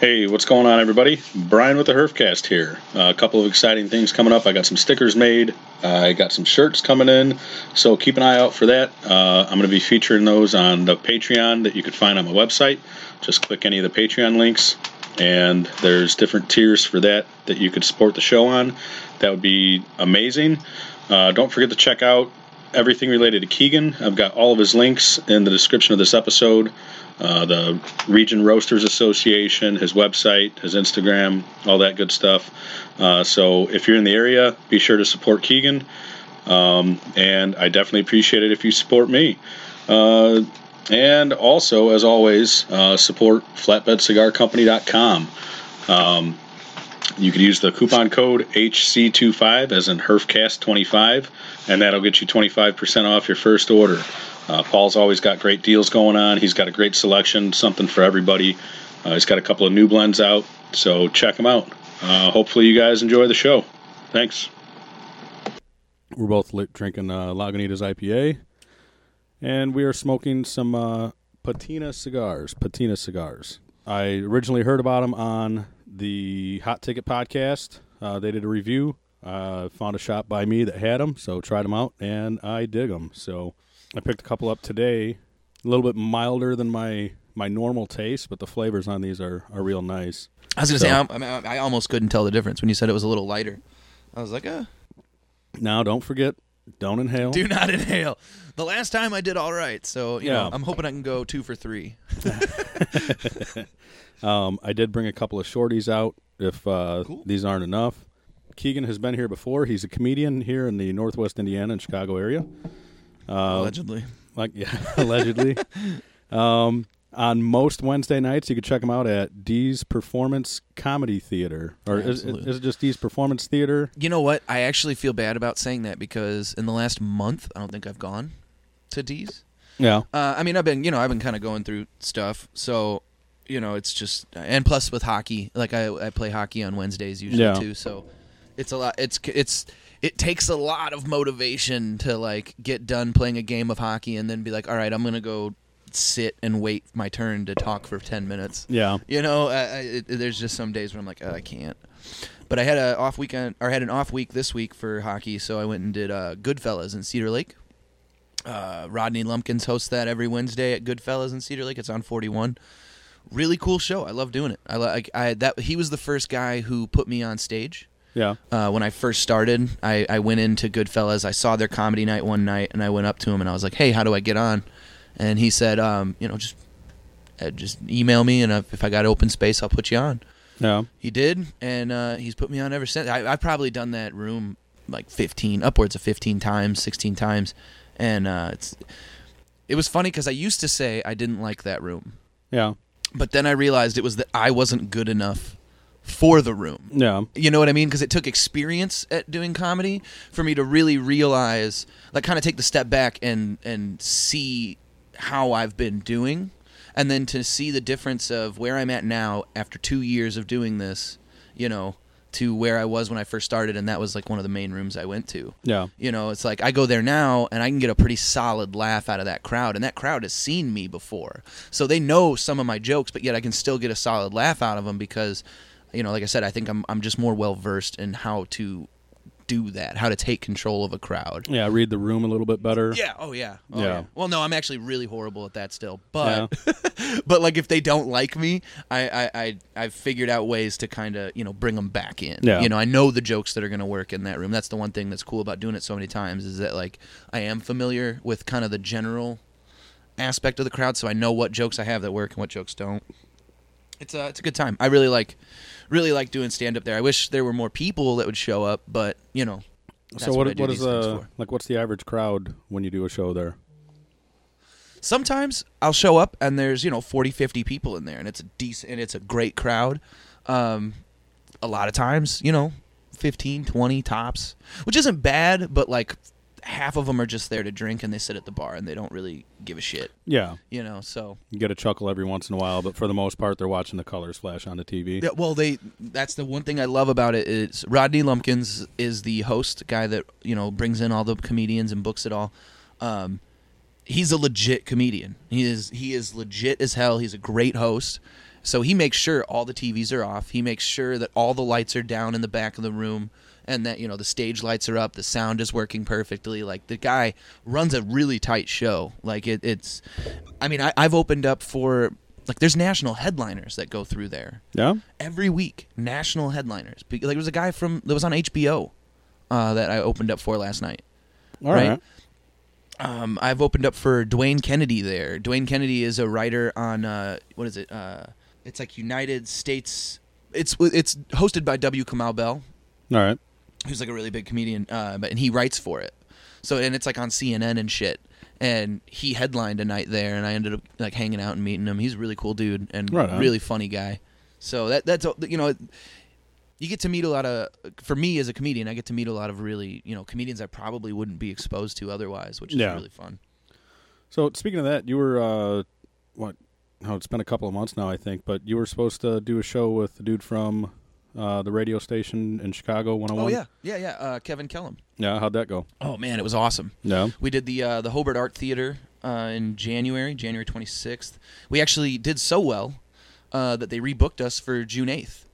Hey, what's going on, everybody? Brian with the Herfcast here. Uh, a couple of exciting things coming up. I got some stickers made. Uh, I got some shirts coming in, so keep an eye out for that. Uh, I'm going to be featuring those on the Patreon that you can find on my website. Just click any of the Patreon links, and there's different tiers for that that you could support the show on. That would be amazing. Uh, don't forget to check out everything related to Keegan. I've got all of his links in the description of this episode. Uh, the Region Roasters Association, his website, his Instagram, all that good stuff. Uh, so if you're in the area, be sure to support Keegan. Um, and I definitely appreciate it if you support me. Uh, and also, as always, uh, support flatbedcigarcompany.com. Um, you could use the coupon code HC25 as in HERFCAST25, and that'll get you 25% off your first order. Uh, Paul's always got great deals going on. He's got a great selection, something for everybody. Uh, he's got a couple of new blends out, so check them out. Uh, hopefully, you guys enjoy the show. Thanks. We're both li- drinking uh, Lagunitas IPA, and we are smoking some uh, Patina cigars. Patina cigars. I originally heard about them on the Hot Ticket podcast. Uh, they did a review. Uh, found a shop by me that had them, so tried them out, and I dig them. So I picked a couple up today. A little bit milder than my my normal taste, but the flavors on these are, are real nice. I was gonna So- say I, mean, I almost couldn't tell the difference when you said it was a little lighter. I was like, uh, Now, don't forget, don't inhale. do not inhale. The last time I did all right, so you know Yeah. I'm hoping I can go two for three. Um, I did bring a couple of shorties out if uh, Cool. these aren't enough. Keegan has been here before. He's a comedian here in the Northwest Indiana and Chicago area. Uh, allegedly. like yeah, allegedly. um, on most Wednesday nights, you can check them out at D's Performance Comedy Theater, or is, is it just D's Performance Theater? You know what? I actually feel bad about saying that because in the last month, I don't think I've gone to D's. Yeah, Uh, I mean, I've been, you know, I've been kind of going through stuff, so you know, it's just, and plus with hockey, like I, I play hockey on Wednesdays usually Yeah. too, so it's a lot. It's it's it takes a lot of motivation to like get done playing a game of hockey and then be like, all right, I'm gonna go sit and wait my turn to talk for ten minutes. yeah, You know, I, I, it, there's just some days where I'm like, oh, I can't. But I had a off weekend, or had an off week this week for hockey, so I went and did uh, Goodfellas in Cedar Lake. Uh, Rodney Lumpkins hosts that every Wednesday at Goodfellas in Cedar Lake. It's on 41. Really cool show. I love doing it. I like. I that he was the first guy who put me on stage. Yeah, Uh, when I first started, I, I went into Goodfellas. I saw their comedy night one night, and I went up to him and I was like, "Hey, how do I get on?" And he said, um, "You know, just uh, just email me, and if I got open space, I'll put you on." yeah. He did, and uh, he's put me on ever since. I, I've probably done that room like 15, upwards of 15 times, 16 times, and uh, it's it was funny because I used to say I didn't like that room, Yeah, but then I realized it was that I wasn't good enough for the room. yeah, You know what I mean? Because it took experience at doing comedy for me to really realize, like, kind of take the step back and and see how I've been doing, and then to see the difference of where I'm at now after two years of doing this, you know, to where I was when I first started, and that was like one of the main rooms I went to. yeah, You know, it's like I go there now and I can get a pretty solid laugh out of that crowd, and that crowd has seen me before, so they know some of my jokes, but yet I can still get a solid laugh out of them because, you know, like I said, I think I'm I'm just more well versed in how to do that, how to take control of a crowd. yeah. Read the room a little bit better. Yeah. Oh yeah. Oh, Yeah. yeah. Well, no, I'm actually really horrible at that still. But but like if they don't like me, I I, I I've figured out ways to kind of you know bring them back in. Yeah. You know, I know the jokes that are going to work in that room. That's the one thing that's cool about doing it so many times is that like I am familiar with kind of the general aspect of the crowd, so I know what jokes I have that work and what jokes don't. It's a it's a good time. I really like really like doing stand up there. I wish there were more people that would show up, but you know. So what, do what is uh like what's the average crowd when you do a show there? sometimes I'll show up and there's, you know, 40, 50 people in there and it's a decent and it's a great crowd. Um, a lot of times, you know, 15, 20 tops, which isn't bad, but like half of them are just there to drink and they sit at the bar and they don't really give a shit, Yeah, you know, so you get a chuckle every once in a while, but for the most part, they're watching the colors flash on the TV. Yeah, well, they that's the one thing I love about it is Rodney Lumpkins is the host guy that you know brings in all the comedians and books it all. Um, he's a legit comedian. He is he is legit as hell. He's a great host, So he makes sure all the TVs are off. He makes sure that all the lights are down in the back of the room and that you know the stage lights are up, the sound is working perfectly. Like the guy runs a really tight show. Like it, it's, I mean, I, I've opened up for like there's national headliners that go through there Yeah. every week. National headliners. Like there was a guy from that was on HBO uh, that I opened up for last night. All right. Right. Um, I've opened up for Dwayne Kennedy there. Dwayne Kennedy is a writer on uh, what is it? Uh, it's like United Shades. It's it's hosted by W. Kamau Bell, All right. Who's like a really big comedian, uh, but and he writes for it. So and it's like on CNN and shit. And he headlined a night there, and I ended up like hanging out and meeting him. He's a really cool dude and Right really funny guy. So that that's you know, you get to meet a lot of. For me as a comedian, I get to meet a lot of really you know comedians I probably wouldn't be exposed to otherwise, which is Yeah. really fun. So speaking of that, you were uh, what? Oh, it's been a couple of months now, I think. But you were supposed to do a show with the dude from uh, the radio station in Chicago, 101. Oh yeah, yeah, yeah. Uh, Kevin Kellum. Yeah. How'd that go? Oh man, it was awesome. Yeah. We did the uh, the Hobart Art Theater uh, in January, January 26th. We actually did so well uh, that they rebooked us for June 8th.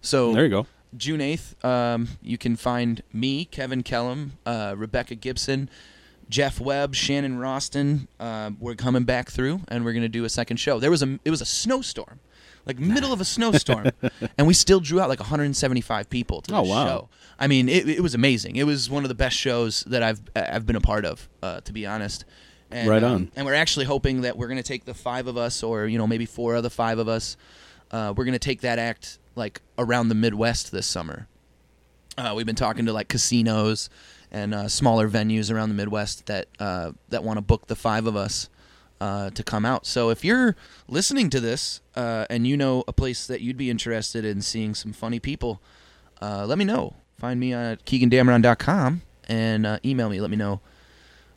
So There you go. June 8th, um, you can find me, Kevin Kellum, uh, Rebecca Gibson, Jeff Webb, Shannon Roston. Uh, we're coming back through, and we're going to do a second show. There was a it was a snowstorm, like middle of a snowstorm, and we still drew out like 175 people to the Oh, wow. show. I mean, it, it was amazing. It was one of the best shows that I've I've been a part of, uh, to be honest. And, Right um, on. and we're actually hoping that we're going to take the five of us, or you know maybe four of the five of us. Uh, we're going to take that act like around the Midwest this summer. Uh, we've been talking to like casinos and uh, smaller venues around the Midwest that uh, that want to book the five of us uh, to come out. So if you're listening to this uh, and you know a place that you'd be interested in seeing some funny people, uh, let me know. Find me at keegandamron.com and uh, email me. Let me know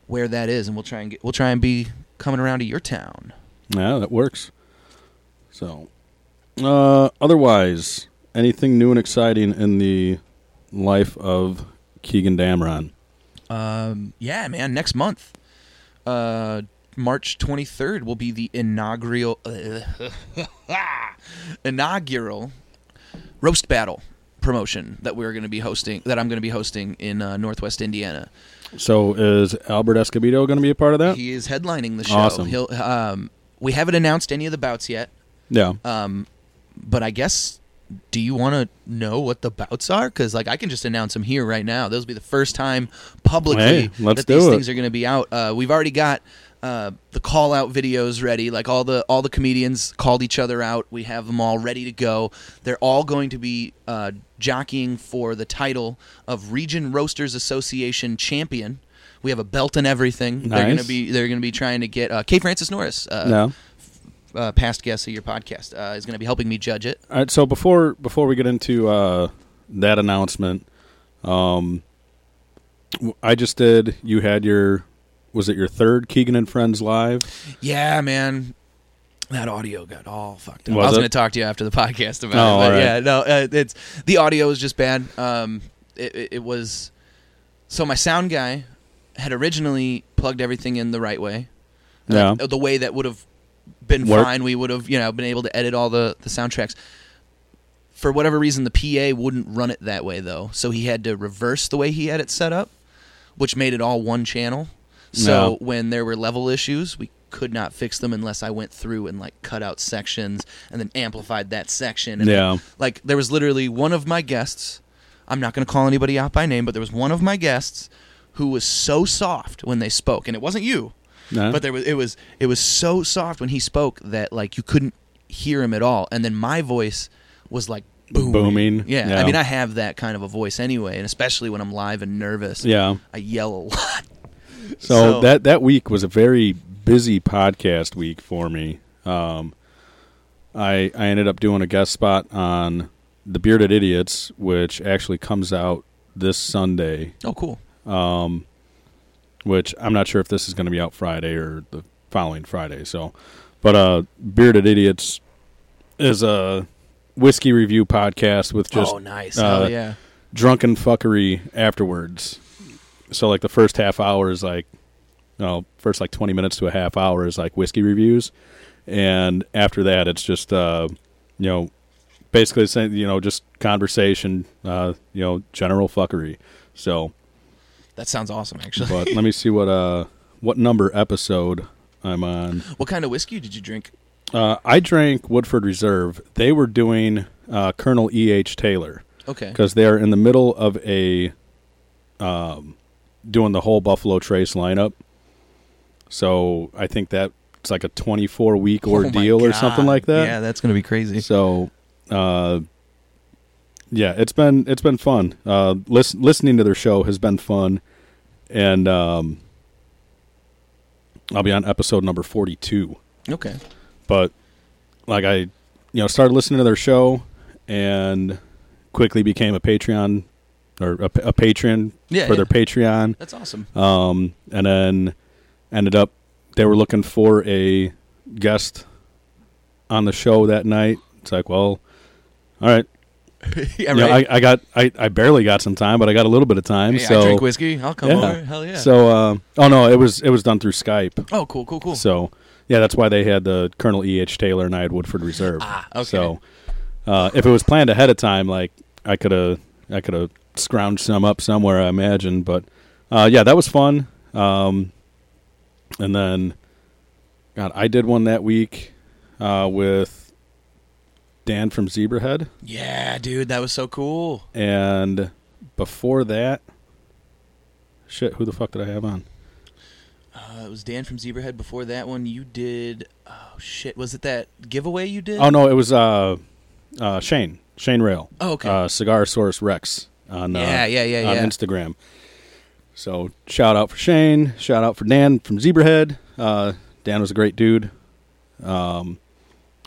where that is, and we'll try and get, we'll try and be coming around to your town. Yeah, that works. So, uh, otherwise, anything new and exciting in the life of Keegan Damron? Um, yeah, man. Next month, uh, March 23rd will be the inaugural inaugural roast battle promotion that we're going to be hosting. That I'm going to be hosting in uh, Northwest Indiana. So, is Albert Escobedo going to be a part of that? He is headlining the show. Awesome. He'll. Um, we haven't announced any of the bouts yet. yeah. Um, but I guess. Do you want to know what the bouts are? Because like I can just announce them here right now. Those will be the first time publicly Hey, that these it. things are going to be out. Uh, we've already got uh, the call out videos ready. Like all the all the comedians called each other out. We have them all ready to go. They're all going to be uh, jockeying for the title of Region Roasters Association champion. We have a belt and everything. They're going to be they're going to be trying to get uh, K. Francis Norris. Uh, no. uh, past guest of your podcast uh, is going to be helping me judge it. All right. So before before we get into uh, that announcement, um, I just did. You had your was it your third Keegan and Friends live? Yeah, man. That audio got all fucked up. Was I was going to talk to you after the podcast about Oh, it, but right. yeah, no, uh, it's the audio was just bad. Um, it, it, it was so my sound guy had originally plugged everything in the right way, Yeah. uh, the way that would have been Work. fine. We would have, you know, been able to edit all the the soundtracks. For whatever reason, the PA wouldn't run it that way though, so he had to reverse the way he had it set up, which made it all one channel. So Yeah. when there were level issues, we could not fix them unless I went through and like cut out sections and then amplified that section. And Yeah. like there was literally one of my guests. I'm not going to call anybody out by name, but there was one of my guests who was so soft when they spoke, and it wasn't you. No? But there was it was it was so soft when he spoke that like you couldn't hear him at all, and then my voice was like booming. Booming, Yeah, yeah. I mean I have that kind of a voice anyway, and especially when I'm live and nervous. yeah. I yell a lot. So, So- that that week was a very busy podcast week for me. Um, I I ended up doing a guest spot on the Bearded Idiots, which actually comes out this Sunday. Oh, cool. Um, which I'm not sure if this is going to be out Friday or the following Friday. So, but uh, Bearded Idiots is a whiskey review podcast with just oh, nice. uh, yeah. drunken fuckery afterwards. So like the first half hour is like, no, first like twenty minutes to a half hour is like whiskey reviews, and after that it's just uh, you know, basically saying, you know, just conversation, uh, you know, general fuckery. So, That sounds awesome, actually. but let me see what uh what number episode I'm on. what kind of whiskey did you drink? Uh, I drank Woodford Reserve. They were doing uh, Colonel E. H. Taylor Okay. because they are in the middle of a um, doing the whole Buffalo Trace lineup. So I think that it's like a 24 week Oh ordeal or something like that. Yeah, that's gonna be crazy. So, uh, yeah, it's been it's been fun. Uh, listen, listening to their show has been fun, and um, I'll be on episode number 42 Okay. but like I, you know, started listening to their show and quickly became a Patreon or a, a patron Yeah, for yeah. their Patreon. That's awesome. Um, and then ended up they were looking for a guest on the show that night. It's like, well, all right. yeah, You know. I, I got I, I barely got some time, but I got a little bit of time. Hey, so I drink whiskey. I'll come Yeah. over. Hell yeah. so uh, oh no, it was it was done through Skype. oh, cool, cool, cool. So yeah, that's why they had the Colonel E. H. Taylor and I had Woodford Reserve. Ah, okay. So uh, if it was planned ahead of time, like I could have, I could have scrounged some up somewhere, I imagine. But uh, yeah, that was fun. Um, and then, God, I did one that week uh, with Dan from Zebrahead, yeah, dude, that was so cool. and before that, shit, who the fuck did I have on? Uh, it was Dan from Zebrahead. Before that one, you did. Oh shit, was it that giveaway you did? Oh no, it was uh, uh, Shane, Shane Rail. Oh, okay. uh, Cigar Source Rex on uh, Yeah, yeah, yeah, on yeah. Instagram. So shout out for Shane, shout out for Dan from Zebrahead. Uh, Dan was a great dude. Um,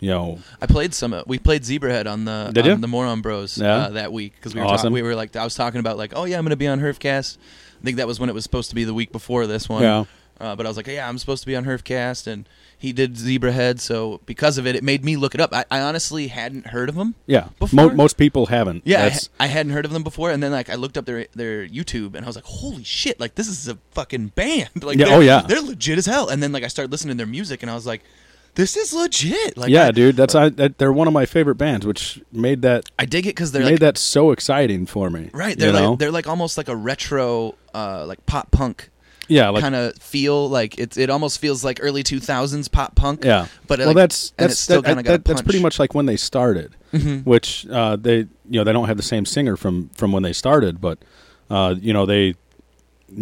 you know, I played some. uh, We played Zebrahead on the Did on you? the Moron Bros Yeah? uh, that week because we were Awesome. talk- we were like I was talking about like oh yeah I'm gonna be on Herfcast. I think that was when it was supposed to be the week before this one. Yeah. Uh, but I was like yeah I'm supposed to be on Herfcast and he did Zebrahead so because of it it made me look it up. I, I honestly hadn't heard of them. yeah. Before? Mo- most people haven't. Yeah, I, That's, I hadn't heard of them before, and then like I looked up their their YouTube, and I was like, "Holy shit! Like this is a fucking band! Like, Yeah, oh, yeah. they're legit as hell." And then like I started listening to their music, and I was like, "This is legit!" Like, yeah, I, dude. That's I, they're one of my favorite bands, which made that I dig it because they're made like that so exciting for me. right. They're know? like they're like almost like a retro, uh, like pop punk yeah, like kind of feel. Like it it almost feels like early two thousands pop punk. yeah. but well, like, that's that's it's still that- got that- that's pretty much like when they started. Mhm. which uh, they you know they don't have the same singer from from when they started, but uh, you know they you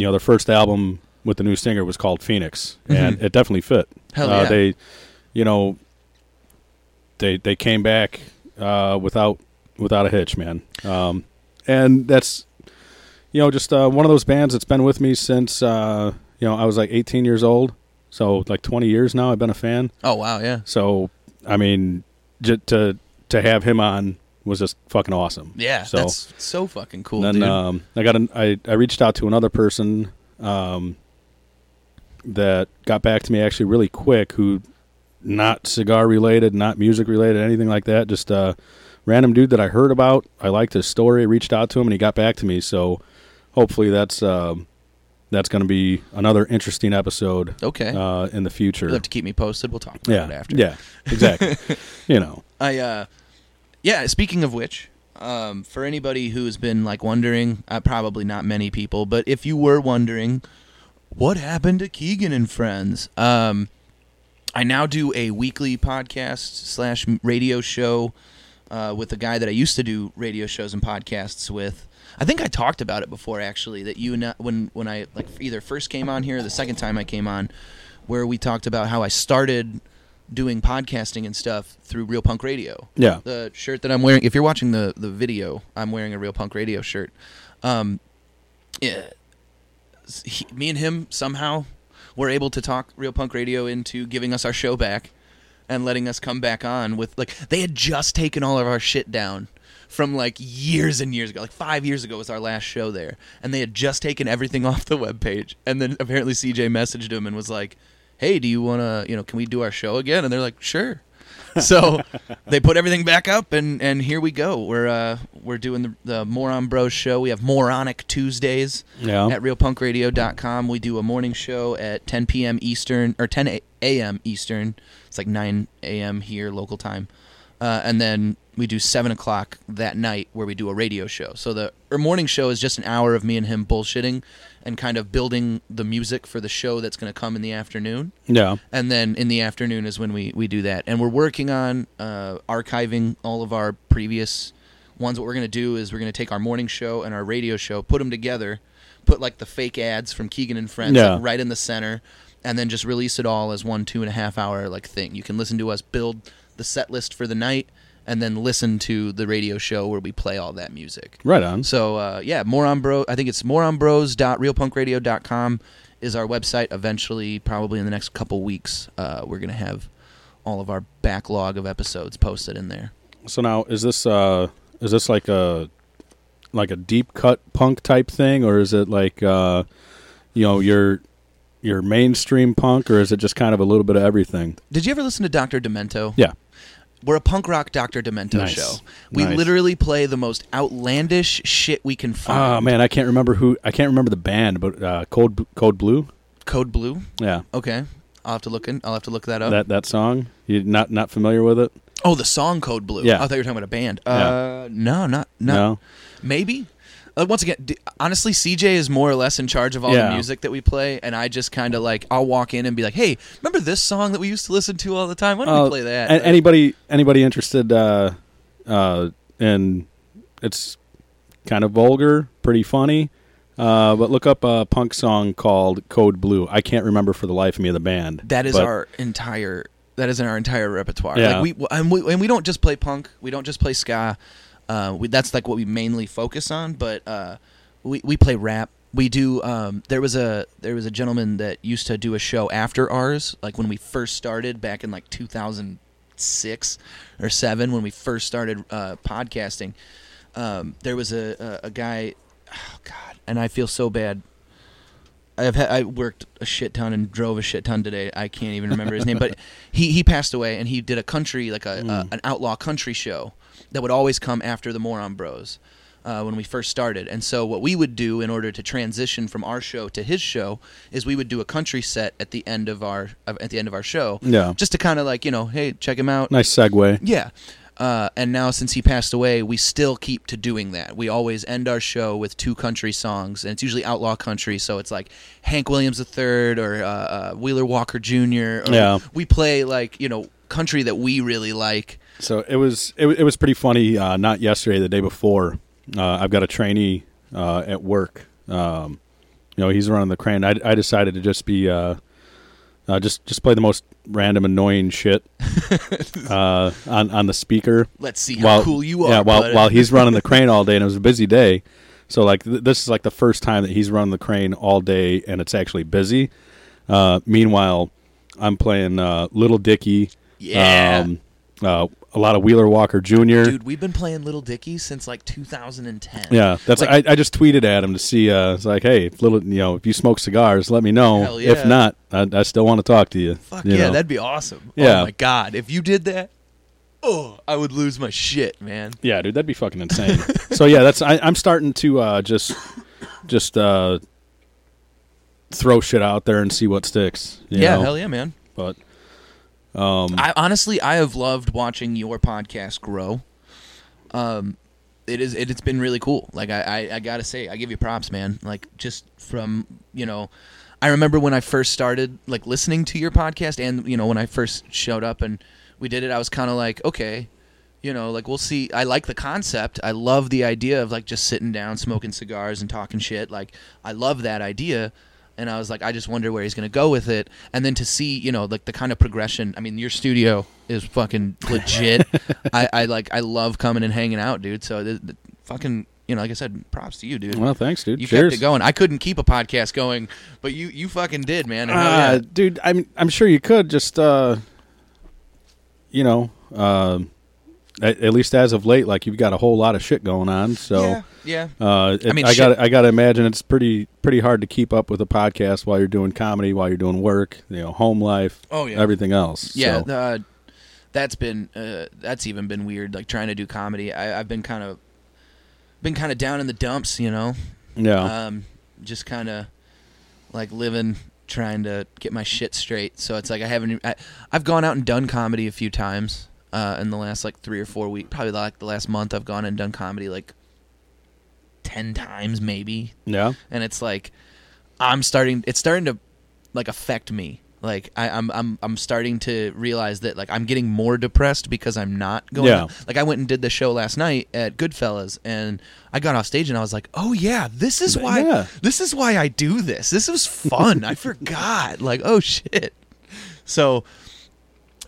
know their first album with the new singer was called Phoenix, and Mhm. it definitely fit. Hell uh, yeah. They you know they they came back uh, without without a hitch, man, um, and that's you know just uh, one of those bands that's been with me since uh, you know I was like 18 years old, so like 20 years now I've been a fan. Oh wow, yeah, So I mean, j- to to have him on was just fucking awesome. yeah. So that's so fucking cool, then dude. um, I got an, I I reached out to another person um, that got back to me actually really quick. Who not cigar related, not music related, anything like that. Just a random dude that I heard about. I liked his story. Reached out to him and he got back to me. So hopefully that's. Um, that's going to be another interesting episode okay, uh, in the future. you'll have to keep me posted. We'll talk about yeah, it after. yeah, exactly. you know, I uh yeah, speaking of which, um for anybody who's been like wondering, uh, probably not many people, but if you were wondering what happened to Keegan and Friends? Um I now do a weekly podcast slash radio show uh, with a guy that I used to do radio shows and podcasts with. I think I talked about it before, actually. That you and I- when when I like either first came on here or the second time I came on, where we talked about how I started doing podcasting and stuff through Real Punk Radio. yeah, The shirt that I'm wearing, if you're watching the the video, I'm wearing a Real Punk Radio shirt. Um, yeah, he, me and him somehow were able to talk Real Punk Radio into giving us our show back and letting us come back on with like they had just taken all of our shit down from like years and years ago like five years ago was our last show there and they had just taken everything off the webpage and then apparently cj messaged him and was like hey do you want to you know can we do our show again and they're like sure so they put everything back up and and here we go we're uh we're doing the, the moron bros show we have moronic tuesdays yeah. at realpunkradio.com. We do a morning show at 10 p.m. Eastern or 10 a.m. Eastern. It's like 9 a.m. here local time. Uh, and then we do seven o'clock that night where we do a radio show. So the morning show is just an hour of me and him bullshitting and kind of building the music for the show that's going to come in the afternoon. Yeah. And then in the afternoon is when we, we do that. And we're working on uh, archiving all of our previous ones. What we're going to do is we're going to take our morning show and our radio show, put them together, put like the fake ads from Keegan and Friends Yeah. like, right in the center, and then just release it all as one two and a half hour like thing. You can listen to us build the set list for the night and then listen to the radio show where we play all that music. Right on. So uh, yeah, Moron Bro. I think it's moronbros.realpunkradio.com is our website. Eventually, probably in the next couple weeks, uh, we're gonna have all of our backlog of episodes posted in there. So now is this uh is this like a like a deep cut punk type thing or is it like uh you know your your mainstream punk or is it just kind of a little bit of everything? Did you ever listen to Doctor Demento? Yeah. We're a punk rock Doctor Demento Nice. show. We Nice. literally play the most outlandish shit we can find. Oh man, I can't remember who I can't remember the band, but uh Code Code Blue? Code Blue. Yeah. Okay, I'll have to look in. I'll have to look that up. That that song? You not not familiar with it? oh, the song Code Blue. Yeah. I thought you were talking about a band. Yeah. Uh, no, not no. No. Maybe. Uh, once again, d- honestly, CJ is more or less in charge of all Yeah. the music that we play, and I just kind of like I'll walk in and be like, "Hey, remember this song that we used to listen to all the time? Why don't Uh, we play that?" a- anybody anybody interested uh uh in it's kind of vulgar, pretty funny. Uh, but look up a punk song called Code Blue. I can't remember for the life of me the band. that is but- our entire that is in our entire repertoire. Yeah. Like we and, we and we don't just play punk. We don't just play ska. Uh, we, that's like what we mainly focus on. But uh, we we play rap. We do. Um, there was a there was a gentleman that used to do a show after ours, like when we first started back in like 2006 or seven when we first started uh, podcasting. Um, there was a, a a guy. Oh God, and I feel so bad. I've had, I worked a shit ton and drove a shit ton today. I can't even remember his name, but he he passed away and he did a country like a, a an outlaw country show that would always come after the Moron Bros. Uh, when we first started, and so what we would do in order to transition from our show to his show is we would do a country set at the end of our of, at the end of our show, Yeah. just to kind of like you know, hey, check him out, Nice segue. yeah. Uh, and now, since he passed away, we still keep to doing that. We always end our show with two country songs, and it's usually outlaw country. So it's like Hank Williams III or uh, uh, Wheeler Walker Jr. Or Yeah. We play like you know country that we really like. So it was it, it was pretty funny. Uh, not yesterday, the day before. Uh, I've got a trainee uh, at work. Um, you know, he's running the crane. I, I decided to just be uh, uh, just just play the most random annoying shit uh, on on the speaker. Let's see how while cool you are. yeah, while bud. while he's running the crane all day, and it was a busy day. So like th- this is like the first time that he's running the crane all day, and it's actually busy. Uh, meanwhile, I'm playing uh, Lil Dicky. Yeah. Um, uh, a lot of Wheeler Walker Jr. dude, we've been playing Lil Dicky since like 2010. Yeah, that's Like- I, I just tweeted at him to see. Uh, it's like, hey, if little, you know, if you smoke cigars, let me know. Hell yeah. If not, I, I still want to talk to you. Fuck you yeah, know. that'd be awesome. Yeah. Oh my god, if you did that, oh, I would lose my shit, man. yeah, dude, that'd be fucking insane. so yeah, that's I, I'm starting to uh, just just uh, throw shit out there and see what sticks. you yeah, know? hell yeah, man. But um, I honestly I have loved watching your podcast grow. Um, it is it, has been really cool. Like I, I I gotta say I give you props, man. Like just from you know, I remember when I first started like listening to your podcast, and you know when I first showed up and we did it, I was kind of like okay. You know, like we'll see. I like the concept. I love the idea of like just sitting down, smoking cigars, and talking shit. Like I love that idea and I was like, I just wonder where he's gonna go with it. And then to see, you know, like the kind of progression. I mean, your studio is fucking legit. I, I like, I love coming and hanging out, dude. So, the, the fucking, you know, like I said, props to you, dude. well, thanks, dude. you Cheers. kept it going. I couldn't keep a podcast going, but you, you fucking did, man. Uh, yeah. dude, I'm I'm sure you could just uh, you know, uh, at, at least as of late, like you've got a whole lot of shit going on. So yeah, yeah. uh, it, I mean, I got I got to imagine it's pretty pretty hard to keep up with a podcast while you're doing comedy, while you're doing work, you know, home life, Oh yeah. everything else. Yeah, So, uh, that's been uh, that's even been weird. Like trying to do comedy, I, I've been kind of been kind of down in the dumps, you know. yeah. um, just kind of like living trying to get my shit straight so it's like i haven't I, i've gone out and done comedy a few times uh, in the last like three or four weeks. Probably like the last month, I've gone and done comedy like ten times, maybe. Yeah. And it's like I'm starting. It's starting to like affect me. Like I, I'm, I'm, I'm starting to realize that like I'm getting more depressed because I'm not going. Yeah. Like I went and did the show last night at Goodfellas, and I got off stage and I was like, "Oh yeah, this is why. Yeah. This is why I do this. This was fun. I forgot. Like oh shit. So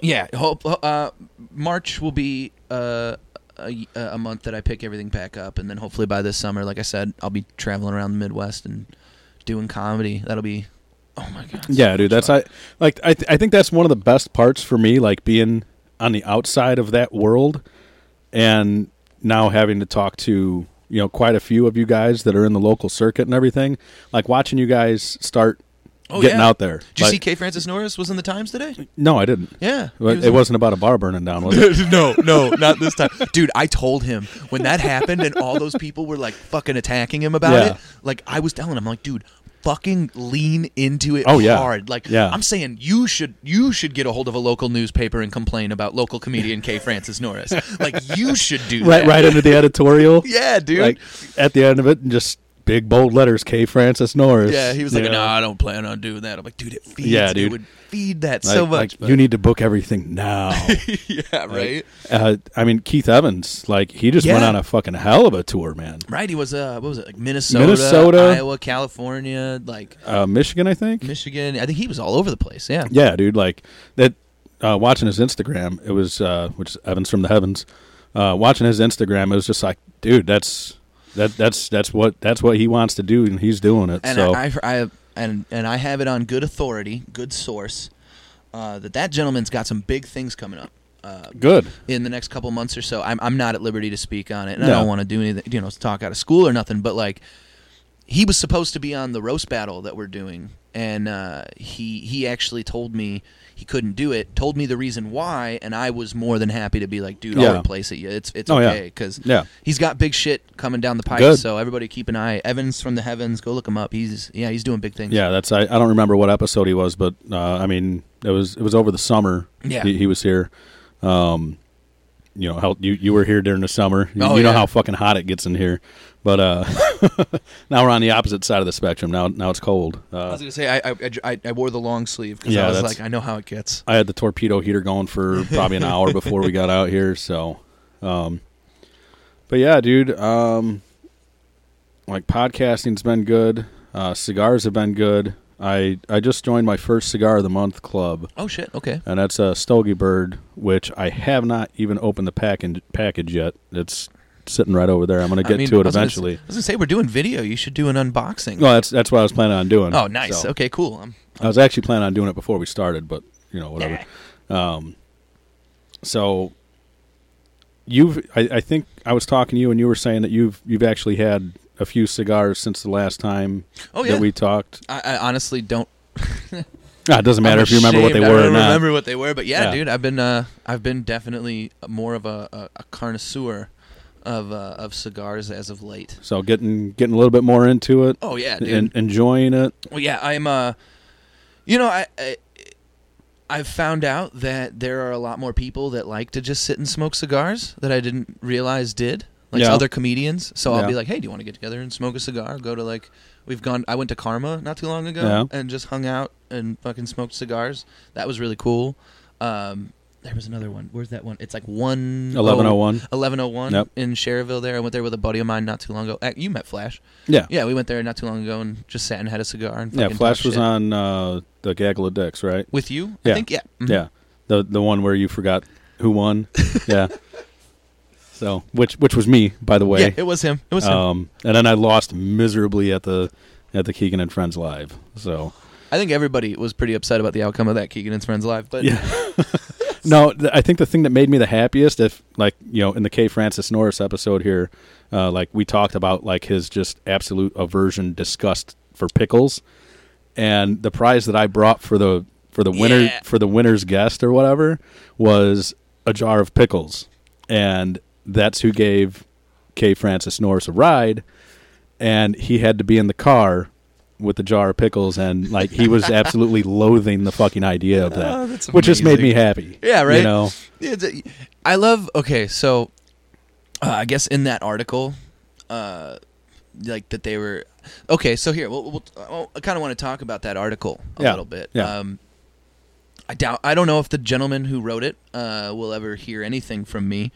yeah, hope uh, March will be uh, a, a month that I pick everything back up, and then hopefully by this summer, like I said, I'll be traveling around the Midwest and doing comedy. That'll be oh my god. so Yeah, dude. That's fun. I like. I th- I think that's one of the best parts for me, like being on the outside of that world, and now having to talk to you know quite a few of you guys that are in the local circuit and everything. Like watching you guys start Oh, getting yeah. out there. Did you Like- see K. Francis Norris was in the Times today? No, I didn't. Yeah, It, was it in- wasn't about a bar burning down, was it? no, no, not this time, dude. I told him when that happened, and all those people were like fucking attacking him about Yeah. it. Like I was telling him, like, dude, fucking lean into it Oh, yeah. hard. Like, Yeah. I'm saying you should you should get a hold of a local newspaper and complain about local comedian K. Francis Norris. Like, you should do right, that. right under the editorial. Yeah, dude. Like at the end of it, and just big bold letters, K. Francis Norris. yeah, he was like, "No. I don't plan on doing that." I'm like, "Dude, it feeds. Yeah, It would feed that Like- so like, much." you need to book everything now. yeah, right. uh, I mean, Keith Evans, like he just went on a fucking hell of a tour, man. Right. He was uh, what was it? Like Minnesota, Minnesota. Iowa, California, like Uh, Michigan, I think. Michigan. I think he was all over the place. Yeah. Yeah, dude. Like that. Uh, watching his Instagram, it was uh, which is Evans from the heavens. Uh, watching his Instagram, it was just like, dude, that's that that's that's what that's what he wants to do, and he's doing it. And so I, I, I and and I have it on good authority, good source, uh, that that gentleman's got some big things coming up. Uh, good. in the next couple months or so. I'm I'm not at liberty to speak on it, and I don't want to do anything, you know, talk out of school or nothing. But like, he was supposed to be on the roast battle that we're doing, and uh, he he actually told me he couldn't do it. Told me the reason why, and I was more than happy to be like, dude, I'll replace it. Yeah, it's it's Oh, okay because Yeah. he's got big shit coming down the pipe. Good. So everybody keep an eye. Evans from the heavens, go look him up. He's yeah, he's doing big things. Yeah, that's I, I don't remember what episode he was, but uh, I mean it was it was over the summer. Yeah. he, he was here. Um, you know how you you were here during the summer. You, Oh, you know yeah. how fucking hot it gets in here, but uh, now we're on the opposite side of the spectrum. Now now it's cold. I Uh, was gonna say I I, I, I wore the long sleeve because Yeah, I was like I know how it gets. I had the torpedo heater going for probably an hour before we got out here. So, um, but yeah, dude, um, like podcasting's been good. Uh, cigars have been good. I I just joined my first cigar of the month club, Oh shit. Okay. and that's a Stogie Bird, which I have not even opened the package package yet. It's sitting right over there. I'm gonna I get mean, to I it gonna eventually. say- I was gonna say we're doing video. You should do an unboxing. Well, that's that's what I was planning on doing. oh, nice. So- Okay, cool. I'm, I was actually planning on doing it before we started, but you know whatever. Um, so you've, I, I think I was talking to you, and you were saying that you've you've actually had a few cigars since the last time Oh, yeah. that we talked. I, I honestly don't. Ah, it doesn't matter I'm if you remember what they were I or don't not. remember what they were, but yeah, Yeah. dude, I've been uh, I've been definitely more of a, a, a connoisseur of uh, of cigars as of late. So getting getting a little bit more into it Oh yeah, dude. and enjoying it. Well, yeah, I'm. Uh, you know, I, I I've found out that there are a lot more people that like to just sit and smoke cigars that I didn't realize did. Like Yeah. other comedians. So I'll Yeah. be like, hey, do you want to get together and smoke a cigar? Go to like, we've gone. I went to Karma not too long ago Yeah. and just hung out and fucking smoked cigars. That was really cool. Um, there was another one. Where's that one? It's like one 1101. 1101 in Schererville. There, I went there with a buddy of mine not too long ago. You met Flash. Yeah, Yeah, we went there not too long ago and just sat and had a cigar and yeah. Flash was shit. on uh, the Gaggle of Dicks, right? with you. Yeah. I think yeah. Mhm. Yeah, the the one where you forgot who won. yeah. So which which was me, by the way. Yeah, it was him. It was him. Um, and then I lost miserably at the at the Keegan and Friends live. So I think everybody was pretty upset about the outcome of that Keegan and Friends live, but yeah. no, th- I think the thing that made me the happiest, if like you know, in the K. Francis Norris episode here, uh, like we talked about like his just absolute aversion, disgust for pickles, and the prize that I brought for the for the winner Yeah. for the winner's guest or whatever was a jar of pickles, and that's who gave K. Francis Norris a ride, and he had to be in the car with the jar of pickles, and like he was absolutely loathing the fucking idea of that, Oh, which just made me happy. Yeah, right. You know, a- I love. Okay, so uh, I guess in that article, uh, like that they were. Okay, so here, we'll, we'll, well, I kind of want to talk about that article a Yeah, little bit. yeah. Um, I doubt. I don't know if the gentleman who wrote it uh, will ever hear anything from me,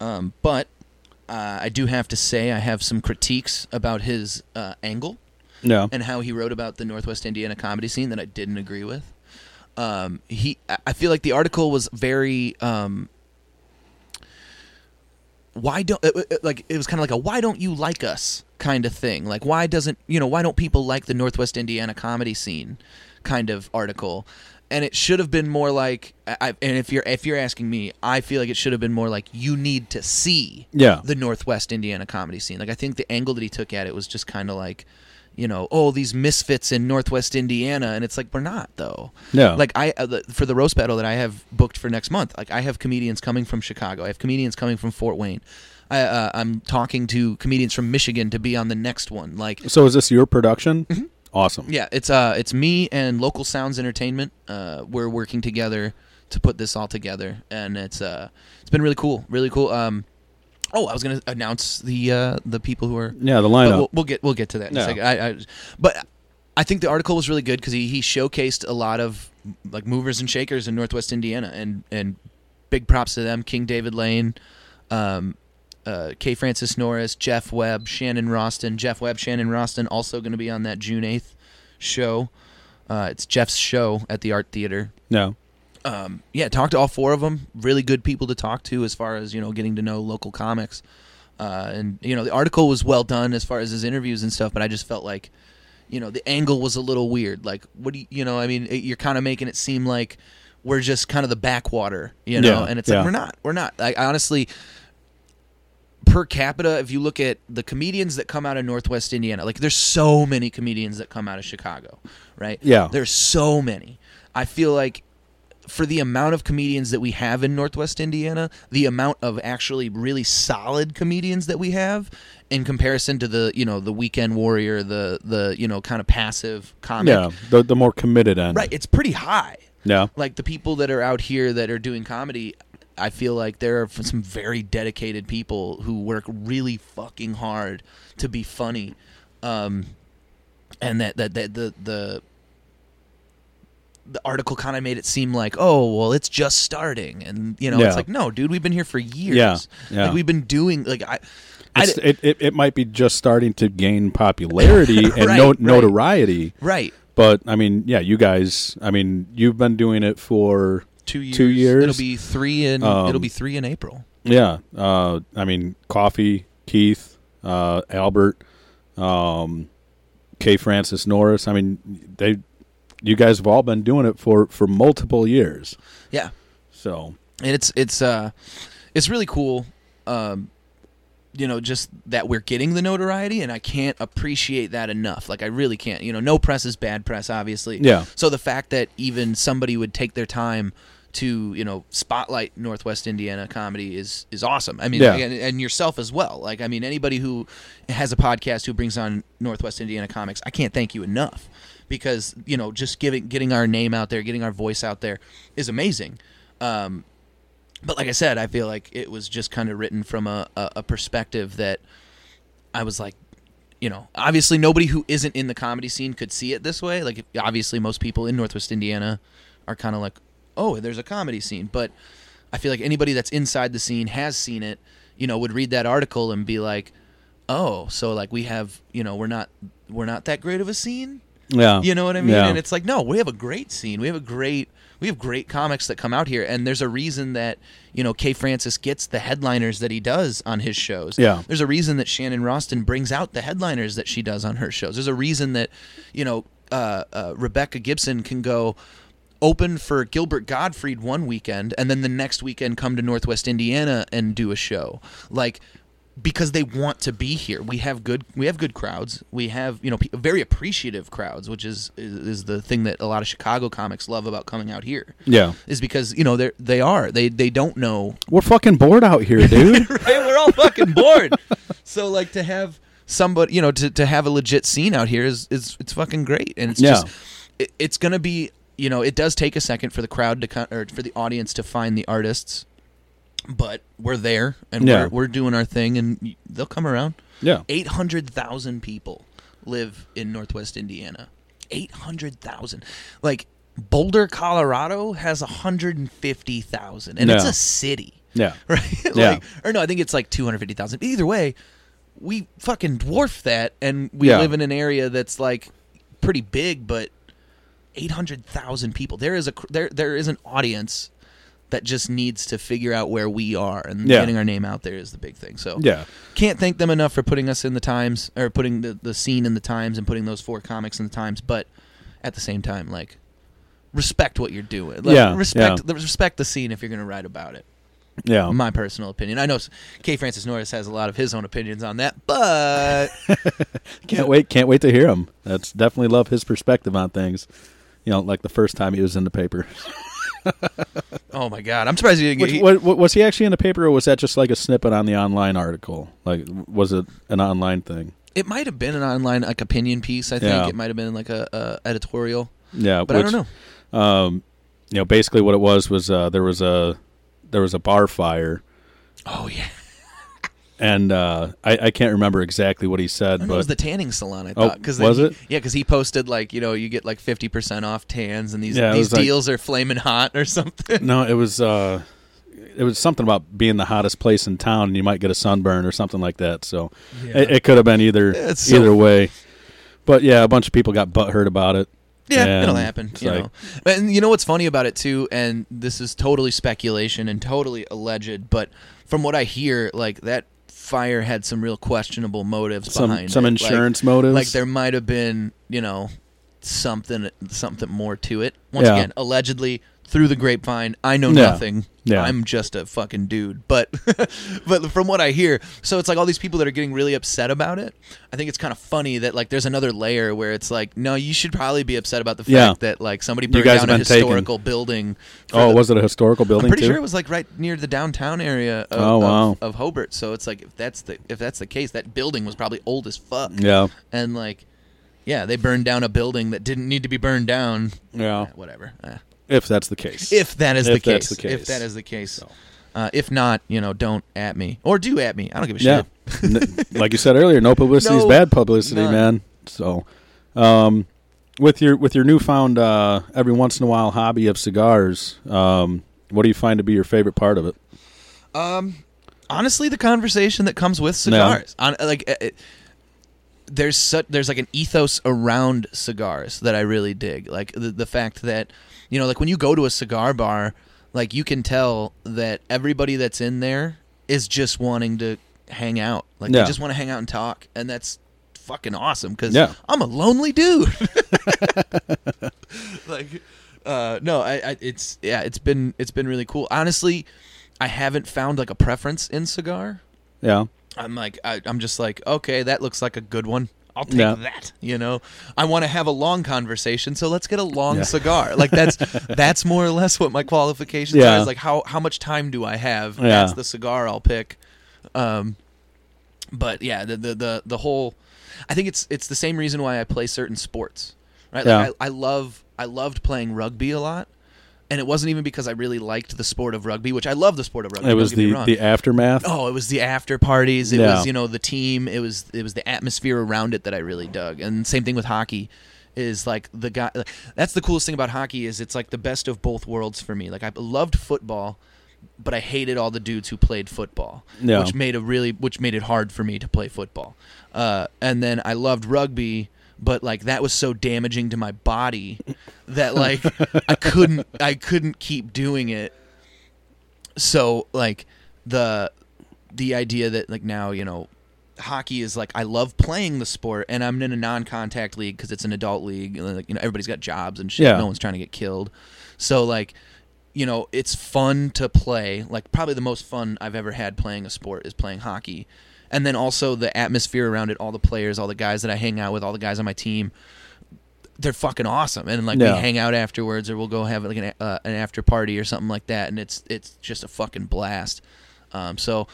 um, but uh, I do have to say I have some critiques about his uh, angle no, and how he wrote about the Northwest Indiana comedy scene that I didn't agree with. Um, he, I- feel like the article was very. Um, why don't like it was kind of like a why don't you like us kind of thing like why doesn't you know why don't people like the northwest indiana comedy scene kind of article and it should have been more like I, I- and if you're if you're asking me i feel like it should have been more like you need to see yeah, the Northwest Indiana comedy scene. Like I think the angle that he took at it was just kind of like, you know, oh these misfits in Northwest Indiana, and it's like we're not though. No. Like I uh, for the roast battle that I have booked for next month. Like I have comedians coming from Chicago. I have comedians coming from Fort Wayne. I, uh, I'm talking to comedians from Michigan to be on the next one. Like So is this your production? Mm-hmm. Awesome. yeah, it's uh it's me and Local Sounds Entertainment. Uh, we're working together to put this all together, and it's uh it's been really cool, really cool. Um, oh, I was gonna announce the uh the people who are. Yeah, the lineup. we'll, we'll get we'll get to that in Yeah. a second. I, I but I think the article was really good because he he showcased a lot of like movers and shakers in Northwest Indiana, and and big props to them. King David Lane. Um, uh, K. Francis Norris, Jeff Webb, Shannon Roston. Jeff Webb, Shannon Roston also going to be on that June 8th show. Uh, it's Jeff's show at the Art Theater. no. Um, yeah, talked to all four of them. Really good people to talk to as far as, you know, getting to know local comics. Uh, and, you know, the article was well done as far as his interviews and stuff, but I just felt like, you know, the angle was a little weird. Like, what do you, you know, I mean, it, you're kind of making it seem like we're just kind of the backwater, you know, Yeah, and it's yeah. like, we're not. We're not. Like, I honestly, per capita, if you look at the comedians that come out of Northwest Indiana, like there's so many comedians that come out of Chicago, right? Yeah. There's so many. I feel like for the amount of comedians that we have in Northwest Indiana, the amount of actually really solid comedians that we have in comparison to the, you know, the weekend warrior, the the, you know, kind of passive comic. Yeah, the the more committed end. Right, it's pretty high Yeah. like the people that are out here that are doing comedy i feel like there are some very dedicated people who work really fucking hard to be funny um and that that, that the the the article kind of made it seem like oh well it's just starting and you know Yeah. it's like no dude we've been here for years Yeah, yeah. like we've been doing like i I it, it it might be just starting to gain popularity and Right, no, notoriety, right but I mean, yeah, you guys. I mean, you've been doing it for two years Two years? it'll be three in Um, it'll be three in april yeah. Uh, I mean, Coffee, Keith, uh, Albert, um, K. Francis Norris. I mean, they, you guys have all been doing it for for multiple years. yeah. So and it's it's uh it's really cool um you know just that we're getting the notoriety and i can't appreciate that enough. Like i really can't. You know no press is bad press obviously. Yeah. so the fact that even somebody would take their time to you know spotlight northwest indiana comedy is is awesome. I mean Yeah. and, and yourself as well. Like i mean anybody who has a podcast who brings on northwest indiana comics i can't thank you enough because you know just giving getting our name out there getting our voice out there is amazing um, but like I said, I feel like it was just kind of written from a, a, a perspective that I was like, you know, obviously nobody who isn't in the comedy scene could see it this way. Like, obviously, most people in Northwest Indiana are kind of like, oh, there's a comedy scene. But I feel like anybody that's inside the scene has seen it, you know, would read that article and be like, oh, so like we have, you know, we're not we're not that great of a scene. Yeah, You know what I mean? Yeah. And it's like, no, we have a great scene. We have a great we have great comics that come out here and there's a reason that, you know, K. Francis gets the headliners that he does on his shows. Yeah. There's a reason that Shannon Roston brings out the headliners that she does on her shows. There's a reason that, you know, uh, uh, Rebecca Gibson can go open for Gilbert Gottfried one weekend and then the next weekend come to Northwest Indiana and do a show. Like because they want to be here. We have good we have good crowds. We have, you know, very appreciative crowds, which is, is is the thing that a lot of Chicago comics love about coming out here. yeah. Is because, you know, they they are. They they don't know We're fucking bored out here, dude. right? We're all fucking bored. so like to have somebody you know to, to have a legit scene out here is is it's fucking great and it's Yeah. just it, it's gonna be you know it does take a second for the crowd to or for the audience to find the artists but we're there and Yeah. we're, we're doing our thing and y- they'll come around Yeah. 800,000 people live in Northwest Indiana. 800,000. Like Boulder, Colorado has 150,000 and it's Yeah. a city, Yeah. right? like, Yeah. Or no, I think it's like 250,000. Either way, we fucking dwarf that and we Yeah. live in an area that's like pretty big but 800,000 people. There is a cr- there there is an audience that just needs to figure out where we are and Yeah. getting our name out there is the big thing. So Yeah. can't thank them enough for putting us in the times or putting the, the scene in the times and putting those four comics in the times but at the same time like respect what you're doing like, Yeah, respect yeah. the respect the scene if you're going to write about it Yeah. my personal opinion i know K. francis norris has a lot of his own opinions on that but Can't wait. Can't wait to hear him. That's definitely love his perspective on things. You know, like the first time he was in the paper. oh my god i'm surprised you didn't Which, get what, was he actually in the paper, or was that just like a snippet on the online article? Like, was it an online thing? it might have been an online like opinion piece i think Yeah. it might have been like a, a editorial Yeah, but which, i don't know Um, you know, basically what it was was uh, there was a there was a bar fire, oh yeah and uh, I, I can't remember exactly what he said, but it was the tanning salon. I Oh, thought because was he, it? Yeah, because he posted like you know you get like fifty percent off tans and these Yeah, these was like- deals are flaming hot or something. no, it was uh, it was something about being the hottest place in town, and you might get a sunburn or something like that. So it, it could have been either It's so- either way. But yeah, a bunch of people got butthurt about it. Yeah, And it'll happen. You like- know, and you know what's funny about it too, and this is totally speculation and totally alleged, but from what I hear, like that fire had some real questionable motives Some behind some it. Like- insurance motives. Like there might have been, you know, something something more to it. Once Yeah. again, allegedly through the grapevine, I know Yeah. nothing. Yeah. I'm just a fucking dude. But but from what I hear, so it's like all these people that are getting really upset about it. I think it's kind of funny that like there's another layer where it's like, no, you should probably be upset about the fact Yeah. that like somebody burned down a been taken. historical building. oh, the- was it a historical building I'm pretty too? sure it was like right near the downtown area of, Oh, of- wow. of Hobart. So it's like if that's the if that's the case, that building was probably old as fuck. yeah, And like, yeah, they burned down a building that didn't need to be burned down. yeah. Eh, whatever. Eh. If that's the case. If that is If the, case. the case. If that is the case. Uh, if not, you know, don't at me or do at me. I don't give a yeah, shit. Like you said earlier, no publicity is bad publicity, none. man. So, um, with your with your newfound uh, every once in a while hobby of cigars, um, what do you find to be your favorite part of it? Um, Honestly, the conversation that comes with cigars, on like. uh, It, there's such there's like an ethos around cigars that I really dig. Like the the fact that you know, like when you go to a cigar bar, like you can tell that everybody that's in there is just wanting to hang out. Like Yeah. they just want to hang out and talk, and that's fucking awesome because Yeah. I'm a lonely dude. like, uh, no, I, I, it's yeah, it's been it's been really cool. Honestly, I haven't found like a preference in cigar. Yeah, I'm like, I, I'm just like, okay, that looks like a good one. I'll take Yeah. that. You know, I want to have a long conversation, so let's get a long Yeah. cigar. Like that's that's more or less what my qualifications Yeah. are. Is like how how much time do I have? Yeah. That's the cigar I'll pick. Um, but yeah, the, the the the whole, I think it's it's the same reason why I play certain sports. Right? Like Yeah. I, I love I loved playing rugby a lot. And it wasn't even because I really liked the sport of rugby, which I love the sport of rugby. it was don't get me the the aftermath. Oh, it was the after parties. It Yeah. was you know the team. It was it was the atmosphere around it that I really dug. And same thing with hockey. Is like the guy. That's the coolest thing about hockey is it's like the best of both worlds for me. Like I loved football, but I hated all the dudes who played football, Yeah. which made a really which made it hard for me to play football. Uh, and then I loved rugby, but like that was so damaging to my body that like I couldn't I couldn't keep doing it. So like the the idea that like now you know hockey is like I love playing the sport and I'm in a non-contact league because it's an adult league and, like you know everybody's got jobs and shit Yeah. no one's trying to get killed so like you know it's fun to play like probably the most fun I've ever had playing a sport is playing hockey and then also the atmosphere around it all the players all the guys that I hang out with all the guys on my team they're fucking awesome and like Yeah. we hang out afterwards or we'll go have like an, uh, an after party or something like that and it's it's just a fucking blast um, so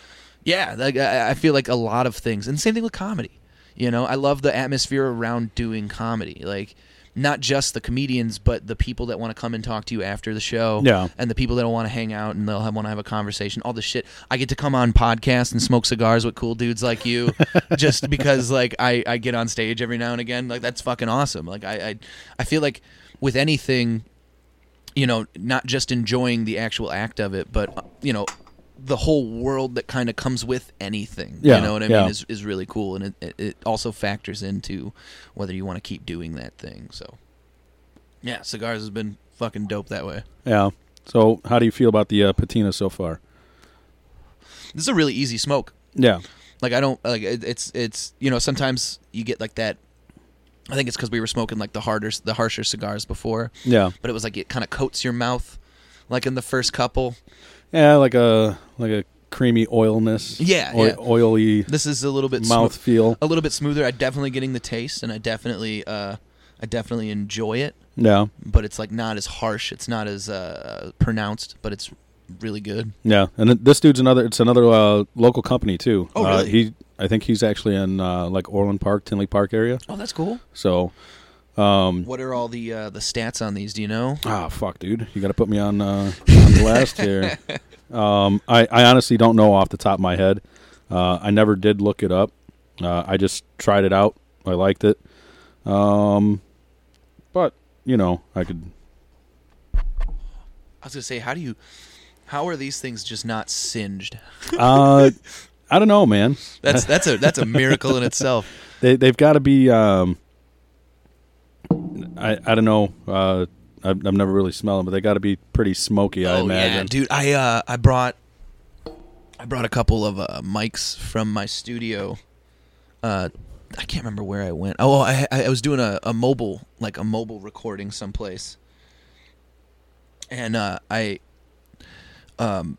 yeah like I, I feel like a lot of things and same thing with comedy You know, I love the atmosphere around doing comedy. Like not just the comedians, but the people that want to come and talk to you after the show. Yeah. And the people that want to hang out and they'll want to have a conversation. All the shit. I get to come on podcasts and smoke cigars with cool dudes like you, just because like I, I get on stage every now and again. Like that's fucking awesome. Like I, I I feel like with anything, you know, not just enjoying the actual act of it, but you know, the whole world that kind of comes with anything. Yeah, you know what I yeah. mean? Is is really cool, and it, it also factors into whether you want to keep doing that thing. So, yeah, cigars has been fucking dope that way. Yeah. So, how do you feel about the uh, patina so far? This is a really easy smoke. Yeah. Like I don't like it, it's it's you know sometimes you get like that. I think it's because we were smoking like the harder the harsher cigars before, Yeah. but it was like it kind of coats your mouth, like in the first couple. Yeah, like a like a creamy oilness. Yeah, Oi- yeah. Oily This is a little bit mouth smo- feel. a little bit smoother. I definitely getting the taste, and I definitely uh I definitely enjoy it. Yeah. but it's like not as harsh. It's not as uh, pronounced, but it's really good. Yeah. And this dude's another. It's another uh, local company too. Oh, Uh, really? he. I think he's actually in uh, like Orland Park, Tinley Park area. Oh, that's cool. So. Um, What are all the uh, the stats on these? Do you know? Ah, fuck, dude. You got to put me on uh, on blast here. Um, I, I honestly don't know off the top of my head. Uh, I never did look it up. Uh, I just tried it out. I liked it. Um, but you know, I could. I was gonna say, how do you? How are these things just not singed? Uh, I don't know, man. That's that's a that's a miracle in itself. They they've got to be. Um, I I don't know. Uh, I've, I've never really smelled them, but they got to be pretty smoky. I oh yeah, imagine. dude. I uh I brought I brought a couple of uh, mics from my studio. Uh, I can't remember where I went. Oh, I I was doing a, a mobile like a mobile recording someplace, and uh, I um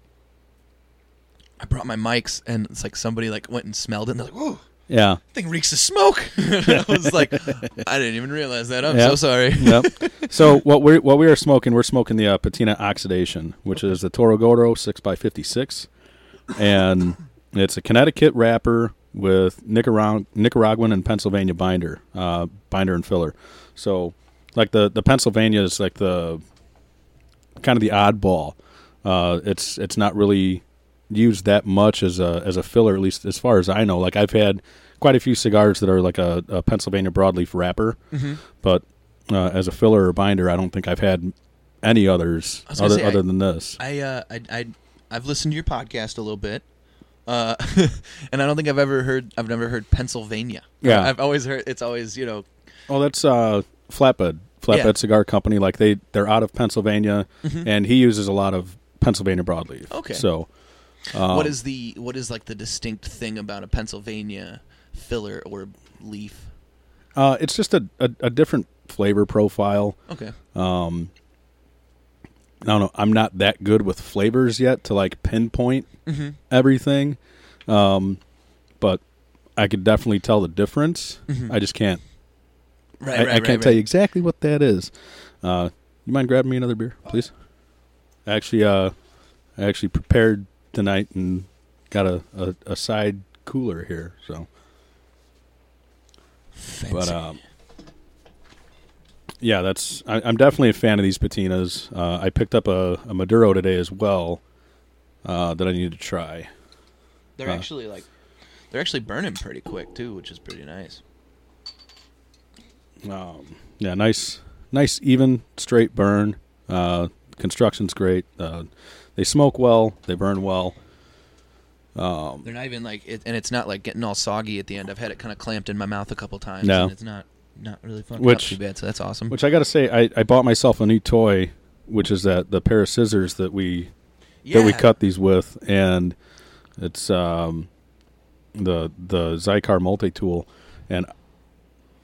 I brought my mics, and it's like somebody like went and smelled it, and they're like, "Whoa." Yeah. Thing reeks of smoke. I was like, I didn't even realize that. I'm Yep. so sorry. yep. So what we what we are smoking, we're smoking the uh, patina oxidation, which is the Toro Gordo six x fifty six, and it's a Connecticut wrapper with Nicarag- Nicaraguan and Pennsylvania binder, uh, binder and filler. So like the the Pennsylvania is like the kind of the oddball. Uh, it's it's not really used that much as a as a filler, at least as far as I know. Like I've had quite a few cigars that are like a, a Pennsylvania broadleaf wrapper, Mm-hmm. but uh, as a filler or binder, I don't think I've had any others I was gonna other, say, other I- than this. I uh I I I've listened to your podcast a little bit. Uh and I don't think I've ever heard I've never heard Pennsylvania. Yeah. I've always heard it's always, you know, Well, that's uh, Flatbed Flatbed Yeah. Cigar Company. Like they they're out of Pennsylvania, Mhm. and he uses a lot of Pennsylvania broadleaf. Okay. so um, what is the what is like the distinct thing about a Pennsylvania filler or leaf? uh, it's just a, a a different flavor profile. Okay. Um, I don't know. I'm not that good with flavors yet to like pinpoint Mm-hmm. everything, um, but I could definitely tell the difference. Mhm. I just can't. Right, I, right, I can't right, tell you exactly what that is. Uh, you mind grabbing me another beer, please? Actually, uh, I actually prepared tonight and got a, a, a side cooler here. So, Fancy. but um, yeah, that's. I, I'm definitely a fan of these patinas. Uh, I picked up a, a Maduro today as well uh, that I need to try. they're uh, actually like they're actually burning pretty quick too, which is pretty nice. Um, yeah, nice, nice, even, straight burn. Uh, construction's great. They smoke well. They burn well. Um, They're not even like it, and it's not like getting all soggy at the end. I've had it kind of clamped in my mouth a couple times, No. and it's not not really fucking Which- too bad. So that's awesome. which I got to say, I, I bought myself a new toy, which is that the pair of scissors that we that we cut these with, and it's um, the the Xikar multi tool, and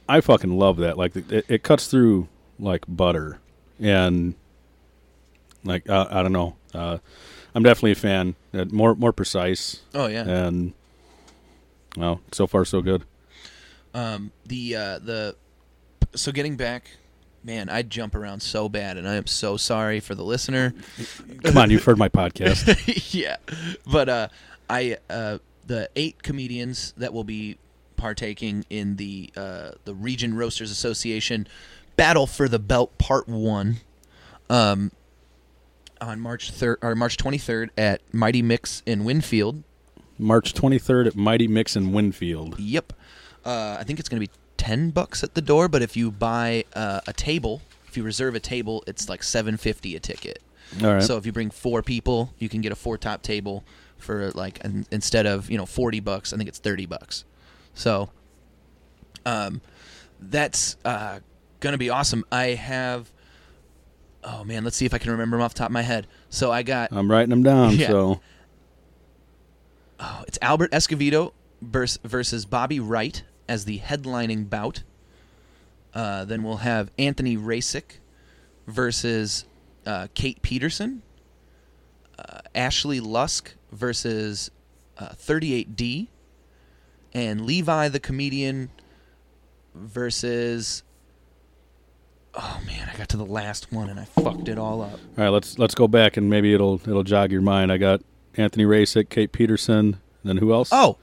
I fucking love that. Like it, it cuts through like butter, and like uh, I don't know, uh, I'm definitely a fan. Uh, more more precise, Oh yeah. and well, so far so good. Um, the uh, the so getting back, man, I jump around so bad, and I am so sorry for the listener. Come on, you've heard my podcast. yeah, but uh, I uh, the eight comedians that will be partaking in the uh, the Region Roasters Association Battle for the Belt Part One. Um, on March third or March twenty third at Mighty Mix in Winfield. March 23rd at Mighty Mix in Winfield. Yep. Uh, I think it's going to be ten bucks at the door, but if you buy uh, a table, if you reserve a table, it's like seven fifty a ticket. All right. So if you bring four people, you can get a four top table for like an, instead of you know forty bucks, I think it's thirty bucks. So, um, that's uh, gonna be awesome. I have. Oh man, let's see if I can remember them off the top of my head. So I got I'm writing them down. Yeah. So oh, it's Albert Escovedo versus Bobby Wright as the headlining bout. Uh, then we'll have Anthony Rasick versus uh, Kate Peterson. Uh, Ashley Lusk versus uh, 38D. And Levi the comedian versus. Oh man, I got to the last one and I fucked it all up. all right, let's let's go back and maybe it'll it'll jog your mind. I got Anthony Rasick, Kate Peterson, and then who else? Oh,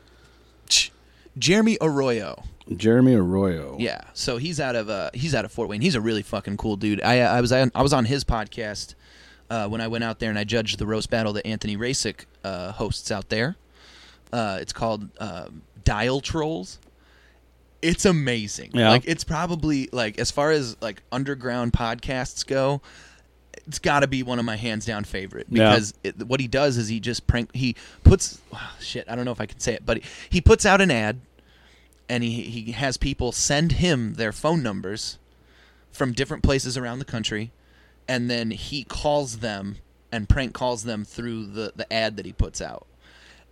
Jeremy Arroyo. Jeremy Arroyo. Yeah, so he's out of uh he's out of Fort Wayne. He's a really fucking cool dude. I I was on, I was on his podcast uh, when I went out there and I judged the roast battle that Anthony Rasick uh, hosts out there. Uh, it's called um Dial Trolls. It's amazing. Yeah. Like it's probably like as far as like underground podcasts go, it's got to be one of my hands down favorite Yeah. because it, what he does is he just prank he puts oh, shit I don't know if I can say it but he puts out an ad and he he has people send him their phone numbers from different places around the country and then he calls them and prank calls them through the the ad that he puts out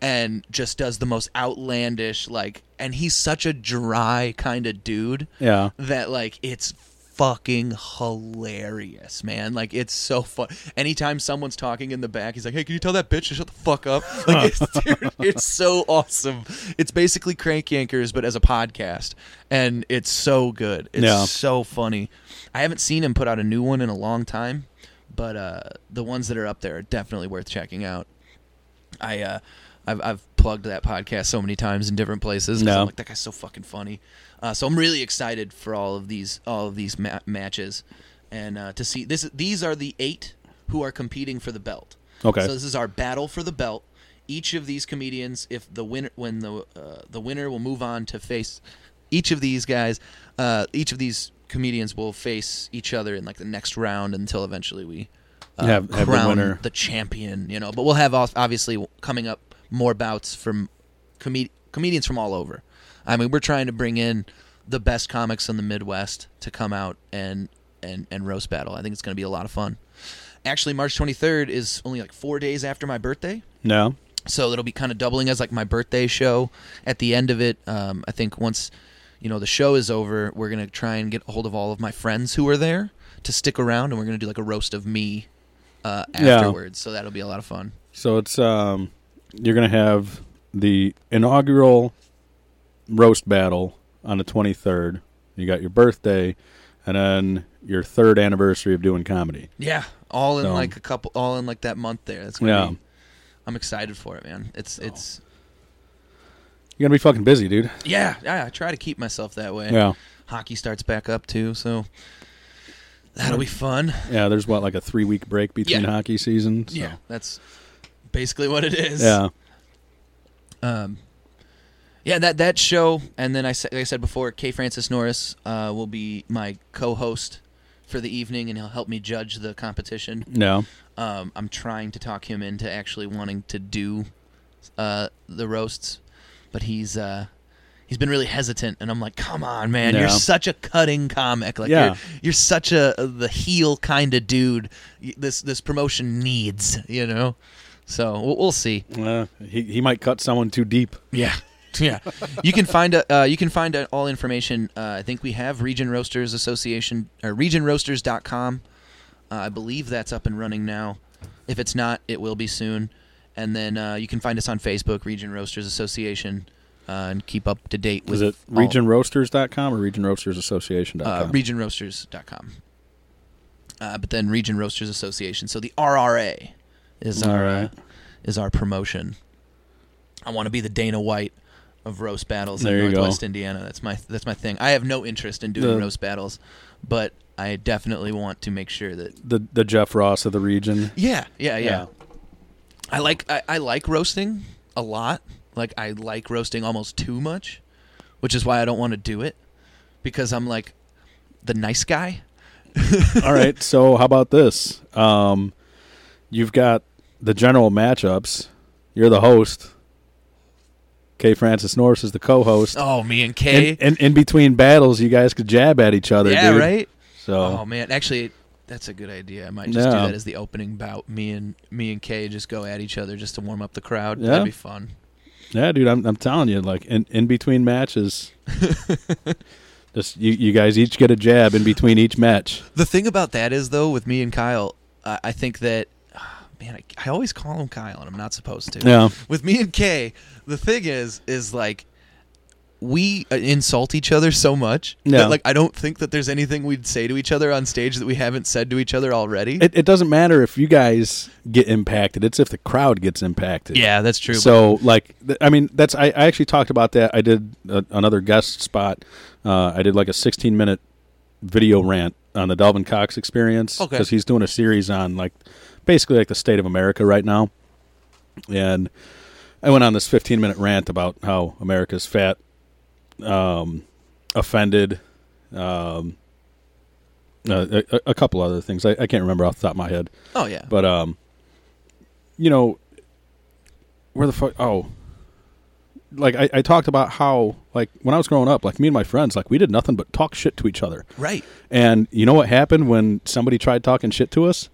and just does the most outlandish like and he's such a dry kind of dude Yeah. that like it's fucking hilarious, man. Like it's so fun. Anytime someone's talking in the back, he's like, "Hey, can you tell that bitch to shut the fuck up?" Like it's, dude, it's so awesome. It's basically Crank Yankers, but as a podcast, and it's so good. It's Yeah. so funny. I haven't seen him put out a new one in a long time, but uh, the ones that are up there are definitely worth checking out. I uh, I've I've plugged that podcast so many times in different places. No. I'm like that guy's so fucking funny. Uh, so I'm really excited for all of these all of these ma- matches, and uh, to see this. These are the eight who are competing for the belt. Okay. So this is our battle for the belt. Each of these comedians, if the winner, when the uh, the winner will move on to face each of these guys, uh, each of these comedians will face each other in like the next round until eventually we uh, Have- have the crown winner. the champion. You know, but we'll have ob- obviously coming up more bouts from comed- comedians from all over. I mean, we're trying to bring in the best comics in the Midwest to come out and and and roast battle. I think it's going to be a lot of fun. Actually, March 23rd is only like four days after my birthday, No. so it'll be kind of doubling as like my birthday show. At the end of it, um, I think once you know the show is over, we're gonna try and get a hold of all of my friends who are there to stick around, and we're gonna do like a roast of me uh, Yeah. afterwards. So that'll be a lot of fun. So it's um, you're gonna have the inaugural roast battle on the 23rd. You got your birthday, and then your third anniversary of doing comedy. Yeah, all in So- like a couple, all in like that month there. That's Yeah. be. I'm excited for it, man. It's it's You're gonna be fucking busy, dude. yeah, yeah. I try to keep myself that way. Yeah. Hockey starts back up too, so that'll be fun. Yeah. There's what like a three week break between Yeah. hockey seasons. so- Yeah, that's basically what it is. Yeah. Um, yeah, that that show, and then I said, like I said before, K. Francis Norris uh, will be my co-host for the evening, and he'll help me judge the competition. No, Um, I'm trying to talk him into actually wanting to do uh, the roasts, but he's uh, he's been really hesitant, and I'm like, come on, man, Yeah. you're such a cutting comic, like Yeah. you're you're such a the heel kind of dude. This this promotion needs, you know. So we'll, we'll see. Uh, he he might cut someone too deep. Yeah. Yeah, you can find uh, uh, you can find uh, all information. Uh, I think we have Region Roasters Association or RegionRoasters.com. Uh, I believe that's up and running now. If it's not, it will be soon. And then uh, you can find us on Facebook, Region Roasters Association, uh, and keep up to date with Is it all- regionroasters.com or regionroastersassociation.com? uh, RegionRoasters.com. Uh, but then Region Roasters Association. So the RRA is our uh, is our promotion. I want to be the Dana White of roast battles There in you go. Northwest Indiana. That's my that's my thing. I have no interest in doing The- roast battles, but I definitely want to make sure that The the Jeff Ross of the region. yeah, yeah, yeah. I like I, I like roasting a lot. Like I like roasting almost too much, which is why I don't want to do it because I'm like the nice guy. All right. So how about this? Um, you've got the general matchups. You're the host. K. Francis Norris is the co-host. Oh, me and Kay. And, and in between battles, you guys could jab at each other. yeah, dude. right. So Oh man, actually, that's a good idea. I might just Yeah. do that as the opening bout. Me and me and Kay just go at each other just to warm up the crowd. Yeah. That'd be fun. yeah, dude, I'm I'm telling you, like in in between matches, just you you guys each get a jab in between each match. The thing about that is, though, with me and Kyle, I I think that, man, I, I always call him Kyle, and I'm not supposed to. Yeah. With me and Kay, the thing is, is like, we uh, insult each other so much Yeah. that, like, I don't think that there's anything we'd say to each other on stage that we haven't said to each other already. It, it doesn't matter if you guys get impacted; it's if the crowd gets impacted. yeah, that's true. So, like, th- I mean, that's I, I actually talked about that. I did a, another guest spot. Uh, I did like a 16 minute video rant on the Delvin Cox experience Okay. because he's doing a series on like basically like the state of America right now, and I went on this 15 minute rant about how America's fat, um, offended, um, uh, a, a couple other things I, I can't remember off the top of my head. oh yeah, But um, you know, where the fuck? Oh, like I, I talked about how like when I was growing up, like me and my friends, like we did nothing but talk shit to each other. right. And you know what happened when somebody tried talking shit to us?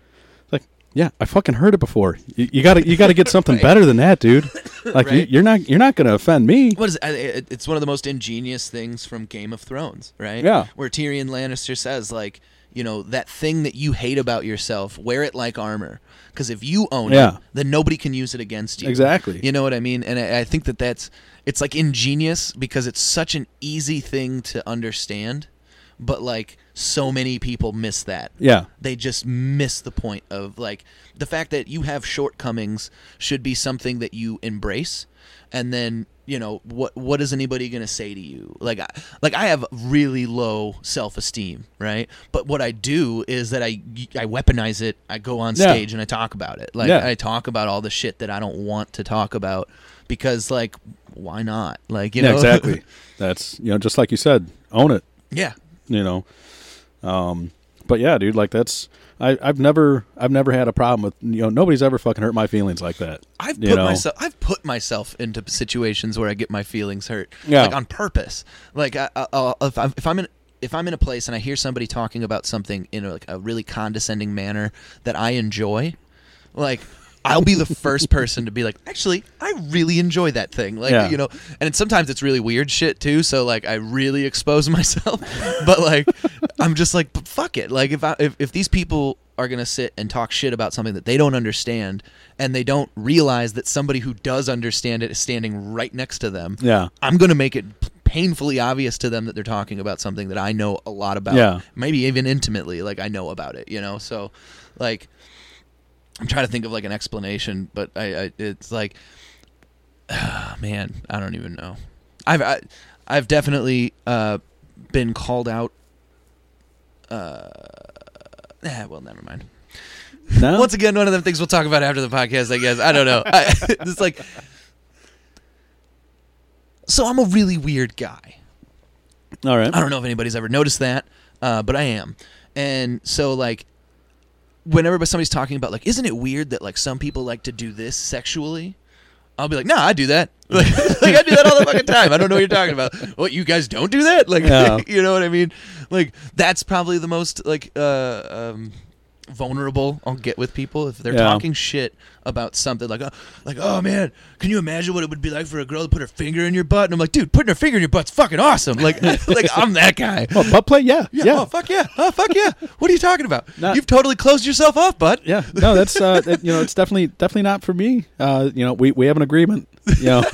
Yeah, I fucking heard it before. You, you gotta you gotta get something Right. better than that, dude. Like you, Right. you're not you're not gonna offend me. What is it? It's one of the most ingenious things from Game of Thrones, right? Yeah. Where Tyrion Lannister says, like, you know, that thing that you hate about yourself, wear it like armor. Because if you own Yeah. it, then nobody can use it against you. Exactly. You know what I mean? And I, I think that that's it's like ingenious because it's such an easy thing to understand, but like so many people miss that. Yeah. They just miss the point of like the fact that you have shortcomings should be something that you embrace, and then you know what what is anybody gonna say to you? Like I, like I have really low self esteem, right? But what I do is that I I weaponize it. I go on Yeah. stage and I talk about it. Like Yeah. I talk about all the shit that I don't want to talk about because like why not? Like you yeah, know exactly. That's you know just like you said, own it. yeah. You know um but yeah dude like that's I, I've never I've never had a problem with you know nobody's ever fucking hurt my feelings like that. I've put know? myself I've put myself into situations where I get my feelings hurt, Yeah. like on purpose. Like I, I, if I'm if I'm in if I'm in a place and I hear somebody talking about something in a, like a really condescending manner that I enjoy, like I'll be the first person to be like, actually, I really enjoy that thing. Like Yeah. you know, and sometimes it's really weird shit too. So like I really expose myself, but like I'm just like "But fuck it. Like if I if, if these people are gonna sit and talk shit about something that they don't understand and they don't realize that somebody who does understand it is standing right next to them, Yeah. I'm gonna make it painfully obvious to them that they're talking about something that I know a lot about. Yeah. Maybe even intimately, like I know about it, you know? So like I'm trying to think of like an explanation, but I, I it's like man, I don't even know. I've I, I've definitely uh, been called out. Uh, eh, well, never mind. No? Once again, one of them things we'll talk about after the podcast. I guess I don't know. I, it's like, so I'm a really weird guy. All right. I don't know if anybody's ever noticed that, uh, but I am. And so, like, whenever somebody's talking about, like, isn't it weird that, like, some people like to do this sexually? I'll be like, nah, I do that. Like, like I do that all the fucking time. I don't know what you're talking about. What, you guys don't do that? Like, Yeah. you know what I mean? Like, that's probably the most, like, uh, um, vulnerable I'll get with people if they're Yeah. talking shit about something like, uh, like, oh man, can you imagine what it would be like for a girl to put her finger in your butt? And I'm like, dude, putting her finger in your butt's fucking awesome. Like, like I'm that guy. Oh, butt play? Yeah. Yeah, Yeah. Oh fuck yeah. Oh fuck yeah. What are you talking about? Not- You've totally closed yourself off, bud. Yeah. No, that's uh that- you know, it's definitely definitely not for me. Uh, you know, we we have an agreement. You know,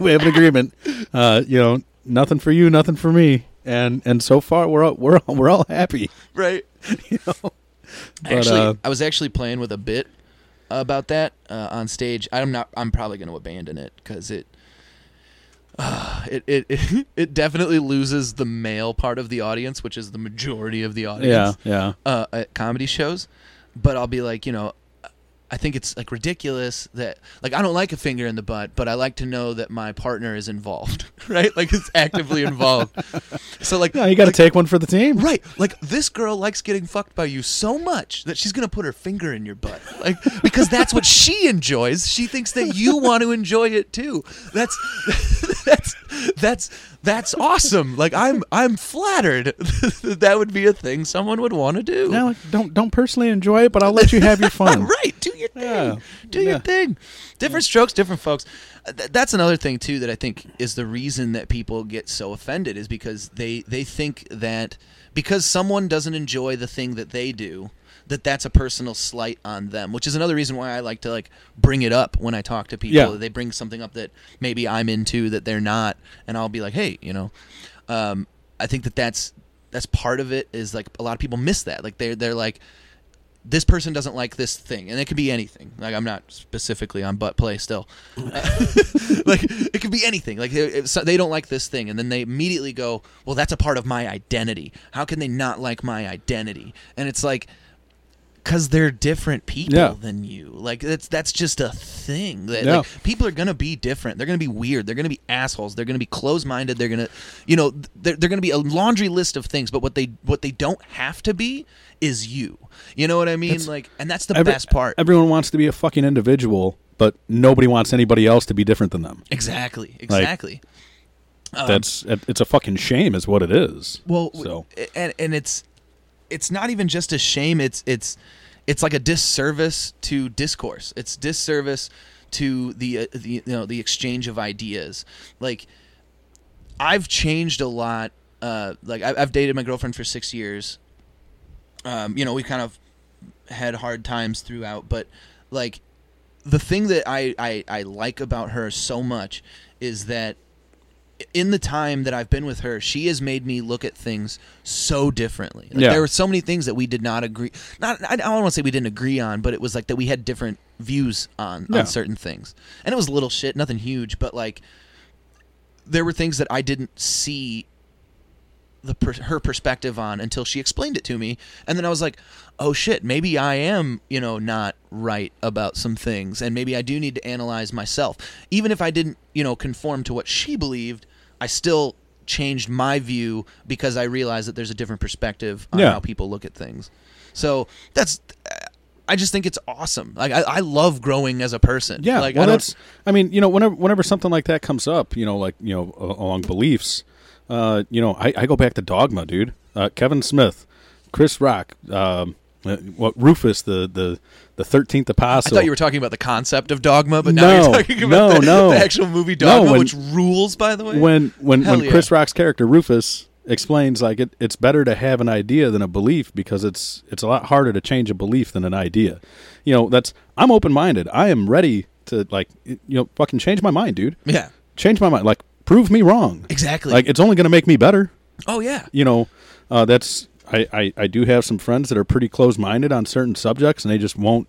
we have an agreement. Uh, you know, nothing for you, nothing for me. And and so far we're all, we're all, we're all happy. Right. You know. But, actually, uh, I was actually playing with a bit about that uh, on stage. I'm not. I'm probably going to abandon it because it. it, it it it definitely loses the male part of the audience, which is the majority of the audience. Yeah, yeah. uh, at comedy shows, but I'll be like, you know, I think it's like ridiculous that like I don't like a finger in the butt, but I like to know that my partner is involved, right? Like it's actively involved. So like, Yeah, you got to like, take one for the team. right, like this girl likes getting fucked by you so much that she's gonna put her finger in your butt, like because that's what she enjoys. She thinks that you want to enjoy it too. That's that's that's that's awesome. Like I'm I'm flattered. that would be a thing someone would want to do. No, don't don't personally enjoy it, but I'll let you have your fun. right. Do your thing. Yeah. Do Yeah. your thing. Different strokes, different folks. Uh, th- that's another thing too that I think is the reason that people get so offended is because they they think that because someone doesn't enjoy the thing that they do that that's a personal slight on them which is another reason why i like to like bring it up when i talk to people. Yeah. they bring something up that maybe i'm into that they're not and i'll be like hey you know? Um, i think that that's that's part of it is like a lot of people miss that. Like they're they're like this person doesn't like this thing and it could be anything. Like i'm not specifically on butt play still. Uh, like it could be anything. Like so- they don't like this thing and then they immediately go well that's a part of my identity. How can they not like my identity? And it's like because they're different people Yeah. than you. Like that's that's just a thing. That Yeah. like, people are gonna be different. They're gonna be weird. They're gonna be assholes. They're gonna be closed-minded. They're gonna you know they're, they're gonna be a laundry list of things but what they what they don't have to be is you. You know what i mean? That's- like and that's the Every- best part. Everyone wants to be a fucking individual, but nobody wants anybody else to be different than them. exactly. Exactly. Um, That's it's a fucking shame, is what it is. Well, so. and and it's it's not even just a shame. It's it's it's like a disservice to discourse. It's disservice to the uh, the you know the exchange of ideas. Like I've changed a lot. Uh, like I, I've dated my girlfriend for six years. Um, you know, we kind of had hard times throughout, but like the thing that I, I, I like about her so much is that in the time that I've been with her, she has made me look at things so differently. Like, Yeah. There were so many things that we did not agree. Not I don't want to say we didn't agree on, but it was like that we had different views on Yeah. on certain things, and it was little shit, nothing huge, but like there were things that I didn't see the per- her perspective on until she explained it to me. And then I was like oh shit maybe I am you know not right about some things. And maybe I do need to analyze myself. Even if I didn't you know conform to what she believed I still changed my view because I realized that there's a different perspective on Yeah. how people look at things. So that's I just think it's awesome. Like I, I love growing as a person. Yeah, like well, I don't, that's. I mean, you know, whenever whenever something like that comes up, you know, like you know, along beliefs, uh, you know, I, I go back to Dogma, dude. Uh, Kevin Smith, Chris Rock, um, uh, what Rufus, the the the thirteenth apostle. I thought you were talking about the concept of Dogma, but now No, you're talking about no, the, no. the actual movie No, Dogma, when- which rules, by the way. when when Hell when yeah. Chris Rock's character Rufus explains like it, it's better to have an idea than a belief because it's it's a lot harder to change a belief than an idea. You know, that's I'm open minded. I am ready to like you know fucking change my mind, dude. yeah, Change my mind. Like prove me wrong. exactly. Like it's only going to make me better. oh yeah, You know, uh, that's I, I I do have some friends that are pretty close minded on certain subjects and they just won't.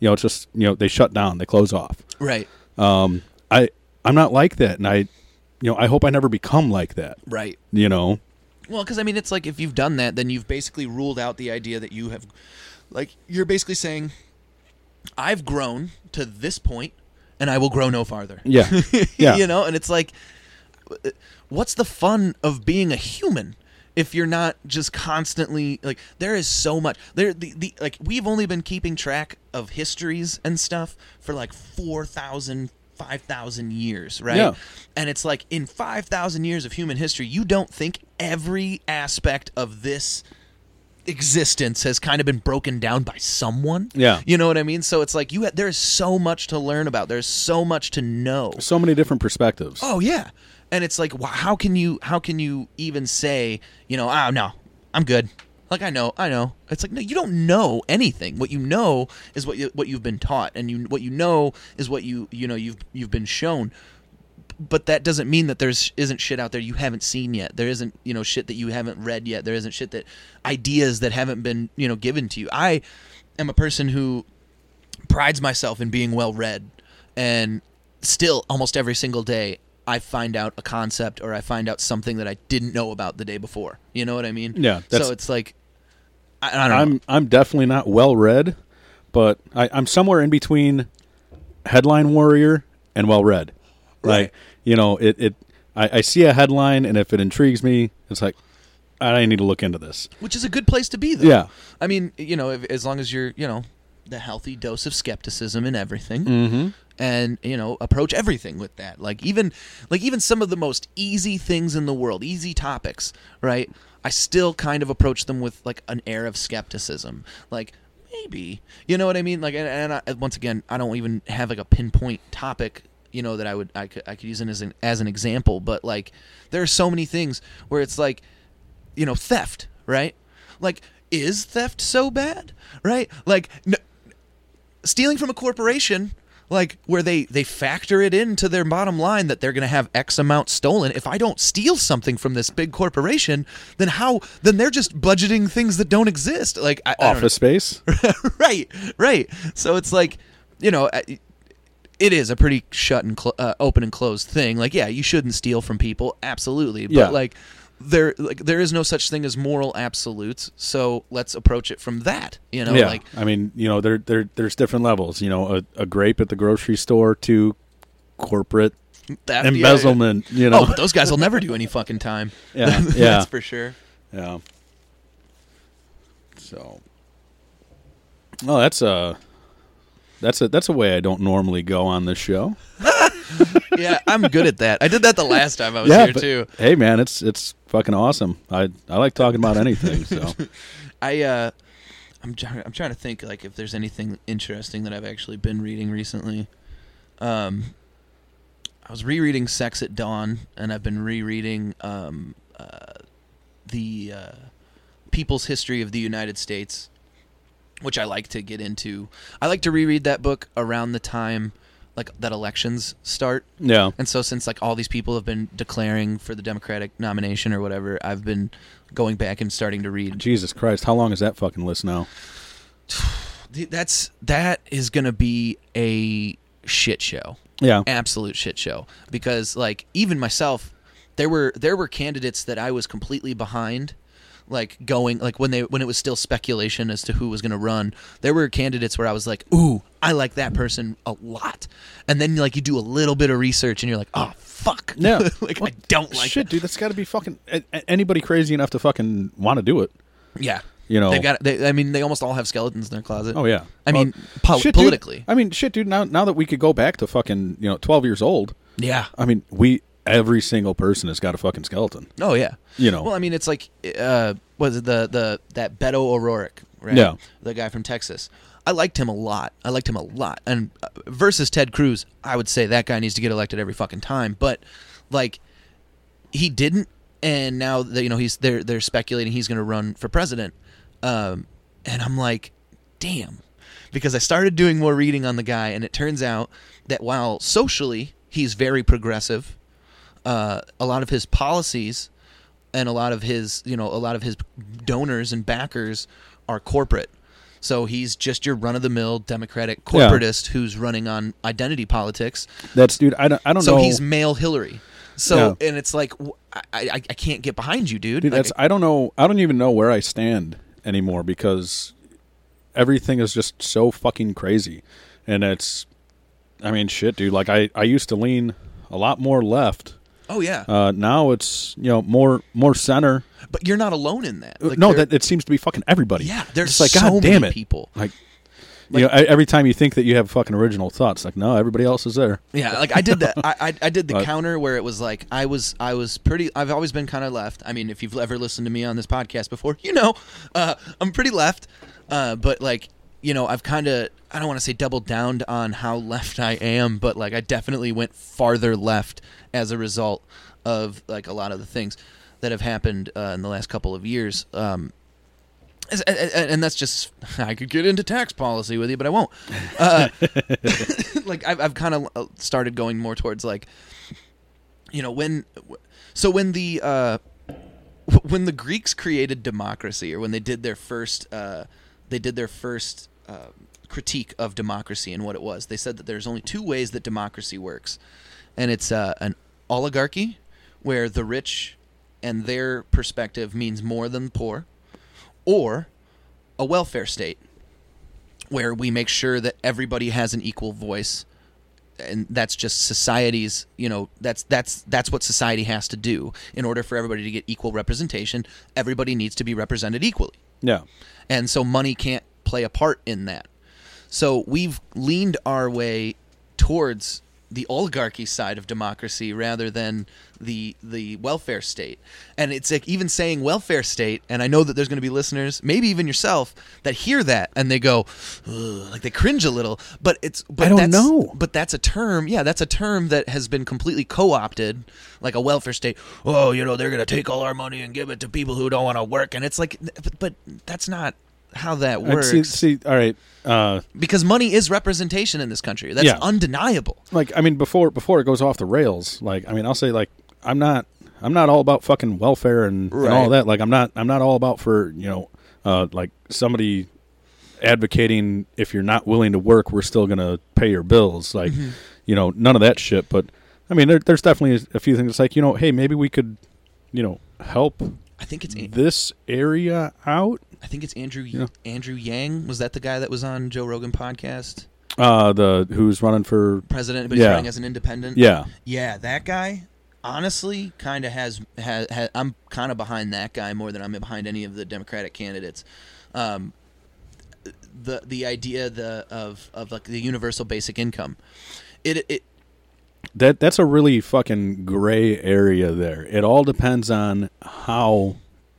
You know, it's just you know they shut down, they close off. right, Um, I I'm not like that, and I, you know, I hope I never become like that. right. You know, Well, because I mean, it's like if you've done that, then you've basically ruled out the idea that you have, like, you're basically saying, I've grown to this point, and I will grow no farther. yeah, yeah, you know, and it's like, what's the fun of being a human? If you're not just constantly like, there is so much there. The, the like we've only been keeping track of histories and stuff for like 4,000, 5,000 years, right? Yeah. And it's like in five thousand years of human history, you don't think every aspect of this existence has kind of been broken down by someone. Yeah. You know what I mean? So it's like you ha- there's so much to learn about. There's so much to know. so many different perspectives. Oh yeah. And it's like how can you how can you even say, you know, oh no, I'm good. Like I know, I know. It's like no, you don't know anything. What you know is what you what you've been taught and you what you know is what you you know you've you've been shown. But that doesn't mean that there's isn't shit out there you haven't seen yet. There isn't, you know, shit that you haven't read yet. There isn't shit that ideas that haven't been, you know, given to you. I am a person who prides myself in being well read and still almost every single day I find out a concept or I find out something that I didn't know about the day before. You know what I mean? Yeah, So it's like I, I don't I'm I'm definitely not well read, but I, I'm somewhere in between headline warrior and well read. Right. Like you know, it, it I, I see a headline and if it intrigues me, it's like I need to look into this. which is a good place to be though. Yeah. I mean, you know, if, as long as you're, you know, the healthy dose of skepticism in everything. Mm-hmm. and you know approach everything with that. Like even like even some of the most easy things in the world easy topics right? I still kind of approach them with like an air of skepticism. Like maybe. You know what i mean? Like and, and I, once again i don't even have like a pinpoint topic you know that i would i could, I could use it as an as an example but like there are so many things where it's like you know theft right? Like is theft so bad? Right? Like n- stealing from a corporation like where they they factor it into their bottom line that they're going to have x amount stolen. If i don't steal something from this big corporation then how then they're just budgeting things that don't exist. Like I, I Office space. right right. So it's like you know it is a pretty shut and cl- uh, open and closed thing. Like yeah you shouldn't steal from people. Absolutely. But Yeah. like there like there is no such thing as moral absolutes so let's approach it from that you know yeah. like I mean, you know, there there there's different levels. You know, a, a grape at the grocery store to corporate that yeah, embezzlement. You know. Oh, those guys will never do any fucking time. Yeah, that's yeah. for sure. Yeah. So. Well, that's a that's a that's a way I don't normally go on this show. Yeah, I'm good at that. I did that the last time I was yeah, here but, too. hey man, it's it's fucking awesome. I I like talking about anything. So I uh, I'm trying. I'm trying to think like if there's anything interesting that I've actually been reading recently. Um, I was rereading Sex at Dawn, and I've been rereading um, uh, the uh, People's History of the United States, which I like to get into. I like to reread that book around the time like that elections start. yeah, And so since like all these people have been declaring for the Democratic nomination or whatever, I've been going back and starting to read. Jesus Christ, how long is that fucking list now? That's that is going to be a shit show. Yeah, Absolute shit show because like even myself there were there were candidates that I was completely behind like going like when they when it was still speculation as to who was going to run there were candidates where I was like ooh I like that person a lot and then like you do a little bit of research and you're like oh fuck no like I don't like shit, dude. That's got to be fucking anybody crazy enough to fucking want to do it. Yeah. You know. They've got. They, I mean, they almost all have skeletons in their closet. Oh yeah. I mean, Well, pol- shit, dude. politically. I mean, shit, dude. Now now that we could go back to fucking you know twelve years old. Yeah. I mean, we every single person has got a fucking skeleton. Oh yeah. You know. Well, I mean, it's like, uh, was it the the that Beto O'Rourke, right? Yeah. The guy from Texas. I liked him a lot. I liked him a lot. And uh, versus Ted Cruz, I would say that guy needs to get elected every fucking time. But like, he didn't, and now that you know he's they're they're speculating he's going to run for president. Um, and I'm like, damn, because I started doing more reading on the guy, and it turns out that while socially he's very progressive, uh, a lot of his policies and a lot of his you know a lot of his donors and backers are corporate so he's just your run-of-the-mill democratic Yeah. corporatist who's running on identity politics That's dude. I don't. I don't so know. he's male hillary so and it's like I, I, I can't get behind you dude, Dude, Like, that's I don't know. I don't even know where I stand anymore because everything is just so fucking crazy, and it's. I mean, shit, dude. Like I, I used to lean a lot more left. Oh yeah Uh, now it's you know more more center. but you're not alone in that Like, no, that it seems to be fucking everybody. yeah there's It's like so God damn many it, people Like, you know, every time you think that you have fucking original thoughts, like no, everybody else is there. Yeah, like I did that. I, I I did the But- counter where it was like I was I was pretty. I've always been kind of left. I mean, if you've ever listened to me on this podcast before, you know, uh, I'm pretty left. Uh, but like you know, I've kind of I don't want to say doubled down on how left I am, but like I definitely went farther left as a result of like a lot of the things that have happened uh, in the last couple of years. Um, and that's just I could get into tax policy with you, but I won't. Uh, like I've, I've kind of started going more towards like, you know, when so when the uh, when the Greeks created democracy, or when they did their first uh, they did their first uh, critique of democracy and what it was, they said that there's only two ways that democracy works, and it's uh, an oligarchy, where the rich and their perspective means more than the poor, or a welfare state, where we make sure that everybody has an equal voice and that's just society's you know that's that's that's what society has to do in order for everybody to get equal representation everybody needs to be represented equally Yeah. and so money can't play a part in that. So we've leaned our way towards the oligarchy side of democracy rather than the the welfare state. And it's like even saying welfare state, and I know that there's going to be listeners, maybe even yourself, that hear that and they go, like they cringe a little. But it's but I don't that's, know. But that's a term, yeah, that's a term that has been completely co-opted, like a welfare state. Oh, you know, they're going to take all our money and give it to people who don't want to work, and it's like, but, but that's not how that works See, see, all right. Uh, because money is representation in this country. That's Yeah. undeniable. like I mean, before before it goes off the rails, like I mean, I'll say like I'm not I'm not all about fucking welfare and, and all Right. that. Like I'm not I'm not all about for you know uh, like somebody advocating if you're not willing to work, we're still gonna pay your bills. Like you know none of that shit. But I mean, there, there's definitely a few things. It's like you know, hey, maybe we could you know help I think it's An- this area out. I think it's Andrew Yeah. Andrew Yang. Was that the guy that was on Joe Rogan podcast? Uh, the who's running for President, but he's Yeah. running as an independent. yeah yeah, that guy. Honestly, kind of has, has, has I'm kind of behind that guy more than I'm behind any of the Democratic candidates. Um, the the idea the of of like the universal basic income, it it That that's a really fucking gray area there. It all depends on how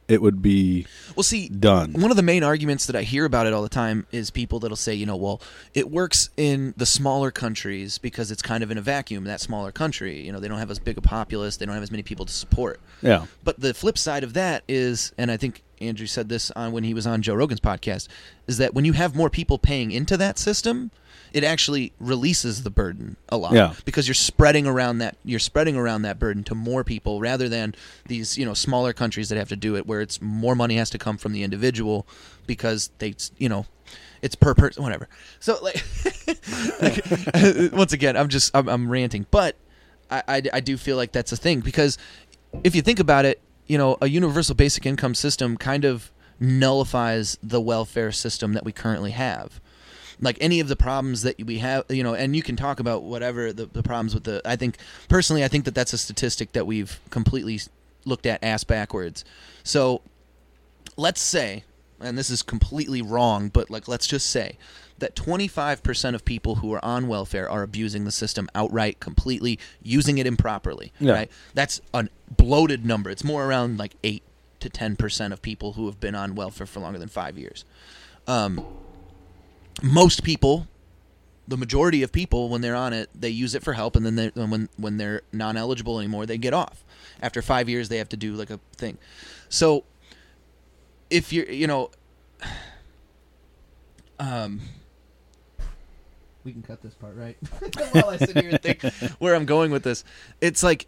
it would be well see done. One of the main arguments that I hear about it all the time is people that'll say, you know, well, it works in the smaller countries because it's kind of in a vacuum, that smaller country. You know, they don't have as big a populace, they don't have as many people to support. Yeah. But the flip side of that is, and I think Andrew said this on when he was on Joe Rogan's podcast, is that when you have more people paying into that system, it actually releases the burden a lot Yeah. because you're spreading around that you're spreading around that burden to more people rather than these you know smaller countries that have to do it where it's more money has to come from the individual because they you know it's per person whatever so like, like, once again i'm just i'm, I'm ranting but I, I i do feel like that's a thing because if you think about it you know a universal basic income system kind of nullifies the welfare system that we currently have like any of the problems that we have you know and you can talk about whatever the, the problems with the i think personally i think that that's a statistic that we've completely looked at ass backwards. So let's say and this is completely wrong but like let's just say that 25% of people who are on welfare are abusing the system outright completely using it improperly Yeah. right? That's a bloated number. It's more around like 8 to 10% of people who have been on welfare for longer than 5 years. Um, most people the majority of people when they're on it they use it for help and then they, when when they're non-eligible anymore they get off. After 5 years they have to do like a thing. So if you're you know um we can cut this part right? While I sit here and think where I'm going with this. It's like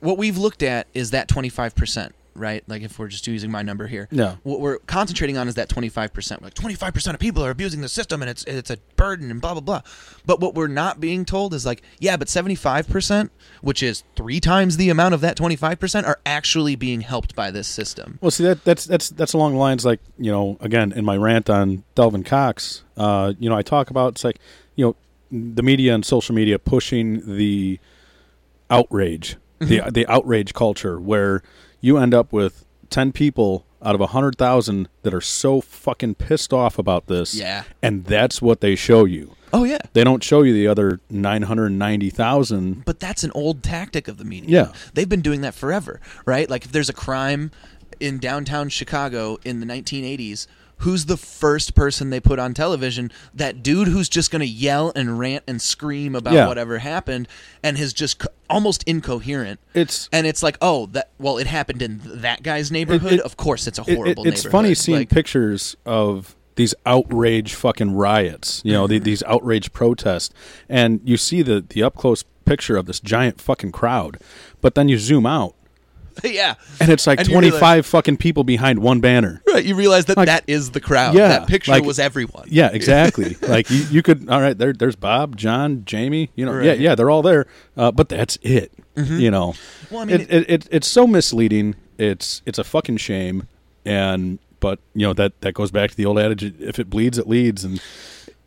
what we've looked at is that 25% right like if we're just using my number here No. what we're concentrating on is that 25%. Like 25% of people are abusing the system and it's it's a burden and blah blah blah. But what we're not being told is like, yeah, but 75%, which is 3 times the amount of that 25% are actually being helped by this system. Well, see that that's that's that's along the lines like you know again in my rant on Delvin Cox, uh, you know I talk about it's like you know the media and social media pushing the outrage, the the outrage culture where you end up with ten people out of a hundred thousand that are so fucking pissed off about this, Yeah. and that's what they show you. Oh yeah. They don't show you the other nine hundred ninety thousand. But that's an old tactic of the media. Yeah. They've been doing that forever, right? Like if there's a crime in downtown Chicago in the 1980s, who's the first person they put on television? That dude who's just going to yell and rant and scream about Yeah. whatever happened and is just co- almost incoherent. It's and it's like, oh, that well, it happened in that guy's neighborhood. it- of course, it's a It- it- horrible. it's funny seeing Like, pictures of these outrage fucking riots. You know, the, Mm-hmm. these outrage protests, and you see the the up close picture of this giant fucking crowd, but then you zoom out. yeah. and it's like And you 25 realize- fucking people behind one banner. Right. You realize that that is the crowd. Yeah, That picture like- was everyone. Yeah, exactly. like you, you could. All right, there, there's Bob, John, Jamie. You know, yeah, Right. yeah, they're all there. Uh, but that's it. You know, Well, I mean, it, it, it, it's so misleading. It's it's a fucking shame. And but you know that that goes back to the old adage: if it bleeds, it leads. And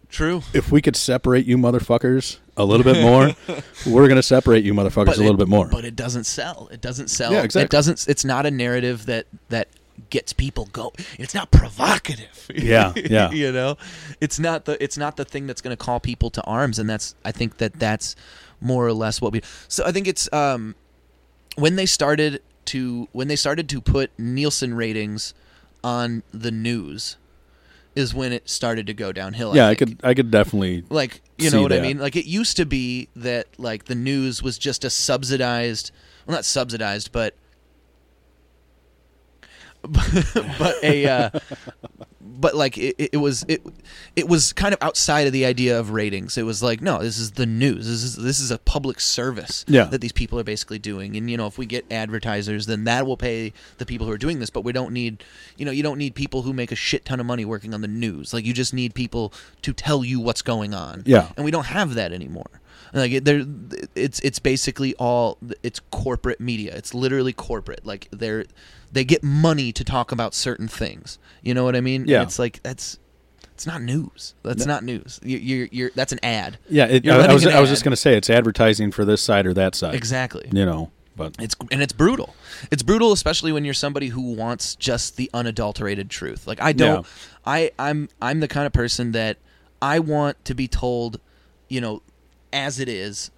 True. if we could separate you motherfuckers a little bit more, we're gonna separate you motherfuckers a little it- bit more. But it doesn't sell. It doesn't sell. Yeah, exactly. It doesn't. It's not a narrative that that gets people go. It's not provocative. Yeah, yeah. you know, it's not the it's not the thing that's going to call people to arms, and that's I think that that's more or less what we. So I think it's um when they started to when they started to put Nielsen ratings on the news is when it started to go downhill. yeah, I think could I could definitely like you know what I mean like it used to be that like the news was just a subsidized well not subsidized but but a uh, but like it, it was it it was kind of outside of the idea of ratings. It was like no this is the news. This is this is a public service Yeah. that these people are basically doing. And you know if we get advertisers then that will pay the people who are doing this. But we don't need you know you don't need people who make a shit ton of money working on the news. Like you just need people to tell you what's going on. Yeah. and we don't have that anymore like it, there it's it's basically all it's corporate media it's literally corporate like they're they get money to talk about certain things you know what i mean Yeah. it's like that's it's not news that's not news you, you're you're that's an ad Yeah, it, I, I was I was just gonna say it's advertising for this side or that side. exactly You know, but it's and it's brutal. It's brutal, especially when you're somebody who wants just the unadulterated truth. Like I don't, Yeah. I I'm I'm the kind of person that I want to be told, you know, as it is,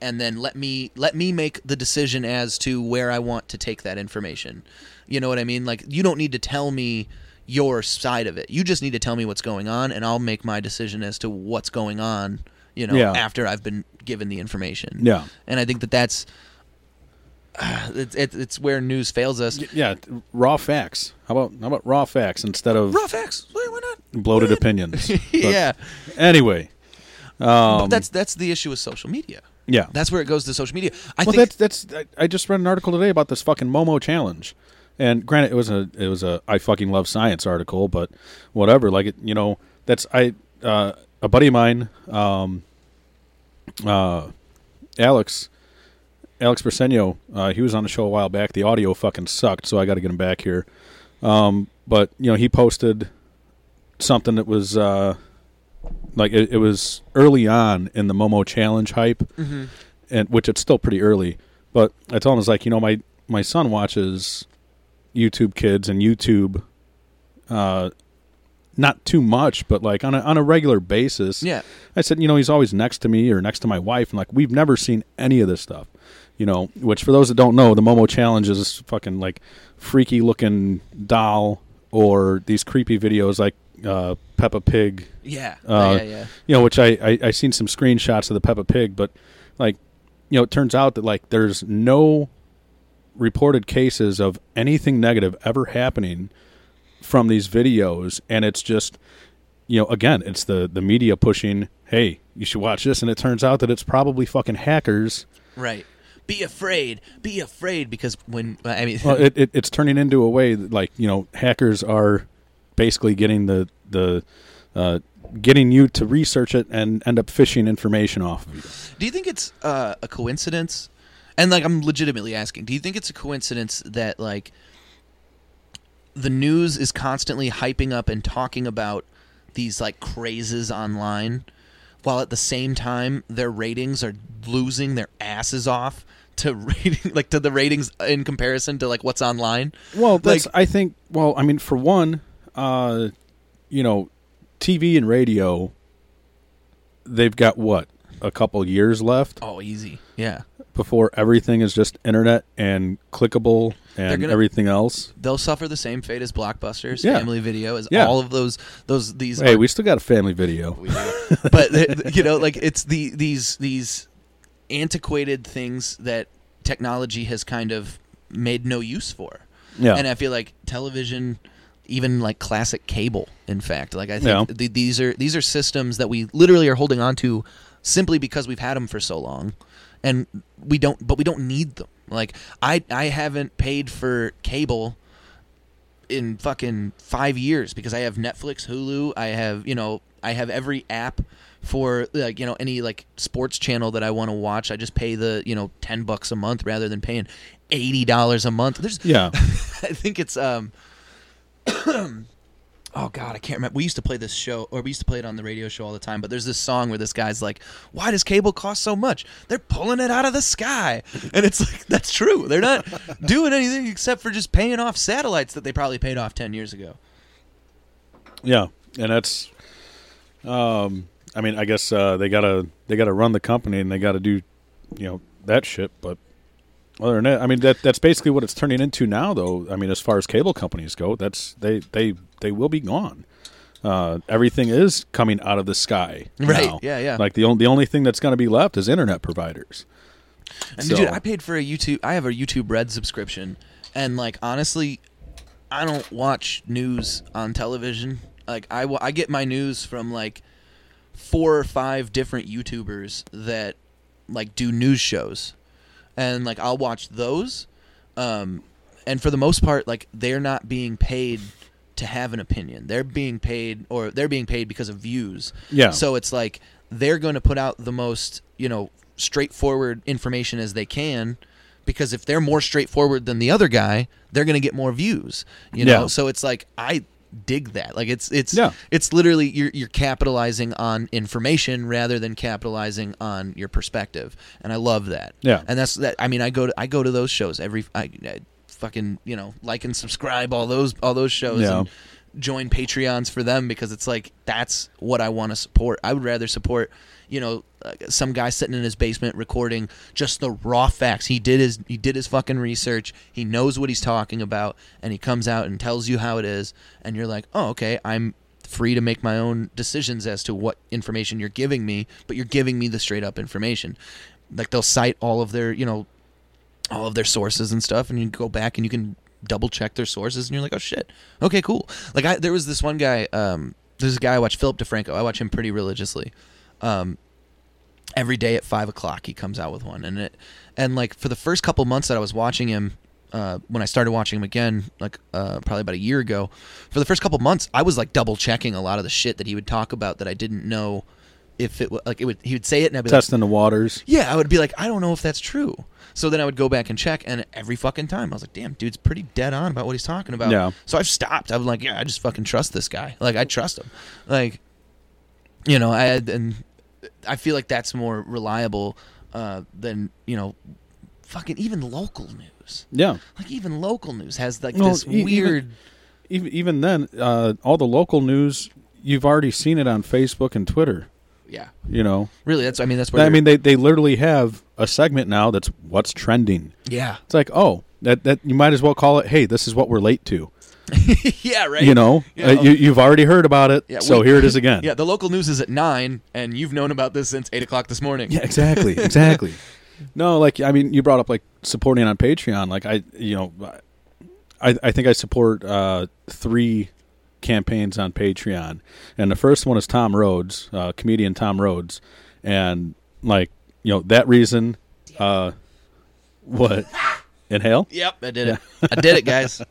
and then let me let me make the decision as to where I want to take that information. You know what I mean? Like you don't need to tell me your side of it. You just need to tell me what's going on, and I'll make my decision as to what's going on. You know, Yeah. after I've been given the information. yeah, And I think that that's it's it, it's where news fails us. yeah, raw facts. How about how about raw facts instead of Raw facts. Why, why not? bloated opinions? Yeah, Anyway, but um, that's that's the issue with social media. yeah. That's where it goes to social media. I well, think that's that's. I, I just read an article today about this fucking Momo challenge, and granted, it was a it was a I fucking love science article, but whatever. Like it, you know, that's I uh, a buddy of mine, um, uh, Alex. Alex Briseño, uh, he was on the show a while back. The audio fucking sucked, so I got to get him back here. Um, but you know, he posted something that was uh, like it, it was early on in the Momo challenge hype, and which it's still pretty early. But I told him I was like, you know, my my son watches YouTube Kids and YouTube, uh, not too much, but like on a on a regular basis. yeah, I said, you know, he's always next to me or next to my wife, and like we've never seen any of this stuff. You know, which for those that don't know, the Momo challenge is fucking like freaky looking doll or these creepy videos like uh, Peppa Pig yeah, Uh, yeah, yeah. you know, which I, I I seen some screenshots of the Peppa Pig, but like, you know, it turns out that like there's no reported cases of anything negative ever happening from these videos, and it's just, you know, again, it's the the media pushing, hey, you should watch this, and it turns out that it's probably fucking hackers. Right. Be afraid. Be afraid because when I mean, Well, it, it it's turning into a way that like you know hackers are basically getting the the uh, getting you to research it and end up phishing information off of you. do you think it's uh, a coincidence? And like, I'm legitimately asking. Do you think it's a coincidence that like the news is constantly hyping up and talking about these like crazes online, while at the same time their ratings are losing their asses off to rating like to the ratings in comparison to like what's online? Well, that's Like- I think. Well, I mean, for one, uh, you know, TV and radio, they've got what a couple years left Oh, easy. Yeah. before everything is just internet and clickable and gonna- everything else. They'll suffer the same fate as Blockbusters, Yeah. Family Video, as Yeah. all of those those these Hey, we still got a family video. but you know like it's the these these antiquated things that technology has kind of made no use for Yeah, and i feel like television even like classic cable in fact like i think th- these are these are systems that we literally are holding on to simply because we've had them for so long and we don't but we don't need them Like I I haven't paid for cable in fucking five years because I have Netflix, Hulu, I have you know I have every app for like you know any like sports channel that I want to watch. I just pay the you know ten bucks a month rather than paying eighty dollars a month. There's Yeah. I think it's um Oh God, I can't remember. We used to play this show, or we used to play it on the radio show all the time. But there's this song where this guy's like, "Why does cable cost so much? They're pulling it out of the sky," and it's like that's true. They're not doing anything except for just paying off satellites that they probably paid off ten years ago. Yeah, and that's, um, I mean, I guess uh, they gotta they gotta run the company and they gotta do, you know, that shit. But other than that, I mean, that that's basically what it's turning into now. Though, I mean, as far as cable companies go, that's they they they will be gone. Uh, everything is coming out of the sky, Right, now. yeah, yeah. Like the only the only thing that's going to be left is internet providers. And So- dude, I paid for a YouTube. I have a YouTube Red subscription, and like honestly, I don't watch news on television. Like I, I get my news from like four or five different YouTubers that like do news shows, and like I'll watch those. Um, and for the most part, like they're not being paid to have an opinion. They're being paid, or they're being paid because of views. Yeah. So it's like they're going to put out the most, you know, straightforward information as they can because if they're more straightforward than the other guy, they're going to get more views, you know? Yeah. So it's like I dig that. Like it's it's Yeah. it's literally you're you're capitalizing on information rather than capitalizing on your perspective. And I love that. Yeah. And that's that I mean I go to I go to those shows every I, I fucking, you know, like and subscribe all those all those shows Yeah. and join Patreons for them because it's like that's what I want to support. I would rather support, you know, uh, some guy sitting in his basement recording just the raw facts. He did his he did his fucking research. He knows what he's talking about, and he comes out and tells you how it is, and you're like, oh, okay, I'm free to make my own decisions as to what information you're giving me, but you're giving me the straight up information. Like they'll cite all of their, you know, all of their sources and stuff, and you go back and you can double check their sources, and you're like, oh shit, okay, cool. Like I, there was this one guy, um, there's a guy I watch, Philip DeFranco. I watch him pretty religiously. Um, every day at five o'clock he comes out with one, and it, and like for the first couple months that I was watching him. Uh, when I started watching him again, like uh, probably about a year ago, for the first couple months, I was like double checking a lot of the shit that he would talk about that I didn't know if it was like it would. He would say it, and I'd be like, Testing the waters. yeah, I would be like, I don't know if that's true. So then I would go back and check, and every fucking time I was like, damn, dude's pretty dead on about what he's talking about. Yeah. So I've stopped. I was like, yeah, I just fucking trust this guy. Like I trust him. Like, you know, I and I feel like that's more reliable uh, than you know, fucking even local news. Yeah. Like even local news has like Well, this e- weird. Even even then, uh, all the local news you've already seen it on Facebook and Twitter. yeah, You know, really. That's I mean that's where I mean they they literally have a segment now that's what's trending. yeah, It's like oh that that you might as well call it. Hey, this is what we're late to. yeah, right. You know, Yeah. uh, you you've already heard about it, Yeah, so we- here it is again. Yeah, the local news is at nine, and you've known about this since eight o'clock this morning. Yeah, exactly, exactly. no, like I mean, you brought up like supporting on Patreon. Like I, you know, I I think I support uh, three campaigns on Patreon, and the first one is Tom Rhodes, uh, comedian Tom Rhodes, and like you know that reason. Uh, what? Inhale. Yep, I did it. I did it, guys.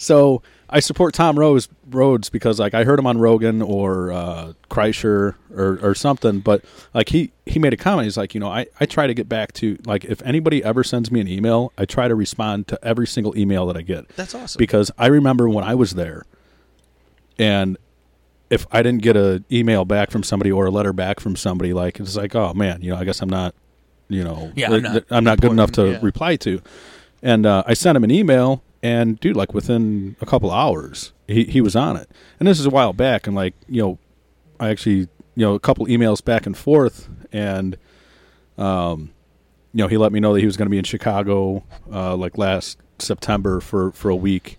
So I support Tom Rose Rhodes because like I heard him on Rogan or uh, Kreischer or, or something, but like he he made a comment. He's like, you know, I I try to get back to like if anybody ever sends me an email, I try to respond to every single email that I get That's awesome. because I remember when I was there, and if I didn't get a email back from somebody or a letter back from somebody, like it's like, oh man, you know, I guess I'm not, you know, Yeah, I'm not I'm not good enough to yeah. reply to. And uh, I sent him an email, and dude, like within a couple hours, he he was on it. And this is a while back, and like you know, I actually you know a couple emails back and forth, and um, you know, he let me know that he was going to be in Chicago uh, like last September for for a week,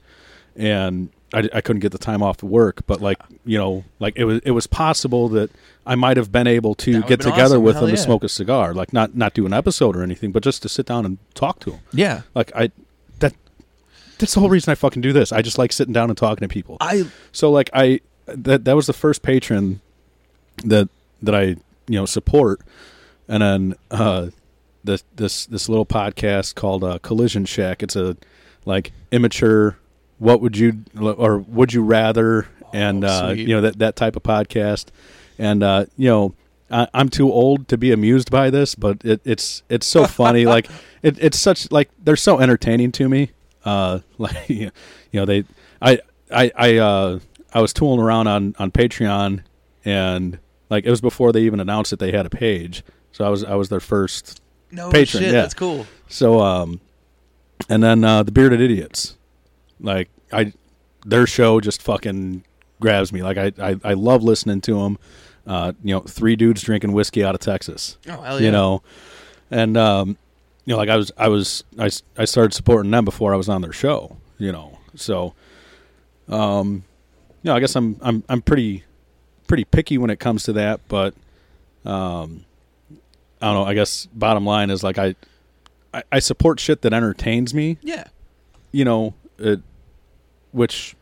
and I, I couldn't get the time off of work. But like you know, like it was it was possible that I might have been able to get together awesome. with Hell him yeah. to smoke a cigar, like not not do an episode or anything, but just to sit down and talk to him. yeah, Like I that's the whole reason I fucking do this. I just like sitting down and talking to people. I So like I that that was the first patron that that I you know support, and then uh, this this this little podcast called uh, Collision Shack. It's a like immature. What would you or would you rather? And uh, you know that that type of podcast. And uh, you know, I, I'm too old to be amused by this, but it, it's it's so funny. like it, it's such like they're so entertaining to me. Uh, like you know they I I I uh I was tooling around on on Patreon and like it was before they even announced that they had a page. So I was I was their first No Patron, shit, yeah. that's cool. so um, and then uh, the bearded idiots, like I, their show just fucking grabs me. Like I, I, I love listening to them. Uh, you know, three dudes drinking whiskey out of Texas. Oh hell yeah. You know, and um, you know, like I was, I was, I, I started supporting them before I was on their show. You know, so um, you know, I guess I'm, I'm, I'm pretty, pretty picky when it comes to that, but um, I don't know. I guess bottom line is like I, I, I support shit that entertains me. Yeah. You know, it, which,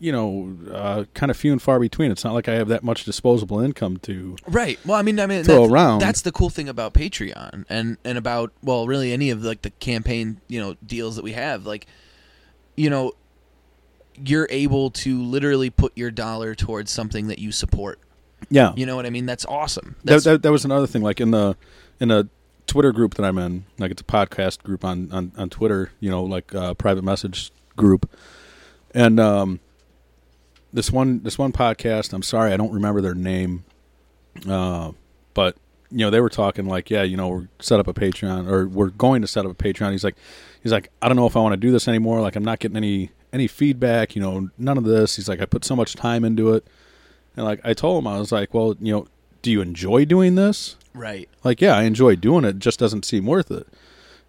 you know, uh, kind of few and far between. It's not like I have that much disposable income to. Right. Well, I mean, I mean, Throw that's, around. that's the cool thing about Patreon and and about well, really any of like the campaign you know deals that we have. Like, you know, you're able to literally put your dollar towards something that you support. Yeah, You know what I mean? That's awesome. that, That's, that that was another thing. Like in the in a Twitter group that I'm in, like it's a podcast group on on, on Twitter. You know, like a private message group, and um, this one this one podcast. I'm sorry, I don't remember their name, uh, but you know they were talking like, yeah, you know, we're set up a Patreon or we're going to set up a Patreon. He's like, he's like, I don't know if I want to do this anymore. Like, I'm not getting any any feedback. You know, none of this. He's like, I put so much time into it. And like I told him, I was like, well, you know, do you enjoy doing this? right. Like, yeah, I enjoy doing it. it just doesn't seem worth it.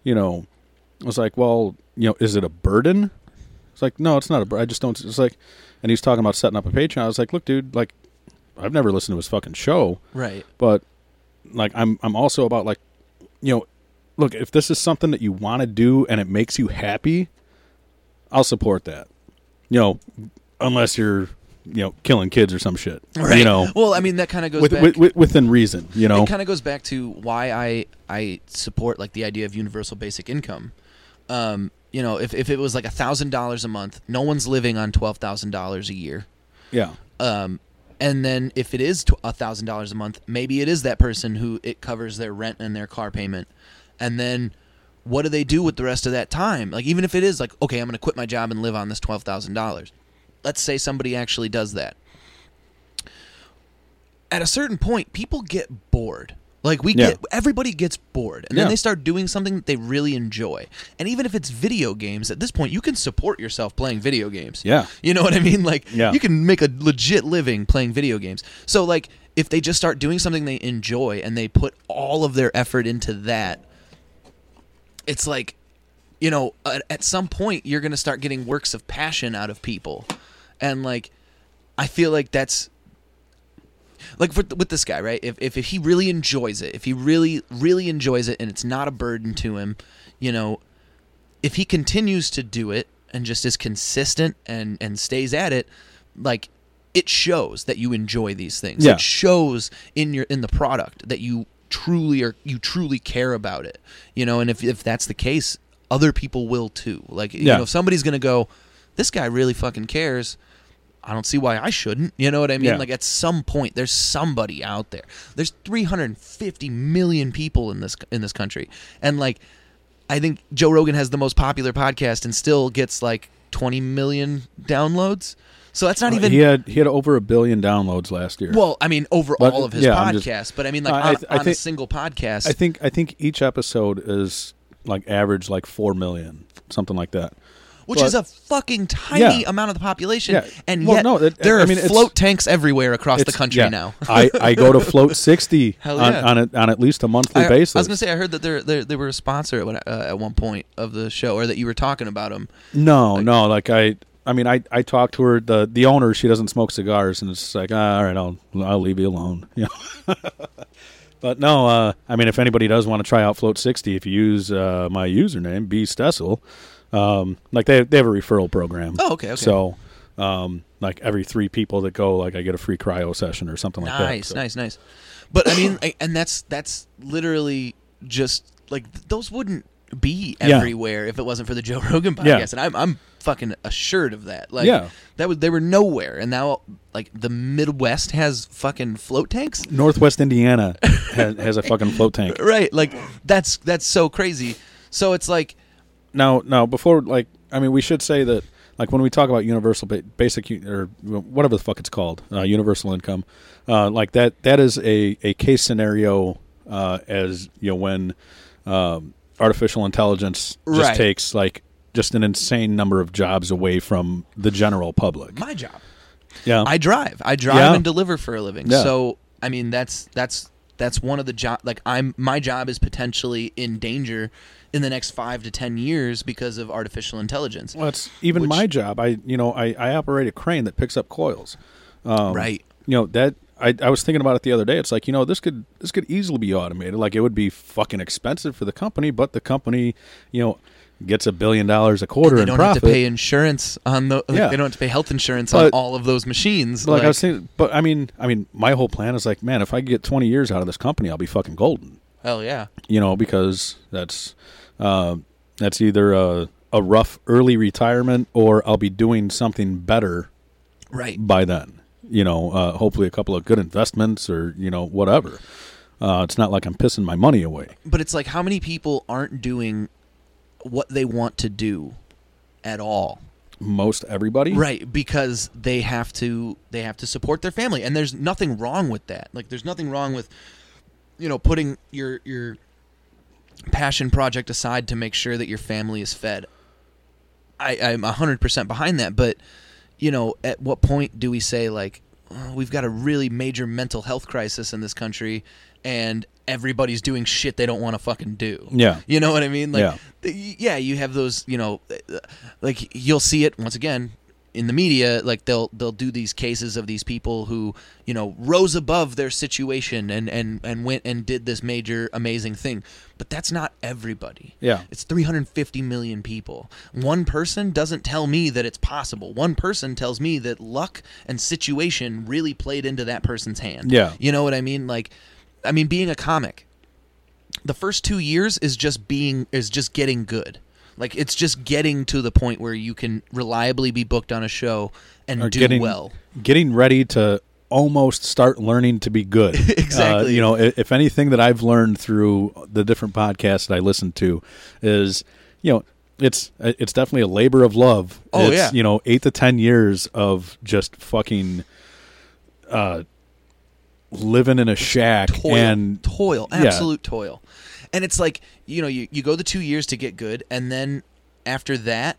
You know, I was like, well, you know, is it a burden? It's like, no, it's not a burden. I just don't. It's like, and he's talking about setting up a Patreon. I was like, look, dude, like, I've never listened to his fucking show, Right. but like, I'm I'm also about like, you know, look, if this is something that you want to do and it makes you happy, I'll support that. You know, unless you're, you know, killing kids or some shit. Right. You know, Well, I mean, that kind of goes with, back. with, with, within reason. You know, it kind of goes back to why I I support like the idea of universal basic income. Um, you know, if if it was like a thousand dollars a month, no one's living on twelve thousand dollars a year. yeah. Um, and then if it is a thousand dollars a month, maybe it is that person who it covers their rent and their car payment, and then what do they do with the rest of that time? Like even if it is like, okay, I'm going to quit my job and live on this twelve thousand dollars. Let's say somebody actually does that. At a certain point, people get bored. Like we Yeah. get everybody gets bored, and Yeah. then they start doing something that they really enjoy. And even if it's video games, at this point, you can support yourself playing video games. Yeah. You know what I mean? Like Yeah. you can make a legit living playing video games. So like if they just start doing something they enjoy and they put all of their effort into that, it's like you know, at, at some point you're going to start getting works of passion out of people. And like I feel like that's like for, with this guy, right? If, if if he really enjoys it, if he really really enjoys it, and it's not a burden to him, you know, if he continues to do it and just is consistent and and stays at it, like it shows that you enjoy these things. Yeah. It shows in your in the product that you truly are you truly care about it. You know, and if if that's the case, other people will too. Like you know, if somebody's gonna go, this guy really fucking cares. I don't see why I shouldn't. You know what I mean? Yeah. Like at some point, there's somebody out there. There's 350 million people in this in this country, and like, I think Joe Rogan has the most popular podcast and still gets like 20 million downloads. So that's not uh, even. he had he had over a billion downloads last year. well, I mean, over But, all of his yeah, podcasts, just- but I mean, like I- on, I on a single podcast. I think I think each episode is like average like four million, something like that. Which is a fucking tiny Yeah. amount of the population, Yeah. and Well, yet no, that- there I are mean, float tanks everywhere across the country yeah. now. I, I go to float sixty on on, a, on at least a monthly I, basis. I was gonna say I heard that they're, they're they were a sponsor at, one- uh, at one point of the show, or that you were talking about them. no, like- no, like I. I mean, I, I talked to her. the The owner, she doesn't smoke cigars, and it's like, ah, all right, I'll I'll leave you alone. You know? but no, uh, I mean, if anybody does want to try out Float sixty, if you use uh, my username B Stessel, um, like they they have a referral program. Oh, okay, okay. So, um, like every three people that go, like I get a free cryo session or something like that. Nice, So- nice, nice. But I mean, I, and that's that's literally just like those wouldn't be Yeah. everywhere if it wasn't for the Joe Rogan podcast, Yeah. and I'm I'm fucking assured of that. Like, Yeah. that was they were nowhere, and now like the Midwest has fucking float tanks. Northwest Indiana has, has a fucking float tank. Right, like that's that's so crazy. So it's like Now, now before like I mean, we should say that like when we talk about universal ba- basic or whatever the fuck it's called, uh, universal income, uh, like that that is a a case scenario uh, as you know when um, artificial intelligence just Right. takes like just an insane number of jobs away from the general public. my job. Yeah, I drive. I drive Yeah. and deliver for a living. Yeah. So I mean that's that's that's one of the job like I'm my job is potentially in danger in the next five to ten years because of artificial intelligence. well, it's even which- my job. I you know I, I operate a crane that picks up coils. Um, right. you know that I, I was thinking about it the other day. It's like you know this could this could easily be automated. Like it would be fucking expensive for the company, but the company you know gets a billion dollars a quarter and They in don't profit. have to pay insurance on the. like, Yeah. They don't have to pay health insurance on all of those machines. like, I was saying, but I mean, I mean, my whole plan is like, man, if I get twenty years out of this company, I'll be fucking golden. hell yeah. You know, because that's uh, that's either a a rough early retirement or I'll be doing something better Right. by then. You know, uh, hopefully a couple of good investments or you know whatever. Uh, it's not like I'm pissing my money away. But it's like how many people aren't doing what they want to do at all. Most everybody, Right, because they have to they have to support their family and there's nothing wrong with that. Like there's nothing wrong with you know putting your your passion project aside to make sure that your family is fed. I I'm 100% behind that, but you know, at what point do we say like "Oh, we've got a really major mental health crisis in this country and everybody's doing shit they don't want to fucking do. Yeah. You know what I mean? Like, Yeah. yeah, you have those, you know, like you'll see it once again in the media. Like they'll they'll do these cases of these people who, you know, rose above their situation and and and went and did this major amazing thing. But that's not everybody. Yeah. It's 350 million people. One person doesn't tell me that it's possible. One person tells me that luck and situation really played into that person's hand. Yeah. You know what I mean? Like, I mean, being a comic, the first two years is just being is just getting good. Like it's just getting to the point where you can reliably be booked on a show and Or do getting well. getting ready to almost start learning to be good. Exactly. Uh, you know, i- if anything that I've learned through the different podcasts that I listen to is, you know, it's it's definitely a labor of love. Oh, it's, yeah. You know, eight to ten years of just fucking, uh, living in a shack toil, and toil, yeah. absolute toil. And it's like you know, you you go the two years to get good, and then after that,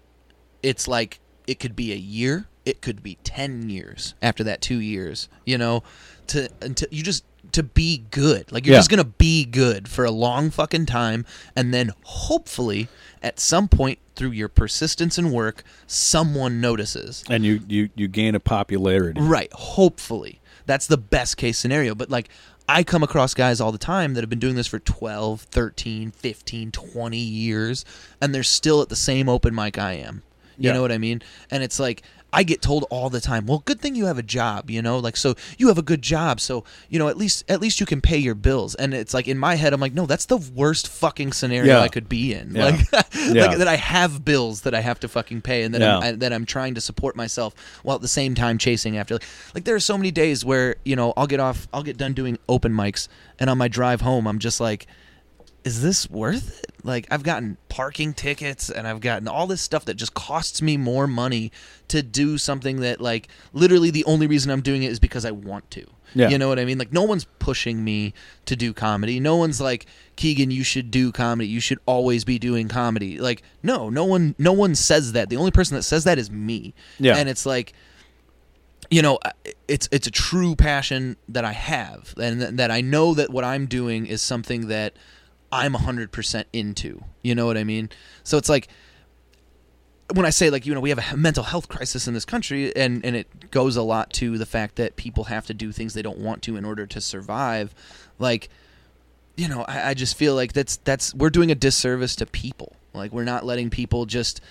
it's like it could be a year, it could be ten years after that two years. You know, to until you just to be good, like you're Yeah. just gonna be good for a long fucking time, and then hopefully at some point through your persistence and work, someone notices. and you you you gain a popularity. Right. Hopefully. That's the best case scenario. But like, I come across guys all the time that have been doing this for 12, 13, 15, 20 years, and they're still at the same open mic I am. You Yeah. know what I mean? And it's like, I get told all the time, "Well, good thing you have a job, you know? Like so you have a good job, so, you know, at least at least you can pay your bills." And it's like in my head I'm like, "No, that's the worst fucking scenario Yeah. I could be in." Yeah. Like, Yeah. like that I have bills that I have to fucking pay and that. I'm, I, that I'm trying to support myself while at the same time chasing after like, like there are so many days where you know I'll get off I'll get done doing open mics and on my drive home I'm just like is this worth it like I've gotten parking tickets and I've gotten all this stuff that just costs me more money to do something that like literally the only reason I'm doing it is because I want to. Yeah. you know what I mean? Like no one's pushing me to do comedy. No one's like Keegan you should do comedy. You should always be doing comedy. Like no no one no one says that. The only person that says that is me. Yeah. and it's like you know it's it's a true passion that I have and that I know that what I'm doing is something that I'm 100% into you know what I mean so it's like when I say like you know we have a mental health crisis in this country and and it goes a lot to the fact that people have to do things they don't want to in order to survive like you know I, I just feel like that's that's we're doing a disservice to people like we're not letting people just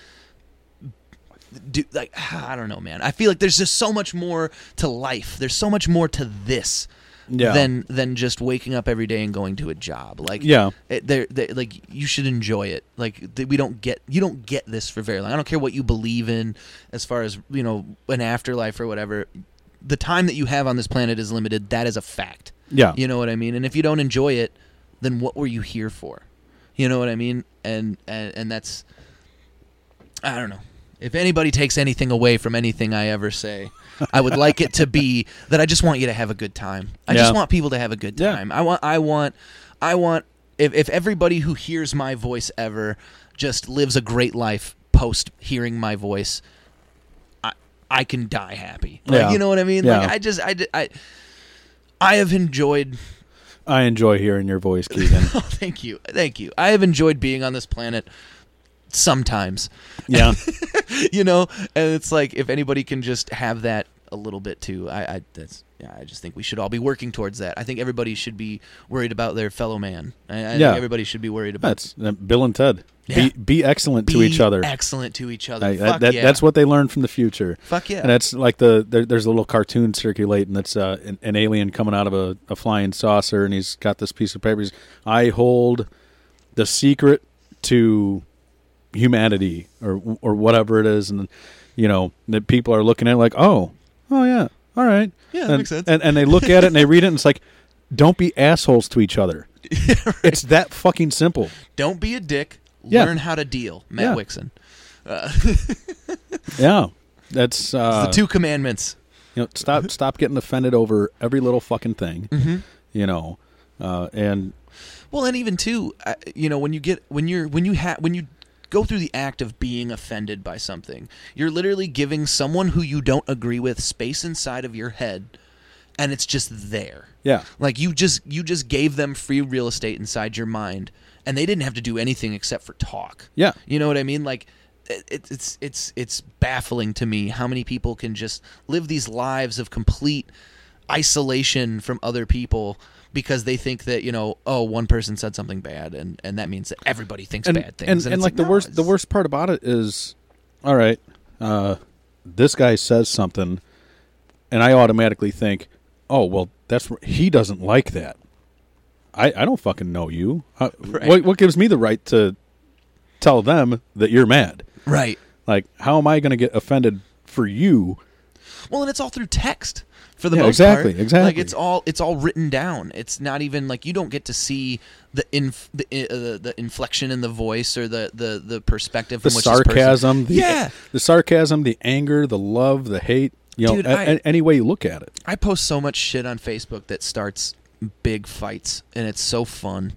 do like I don't know, man. I feel like there's just so much more to life. There's so much more to this Yeah. than than just waking up every day and going to a job. Like Yeah. Eh, it, they're, they like you should enjoy it. Like th- we don't get you don't get this for very long. I don't care what you believe in as far as you know an afterlife or whatever. The time that you have on this planet is limited. That is a fact. Yeah. You know what I mean? And if you don't enjoy it, then what were you here for? You know what I mean? And and, and that's I don't know. If anybody takes anything away from anything I ever say, I would like it to be that I just want you to have a good time. I just want people to have a good Yeah. time. I want I want I want if if everybody who hears my voice ever just lives a great life post hearing my voice, I I can die happy. Like, Yeah. you know what I mean? Like Yeah. I just I I I have enjoyed I enjoy hearing your voice, Keegan. Oh, thank you. Thank you. I have enjoyed being on this planet sometimes. yeah. you know, and it's like if anybody can just have that a little bit too. I, I that's yeah, I just think we should all be working towards that. I think everybody should be worried about their fellow man. I, I Yeah. think everybody should be worried about That's uh, Bill and Ted. Yeah. Be be excellent to each other. Excellent to each other. I- Fuck that, that- yeah. That's what they learned from the future. Fuck yeah. And that's like the there, there's a little cartoon circulating that's uh, an, an alien coming out of a, a flying saucer, and he's got this piece of paper. He's, I hold the secret to humanity, or or whatever it is, and you know that people are looking at it like, oh, oh yeah, all right, Yeah, that and, makes sense. And and they look at it and they read it, and it's like, don't be assholes to each other. It's that fucking simple. Don't be a dick. Yeah. Learn how to deal. Matt Yeah. Wixon. Yeah, that's uh, the two commandments. You know, stop stop getting offended over every little fucking thing. Mm-hmm. You know, uh, and Well, and even too, uh, you know, when you get when you're when you ha- when you go through the act of being offended by something, you're literally giving someone who you don't agree with space inside of your head, and it's just there. yeah, Like you just you just gave them free real estate inside your mind, and they didn't have to do anything except for talk. yeah, You know what I mean? Like it, it- it's it's it's baffling to me how many people can just live these lives of complete isolation from other people because they think that you know oh one person said something bad and and that means that everybody thinks and bad things and, and, it's like the no, worst the worst part about it is, all right, uh, this guy says something, and I automatically think, oh well, that's he doesn't like that. I I don't fucking know you. Uh, Right. What what gives me the right to tell them that you're mad? right Like, how am I going to get offended for you? Well and it's all through text for the Yeah, most exactly, part. exactly. Exactly. Like it's all it's all written down it's not even like you don't get to see the inf- the, uh, the inflection in the voice or the the the perspective the from which this person- sarcasm, the yeah the sarcasm, the anger, the love, the hate. You know, Dude, a- I- a- any way you look at it. I post so much shit on Facebook that starts big fights, and it's so fun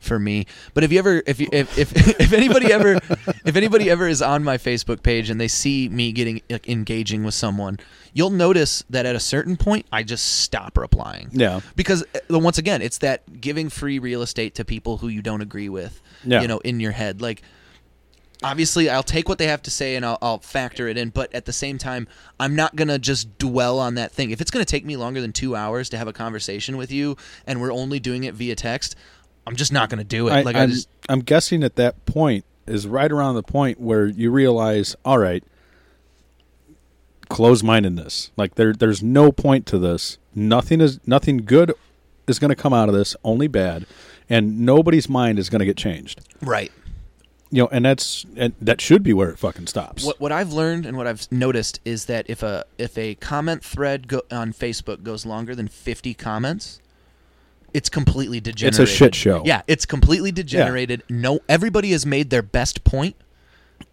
for me. But if you ever, if you, if if, if anybody ever, if anybody ever is on my Facebook page and they see me getting like, engaging with someone, you'll notice that at a certain point I just stop replying. Yeah. Because uh, once again, it's that giving free real estate to people who you don't agree with. Yeah. You know, in your head, like obviously I'll take what they have to say and I'll, I'll factor it in, but at the same time, I'm not gonna just dwell on that thing. If it's gonna take me longer than two hours to have a conversation with you, and we're only doing it via text, I'm just not gonna do it. I, like I I'm, just I'm guessing at that point is right around the point where you realize, all right, close mindedness. Like there, there's no point to this. Nothing is nothing good is going to come out of this. Only bad, and nobody's mind is going to get changed. right. You know, and that's and that should be where it fucking stops. What what I've learned and what I've noticed is that if a if a comment thread go, on Facebook goes longer than 50 comments, it's completely degenerated. It's a shit show. Yeah, it's completely degenerated. No, everybody has made their best point,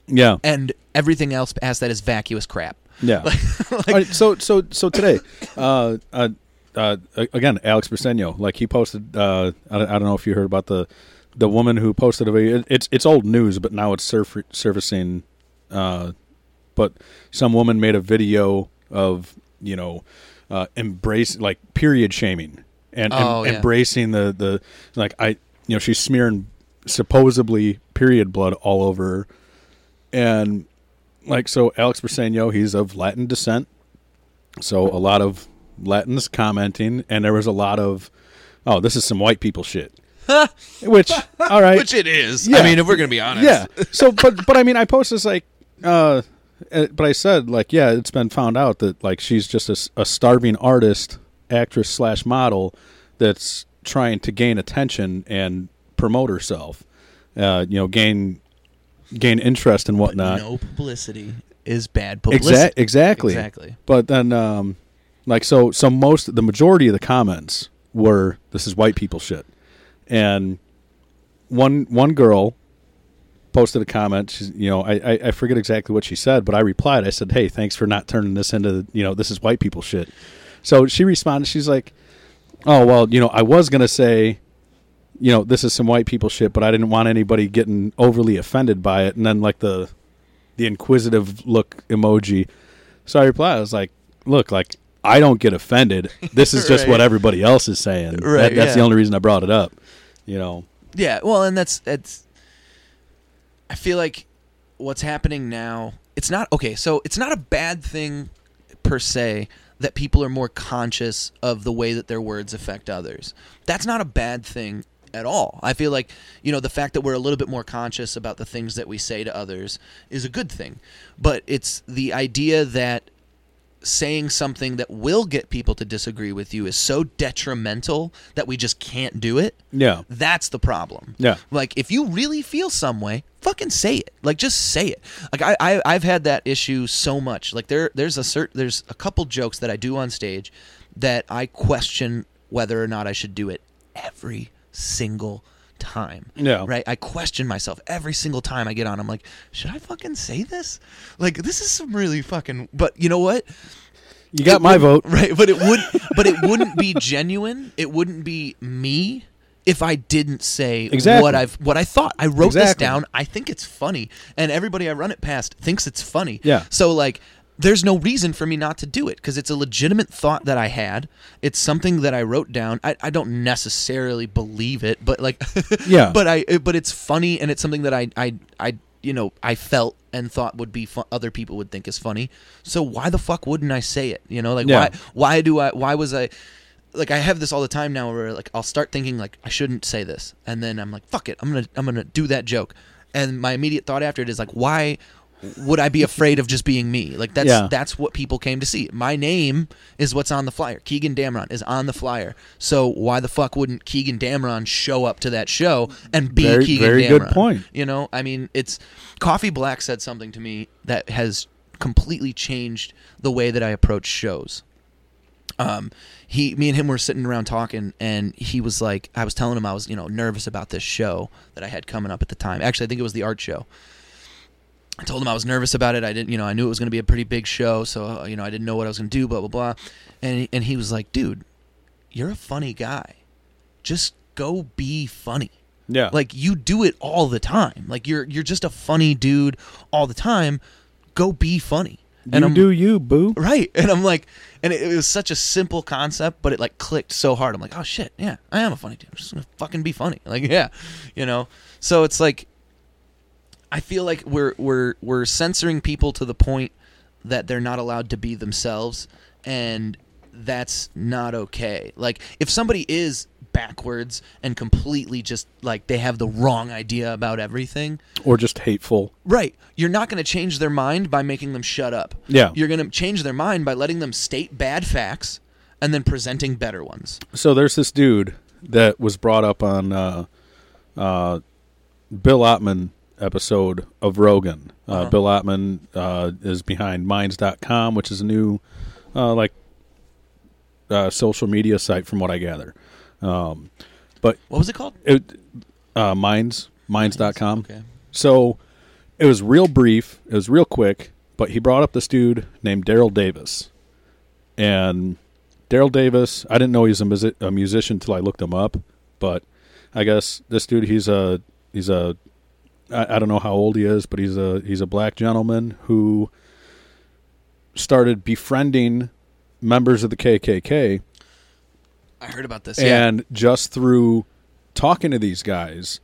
Yeah, and everything else past that is vacuous crap. yeah. All right, so so so today, uh, uh, uh, again, Alex Briseño, like he posted. Uh, I, I don't know if you heard about the the woman who posted a video. It's it's old news, but now it's surf- surfacing. Uh, but some woman made a video of you know uh, embrace like period shaming and, Oh, yeah. embracing the the like I you know she's smearing supposedly period blood all over and like so Alex Briseño, he's of Latin descent. So a lot of Latins commenting and there was a lot of oh, this is some white people shit. Which all right. Which it is. Yeah. I mean, if we're gonna be honest. yeah. So but but I mean I posted this like uh uh, but I said like yeah, it's been found out that like she's just a starving artist actress slash model that's trying to gain attention and promote herself. Uh, you know, gain gain interest and whatnot. no publicity is bad publicity. Exac- exactly. Exactly. But then, um, like, so, so most, the majority of the comments were, "This is white people shit," and one one girl posted a comment. She's, you know, I, I I forget exactly what she said, but I replied. I said, "Hey, thanks for not turning this into, you know, this is white people shit." So she responded. She's like, "Oh well, you know, I was gonna say." You know, this is some white people shit, but I didn't want anybody getting overly offended by it. And then, like the the inquisitive look emoji. So I replied, I was like, look, like I don't get offended. This is just Right. what everybody else is saying. Right, That, that's the only reason I brought it up. You know. Yeah, well, and that's that's. I feel like what's happening now. It's not okay. So it's not a bad thing per se that people are more conscious of the way that their words affect others. That's not a bad thing at all. I feel like you know the fact that we're a little bit more conscious about the things that we say to others is a good thing. But it's the idea that saying something that will get people to disagree with you is so detrimental that we just can't do it. Yeah. That's the problem. Yeah. Like if you really feel some way, fucking say it. Like just say it. Like I, I I've had that issue so much. Like there there's a cert there's a couple jokes that I do on stage that I question whether or not I should do it every single time. Time, yeah. Right? I question myself every single time I get on. I'm like, should I fucking say this? Like this is some really fucking but you know what? You got It my vote. right? But it would, but it wouldn't be genuine. It wouldn't be me if I didn't say Exactly. what I've what I thought. I wrote this down. I think it's funny, and everybody I run it past thinks it's funny. Yeah. So like. There's no reason for me not to do it because it's a legitimate thought that I had. It's something that I wrote down. I, I don't necessarily believe it, but like, Yeah. But I, but it's funny and it's something that I, I, I, you know, I felt and thought would be fun, other people would think is funny. So why the fuck wouldn't I say it? You know, like Yeah. why why do I why was I like I have this all the time now where like I'll start thinking like I shouldn't say this and then I'm like fuck it I'm going to I'm to do that joke. And my immediate thought after it is like why would I be afraid of just being me? Like that's Yeah. that's what people came to see. My name is what's on the flyer. Keegan Damron is on the flyer. So why the fuck wouldn't Keegan Damron show up to that show and be Very- Keegan very Damron? good point. You know, I mean, it's Coffee Black said something to me that has completely changed the way that I approach shows. Um, he, me and him were sitting around talking, and he was like, I was telling him I was, you know, nervous about this show that I had coming up at the time. Actually, I think it was the art show. I told him I was nervous about it. I didn't, you know, I knew it was going to be a pretty big show, so uh, you know, I didn't know what I was going to do. Blah blah blah, and he- and he was like, "Dude, you're a funny guy. Just go be funny." Yeah. Like you do it all the time. Like you're you're just a funny dude all the time. Go be funny. you I'm do you, boo. right. And I'm like, and it, it was such a simple concept, but it like clicked so hard. I'm like, oh shit, yeah, I am a funny dude. I'm just gonna fucking be funny. Like yeah, you know. So it's like, I feel like we're we're we're censoring people to the point that they're not allowed to be themselves, and that's not okay. Like if somebody is backwards and completely just like they have the wrong idea about everything Or just hateful. right you're not going to change their mind by making them shut up Yeah. you're going to change their mind by letting them state bad facts and then presenting better ones So there's this dude that was brought up on uh, uh, Bill Ottman episode of Rogan. Uh, Uh-huh. Bill Ottman uh, is behind Minds.com, which is a new uh, like uh, social media site, from what I gather. Um, but what was it called it, uh, Minds Minds.com. okay So it was real brief. It was real quick. But he brought up this dude named Daryl Davis, and Daryl Davis. I didn't know he was a, musi- a musician until I looked him up. But I guess this dude, he's a he's a I, I don't know how old he is, but he's a he's a black gentleman who started befriending members of the KKK i heard about this yeah and just through talking to these guys,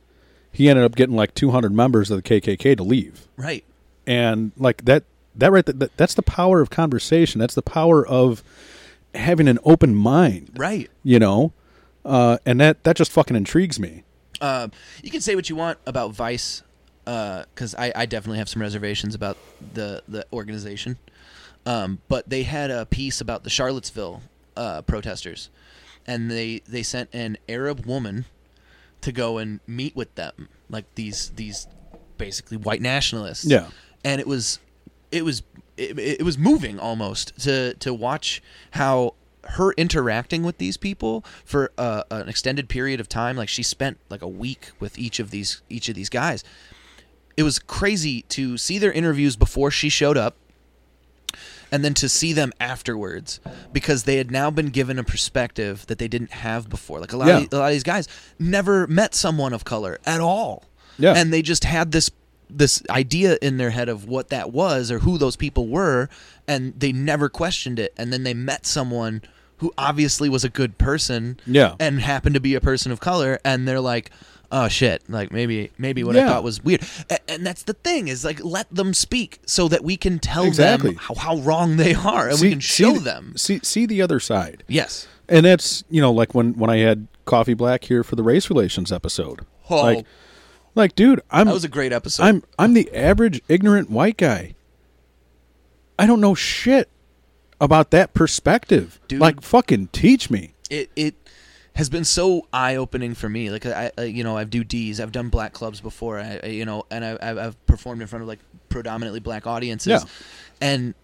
he ended up getting like 200 members of the KKK to leave. right And like that, that right, that, that's the power of conversation. That's the power of having an open mind, right you know? Uh, and that, that just fucking intrigues me. uh, you can say what you want about vice because I, I definitely have some reservations about the the organization um, but they had a piece about the charlottesville uh, protesters, and they they sent an Arab woman to go and meet with them, like these these basically white nationalists. Yeah. and it was it was it, it was moving almost to to watch how her interacting with these people for uh, an extended period of time like she spent like a week with each of these each of these guys it was crazy to see their interviews before she showed up and then to see them afterwards because they had now been given a perspective that they didn't have before like a lot, Yeah. of, a lot of these guys never met someone of color at all Yeah. and they just had this this idea in their head of what that was or who those people were and they never questioned it and then they met someone who obviously was a good person Yeah. and happened to be a person of color and they're like oh shit like maybe maybe what i thought was weird A- and that's the thing is like let them speak so that we can tell Exactly. them how, how wrong they are and we can show the- them See see the other side. yes And that's you know like when when I had Coffee Black here for the race relations episode. Oh. Like like dude, I'm that was a great episode I'm I'm the average ignorant white guy. I don't know shit about that perspective. Dude. Like fucking teach me. it it has been so eye opening for me. Like I, I, you know, I've do D's, I've done black clubs before, I, I- you know, and I, I've, I've performed in front of like predominantly black audiences, Yeah. and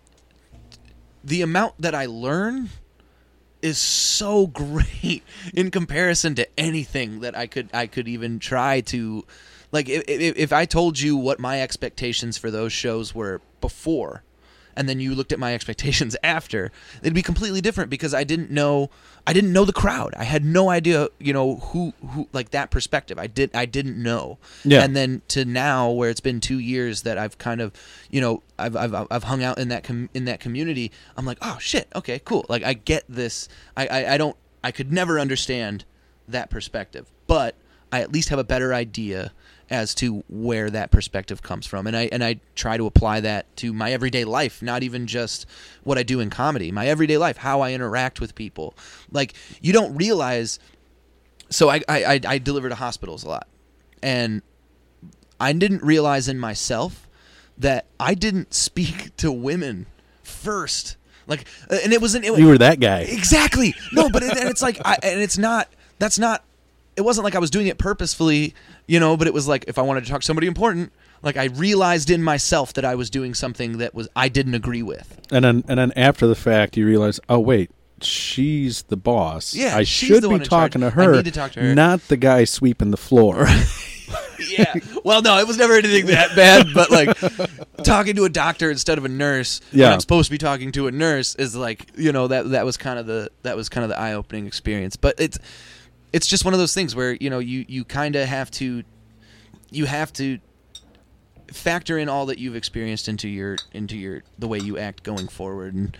the amount that I learn is so great in comparison to anything that I could I could even try to like if, if, if I told you what my expectations for those shows were before and then you looked at my expectations after it'd be completely different because I didn't know I didn't know the crowd. I had no idea you know who who like that perspective. I did I didn't know. Yeah. and then to now where it's been 2 years that I've kind of you know I've I've, I've hung out in that com- in that community I'm like oh shit. Okay cool. Like I get this. I, I I don't I could never understand that perspective but I at least have a better idea as to where that perspective comes from and I and I try to apply that to my everyday life not even just what I do in comedy my everyday life how I interact with people like you don't realize so I I, I, I deliver to hospitals a lot and I didn't realize in myself that I didn't speak to women first like uh, and it wasn't it, You were that guy. Exactly. No, but it, and it's like, I, and it's not. That's not. It wasn't like I was doing it purposefully, you know. But it was like if I wanted to talk to somebody important, like I realized in myself that I was doing something that was I didn't agree with. And then and then after the fact you realize, oh wait, she's the boss. Yeah, I should be one in charge. talking to her. to talk to her. Not the guy sweeping the floor. Yeah. Well, no, it was never anything that bad. But like talking to a doctor instead of a nurse, when Yeah. I'm supposed to be talking to a nurse, is like you know that that was kind of the that was kind of the eye opening experience. But it's it's just one of those things where you know you you kind of have to you have to factor in all that you've experienced into your into your the way you act going forward and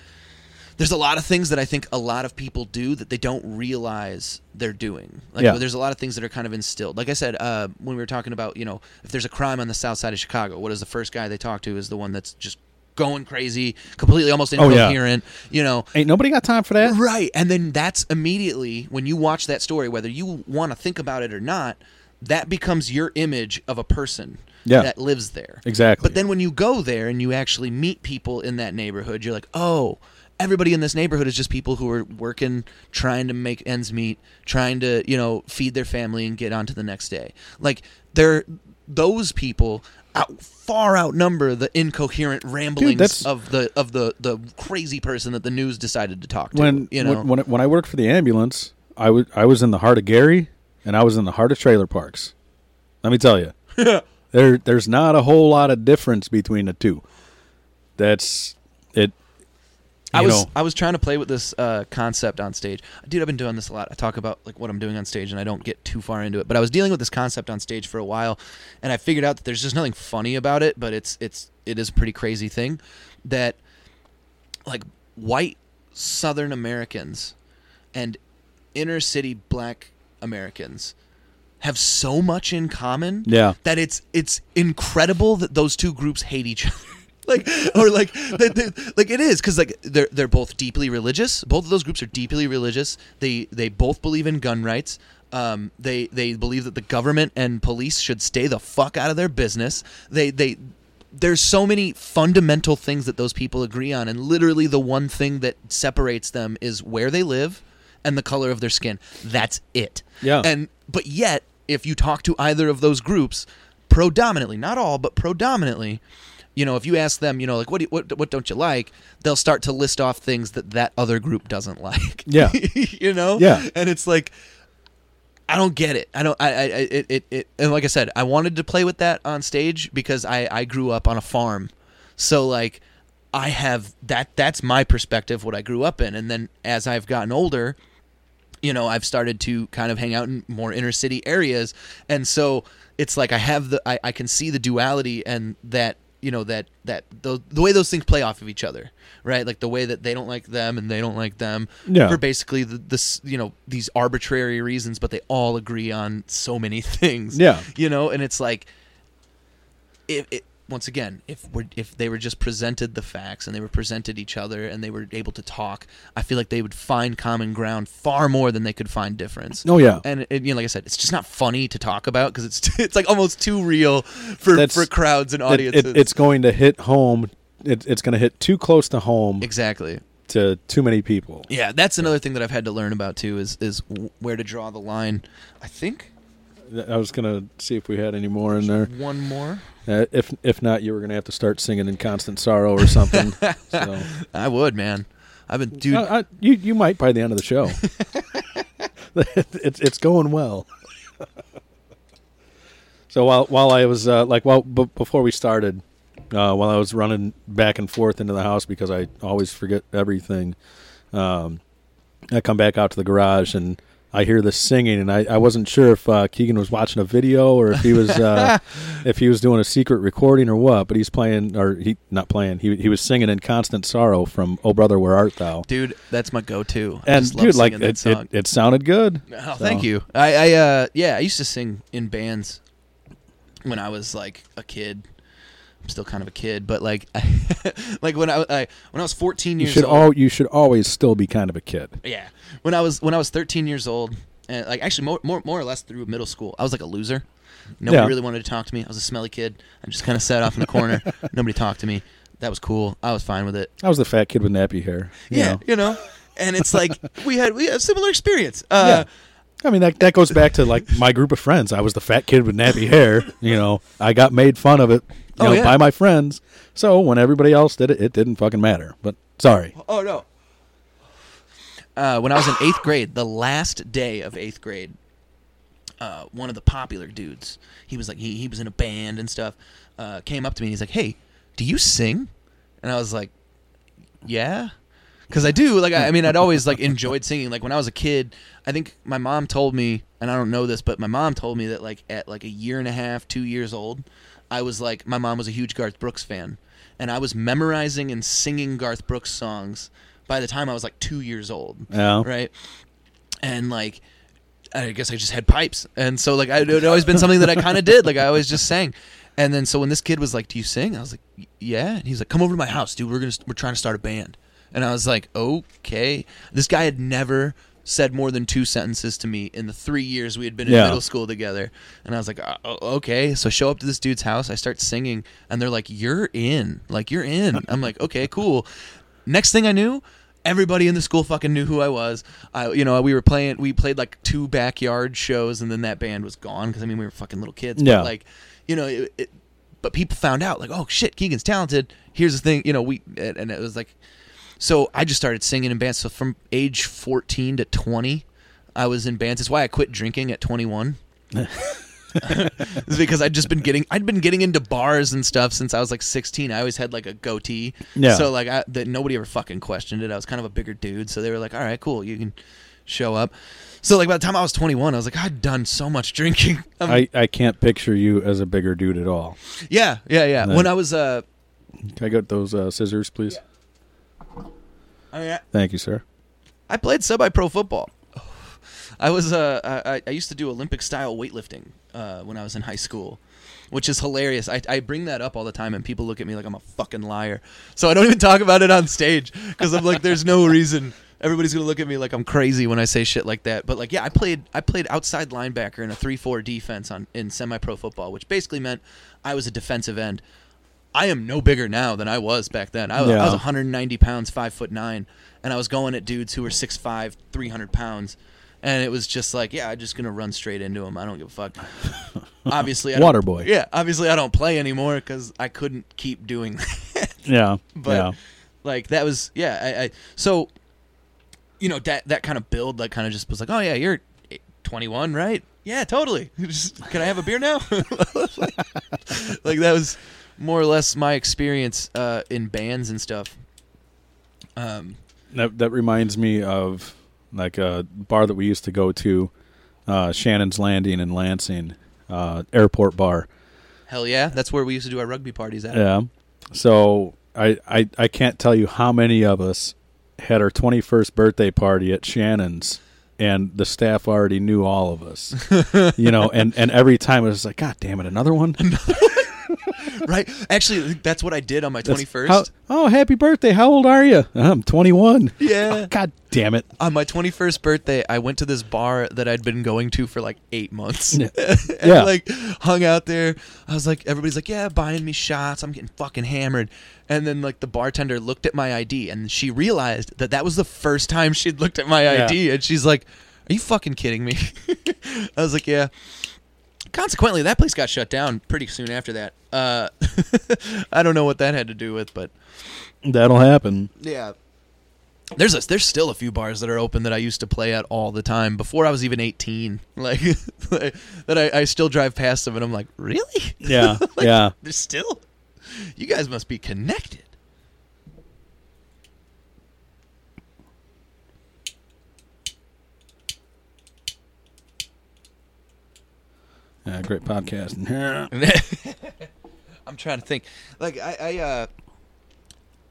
there's a lot of things that I think a lot of people do that they don't realize they're doing. Like Yeah. there's a lot of things that are kind of instilled. Like I said, uh, when we were talking about, you know, if there's a crime on the south side of Chicago, what is the first guy they talk to is the one that's just going crazy, completely almost Oh, yeah. incoherent, you know. Ain't nobody got time for that. Right. And then that's immediately when you watch that story, whether you want to think about it or not, that becomes your image of a person Yeah. that lives there. Exactly. But then when you go there and you actually meet people in that neighborhood, you're like, oh, everybody in this neighborhood is just people who are working, trying to make ends meet, trying to, you know, feed their family and get on to the next day. Like they're those people out, far outnumber the incoherent ramblings that's- of the of the the crazy person that the news decided to talk to. when you know, when, when when I worked for the ambulance, I was I was in the heart of Gary and I was in the heart of trailer parks. Let me tell you, there there's not a whole lot of difference between the two. That's. I was know, I was trying to play with this uh, concept on stage, dude. I've been doing this a lot. I talk about like what I'm doing on stage, and I don't get too far into it. But I was dealing with this concept on stage for a while, and I figured out that there's just nothing funny about it. But it's it's it is a pretty crazy thing that like white Southern Americans and inner city Black Americans have so much in common Yeah. that it's it's incredible that those two groups hate each other. Like or like they, they- like it is because like they're they're both deeply religious. Both of those groups are deeply religious. They they both believe in gun rights. Um, they they believe that the government and police should stay the fuck out of their business. They they there's so many fundamental things that those people agree on, and literally the one thing that separates them is where they live and the color of their skin. That's it. Yeah. And but yet, if you talk to either of those groups, predominantly, not all, but predominantly, you know, if you ask them, you know, like what do you, what what don't you like, they'll start to list off things that that other group doesn't like. Yeah. you know. Yeah. And it's like. I don't get it. I don't. I. I. It. It. it and like I said, I wanted to play with that on stage because I. I grew up on a farm, so like, I have that. That's my perspective. What I grew up in, and then as I've gotten older, you know, I've started to kind of hang out in more inner city areas, and so it's like I have the. I. I can see the duality and that. You know that that the the way those things play off of each other, right? Like the way that they don't like them and they don't like them Yeah. for basically the this you know these arbitrary reasons, but they all agree on so many things. Yeah. you know, and it's like, if it, once again, if we're if they were just presented the facts and they were presented each other and they were able to talk, I feel like they would find common ground far more than they could find difference. Oh yeah. And it, you know, like I said, it's just not funny to talk about because it's it's like almost too real for That's- for crowds and audiences. it- it's going to hit home. It, it's going to hit too close to home exactly. to too many people. Yeah, that's another thing that I've had to learn about too is is where to draw the line. I think I was going to see if we had any more in there. one more. Uh, if if not, you were going to have to start singing in constant sorrow or something. so I would, man. I've been dude. Uh, I, you you might by the end of the show. it's it's going well. so while while I was uh, like while b- before we started, uh, while I was running back and forth into the house because I always forget everything, um, I come back out to the garage and I hear this singing and I, I wasn't sure if uh, Keegan was watching a video or if he was uh, if he was doing a secret recording or what. But he's playing or he not playing. He he was singing in constant sorrow from "Oh Brother, Where Art Thou." dude, that's my go-to. I and just love dude, like that it, it, it sounded good. oh, so. thank you. I, I uh yeah, I used to sing in bands when I was like a kid. I'm still kind of a kid, but like like when I, I when I was 14 You years should old. all you should always still be kind of a kid. Yeah. When I was when I was 13 years old, and like actually more more, more or less through middle school, I was like a loser. Nobody Yeah. really wanted to talk to me. I was a smelly kid. I just kind of sat off in the corner. Nobody talked to me. That was cool. I was fine with it. I was the fat kid with nappy hair. you yeah, know. you know. And it's like we had we had a similar experience. Uh, I mean that that goes back to like my group of friends. I was the fat kid with nappy hair. You know, I got made fun of it. You Oh, know, yeah. by my friends. So when everybody else did it, it didn't fucking matter. But sorry. Oh no. Uh, when I was in eighth grade, the last day of eighth grade, uh, one of the popular dudes, he was like he, he was in a band and stuff, uh, came up to me and he's like, "Hey, do you sing?" And I was like, "Yeah." Because I do, like, I, I mean, I'd always like enjoyed singing. Like when I was a kid, I think my mom told me, and I don't know this, but my mom told me that like at like a year and a half, two years old, I was like, my mom was a huge Garth Brooks fan, and I was memorizing and singing Garth Brooks songs by the time I was like two years old Yeah. right? And like, I guess I just had pipes, and so like, I, it had always been something that I kind of did. Like, I always just sang. And then so when this kid was like, "Do you sing?" I was like, "Yeah." And he's like, "Come over to my house, dude. We're gonna we're trying to start a band." And I was like, "Okay." This guy had never said more than two sentences to me in the three years we had been in Yeah. middle school together. And I was like, uh, o- "Okay." So show up to this dude's house. I start singing, and they're like, "You're in. Like, you're in." I'm like, "Okay, cool." Next thing I knew, everybody in the school fucking knew who I was. I, you know, we were playing, we played like two backyard shows, and then that band was gone because I mean we were fucking little kids. Yeah. But like, you know, it, it, but people found out like, oh shit, Keegan's talented. Here's the thing, you know, we and it was like, so I just started singing in bands. So from age 14 to 20, I was in bands. That's why I quit drinking at 21. it's because I'd just been getting I'd been getting into bars and stuff since I was like 16. I always had like a goatee. Yeah. So like I, that nobody ever fucking questioned it. I was kind of a bigger dude, so they were like, "All right, cool, you can show up." So like by the time I was 21, I was like, I'd done so much drinking. Um, I, I can't picture you as a bigger dude at all. yeah, yeah, yeah. No. When I was uh Can I get those uh, scissors, please? I mean, I, Thank you, sir. I played semi-pro football. I was uh I, I used to do Olympic style weightlifting uh, when I was in high school, which is hilarious. I, I bring that up all the time, and people look at me like I'm a fucking liar. So I don't even talk about it on stage because I'm like, there's no reason. Everybody's gonna look at me like I'm crazy when I say shit like that. But like, yeah, I played I played outside linebacker in a three-four defense on in semi-pro football, which basically meant I was a defensive end. I am no bigger now than I was back then. I was, I was 190 pounds, five foot nine, and I was going at dudes who were 6'5", 300 pounds, and it was just like, yeah, I'm just gonna run straight into them. I don't give a fuck. obviously, I Water boy. Yeah, obviously, I don't play anymore because I couldn't keep doing that. Yeah. But yeah. like that was yeah. I, I so you know that that kind of build like kind of just was like, oh yeah, you're 21, right? Yeah, totally. Just, can I have a beer now? like that was more or less my experience uh, in bands and stuff. Um, That that reminds me of like a bar that we used to go to, uh, Shannon's Landing in Lansing, uh, airport bar. hell yeah, that's where we used to do our rugby parties at. Yeah. So I, I I can't tell you how many of us had our 21st birthday party at Shannon's and the staff already knew all of us. you know, and and every time it was like god damn it another one. Right? Actually, that's what I did on my 21st. oh, happy birthday. How old are you? I'm 21. Yeah. Oh, god damn it. on my 21st birthday, I went to this bar that I'd been going to for like eight months. Yeah. and Yeah. like hung out there. I was like, everybody's like, yeah, buying me shots. I'm getting fucking hammered. And then like the bartender looked at my ID and she realized that that was the first time she'd looked at my Yeah. ID. And she's like, are you fucking kidding me? I was like, yeah. Consequently, that place got shut down pretty soon after that. Uh, I don't know what that had to do with, but That'll happen. yeah. There's a, there's still a few bars that are open that I used to play at all the time before I was even 18. Like, like, that I, I still drive past them and I'm like, really? Yeah. Like, yeah. There's still. You guys must be connected. Yeah, great podcast. I'm trying to think. Like I, I uh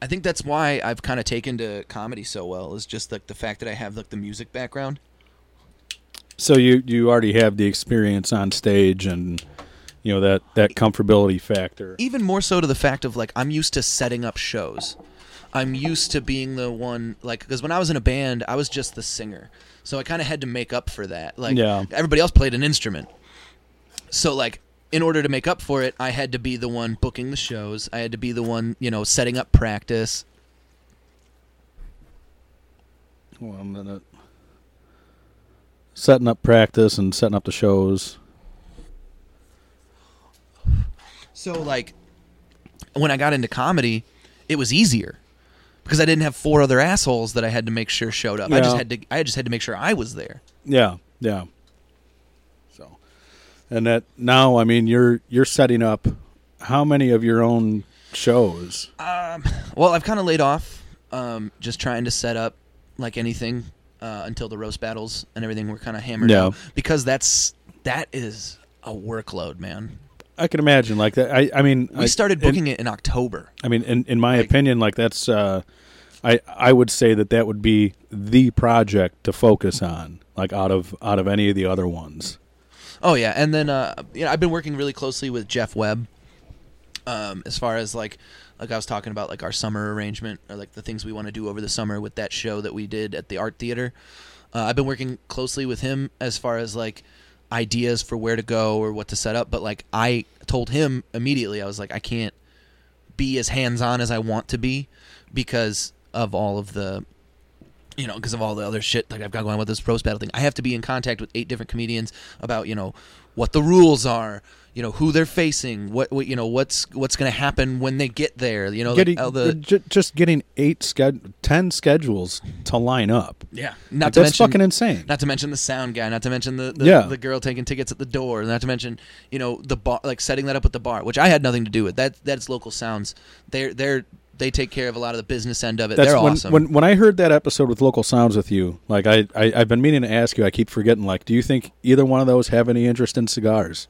I think that's why I've kind of taken to comedy so well is just like the fact that I have like the music background. So you you already have the experience on stage and you know that that comfortability factor. even more so to the fact of like I'm used to setting up shows. I'm used to being the one like because when I was in a band, I was just the singer, so I kind of had to make up for that. Like Yeah. everybody else played an instrument, so like in order to make up for it, I had to be the one booking the shows. I had to be the one you know setting up practice. One minute. Setting up practice and setting up the shows. So like when I got into comedy, it was easier because I didn't have four other assholes that I had to make sure showed up. I just had to I just had to make sure I was there. Yeah, yeah. And that now, I mean, you're you're setting up how many of your own shows? Um, well, I've kind of laid off, um, just trying to set up like anything uh, until the roast battles and everything were kind of hammered Yeah. out because that's that is a workload, man. I can imagine like that. I I mean, We I, started in- booking it in October. I mean, in in my Like- opinion, like that's. uh I I would say that that would be the project to focus on, like out of out of any of the other ones. Oh yeah, and then uh, you know I've been working really closely with Jeff Webb, um, as far as like like I was talking about like our summer arrangement or like the things we want to do over the summer with that show that we did at the art theater. Uh, I've been working closely with him as far as like ideas for where to go or what to set up. But like I told him immediately, I was like, I can't be as hands on as I want to be because of all of the you know, because of all the other shit like I've got going on with this roast battle thing. I have to be in contact with eight different comedians about you know what the rules are, you know who they're facing, what, what you know what's what's going to happen when they get there. You know, Getting how the uh, ju- just getting eight sched- ten schedules to line up. yeah, not Like, to that's mention fucking insane. not to mention the sound guy, not to mention the the, Yeah. the girl taking tickets at the door, not to mention you know the bar, like setting that up with the bar, which I had nothing to do with. That that's local sounds. They're they're they take care of a lot of the business end of it. That's They're when, awesome. when when I heard that episode with Local Sounds with you, like I, I I've been meaning to ask you. I keep forgetting. Like, do you think either one of those have any interest in cigars?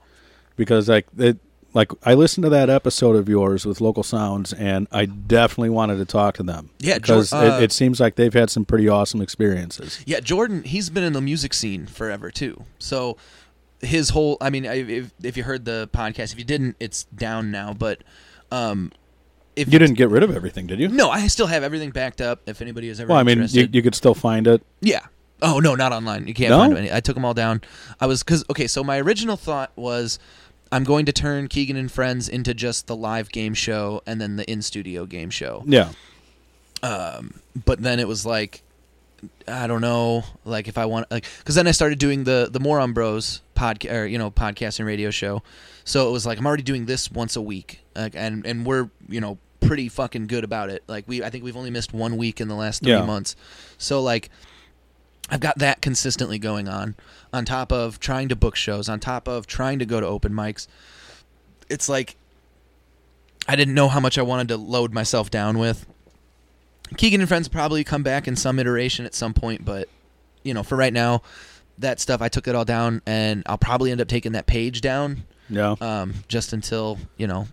Because like it, like I listened to that episode of yours with Local Sounds, and I definitely wanted to talk to them. Yeah, because Jor- uh, it, it seems like they've had some pretty awesome experiences. Yeah, Jordan, he's been in the music scene forever too. So his whole, I mean, if, if you heard the podcast, if you didn't, it's down now. But um, if You didn't get rid of everything, did you? no, I still have everything backed up. If anybody is ever Well, I mean, you, you could still find it. yeah. Oh no, not online. You can't No? find any. I took them all down. I was because okay. So my original thought was I'm going to turn Keegan and Friends into just the live game show and then the in studio game show. Yeah. Um, But then it was like, I don't know, like if I want, like, because then I started doing the the Moron Bros podcast, or you know, podcast and radio show. So it was like I'm already doing this once a week, like, and and we're you know pretty fucking good about it. Like we, I think we've only missed one week in the last three Yeah. months. So like, I've got that consistently going on, on top of trying to book shows, on top of trying to go to open mics. It's like I didn't know how much I wanted to load myself down with. Keegan and Friends probably come back in some iteration at some point, but you know, for right now, that stuff I took it all down, and I'll probably end up taking that page down, Yeah. um, just until you know,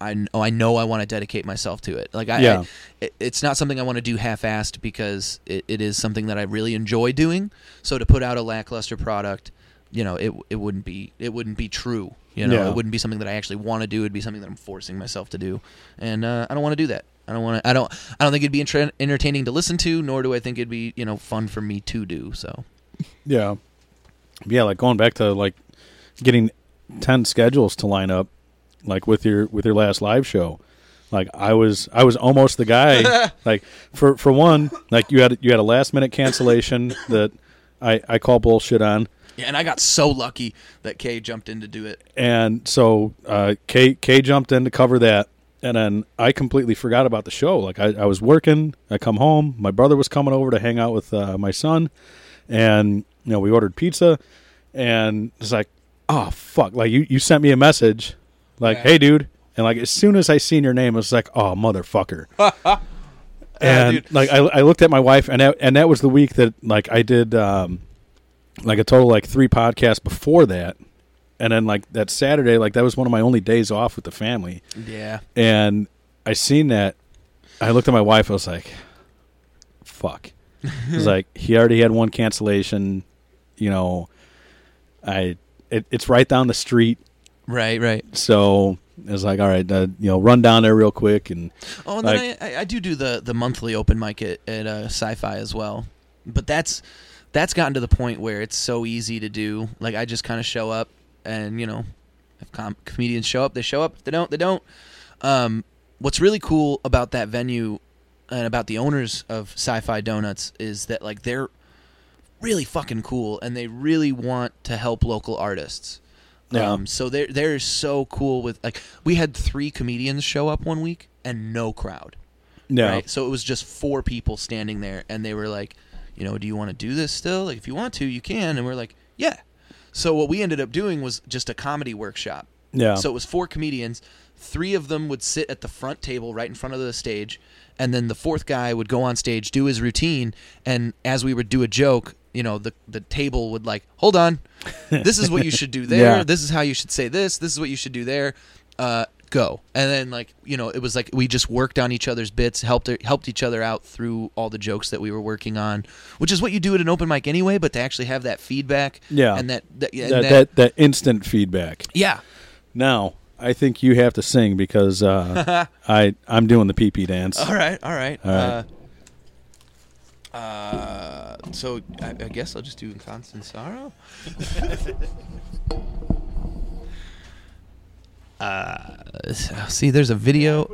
I oh I know I want to dedicate myself to it. Like I, Yeah. I it, it's not something I want to do half-assed because it, it is something that I really enjoy doing. So to put out a lackluster product, you know, it it wouldn't be it wouldn't be true. You know, Yeah. it wouldn't be something that I actually want to do. It'd be something that I'm forcing myself to do, and uh, I don't want to do that. I don't want to. I don't. I don't think it'd be entra- entertaining to listen to, nor do I think it'd be you know fun for me to do. So Yeah. Yeah, like going back to like getting 10 schedules to line up like with your with your last live show. Like I was I was almost the guy like for for one, like you had you had a last minute cancellation that I I call bullshit on. yeah, and I got so lucky that Kay jumped in to do it. And so uh Kay Kay jumped in to cover that and then I completely forgot about the show. Like I, I was working, I come home, my brother was coming over to hang out with uh, my son and you know we ordered pizza and it's like oh fuck like you, you sent me a message like Yeah. hey dude and like as soon as i seen your name I was like oh motherfucker and dude. like I, I looked at my wife and that, and that was the week that like i did um like a total like three podcasts before that and then like that saturday like that was one of my only days off with the family Yeah, and I seen that. I looked at my wife. I was like, "Fuck." It was like he already had one cancellation. You know, I it, it's right down the street, right, right. so it's like, all right, uh, you know, run down there real quick and Oh, and Like- then I, I, do do the the monthly open mic at at uh, Sci-Fi as well, but that's that's gotten to the point where it's so easy to do. Like I just kind of show up, and you know, if com- comedians show up, they show up. If they don't, they don't. Um, what's really cool about that venue and about the owners of Sci-Fi Donuts is that like they're really fucking cool and they really want to help local artists. Yeah. Um, so they're they're so cool with like we had three comedians show up one week and no crowd. yeah, Right. So it was just four people standing there and they were like, you know, do you want to do this still? Like if you want to, you can. And we're like, yeah. So what we ended up doing was just a comedy workshop. yeah, So it was four comedians. Three of them would sit at the front table right in front of the stage, and then the fourth guy would go on stage, do his routine, and as we would do a joke, you know, the the table would like, hold on, this is what you should do there. Yeah. This is how you should say this. This is what you should do there. Uh, go. And then like you know, it was like we just worked on each other's bits, helped helped each other out through all the jokes that we were working on, which is what you do at an open mic anyway. But to actually have that feedback, Yeah. and that, that, and that, that- that that instant feedback. yeah. Now I think you have to sing because uh, I I'm doing the pee pee dance. All right, all right. All right. Uh, uh, so I, I guess I'll just do constant sorrow. uh, see, there's a video.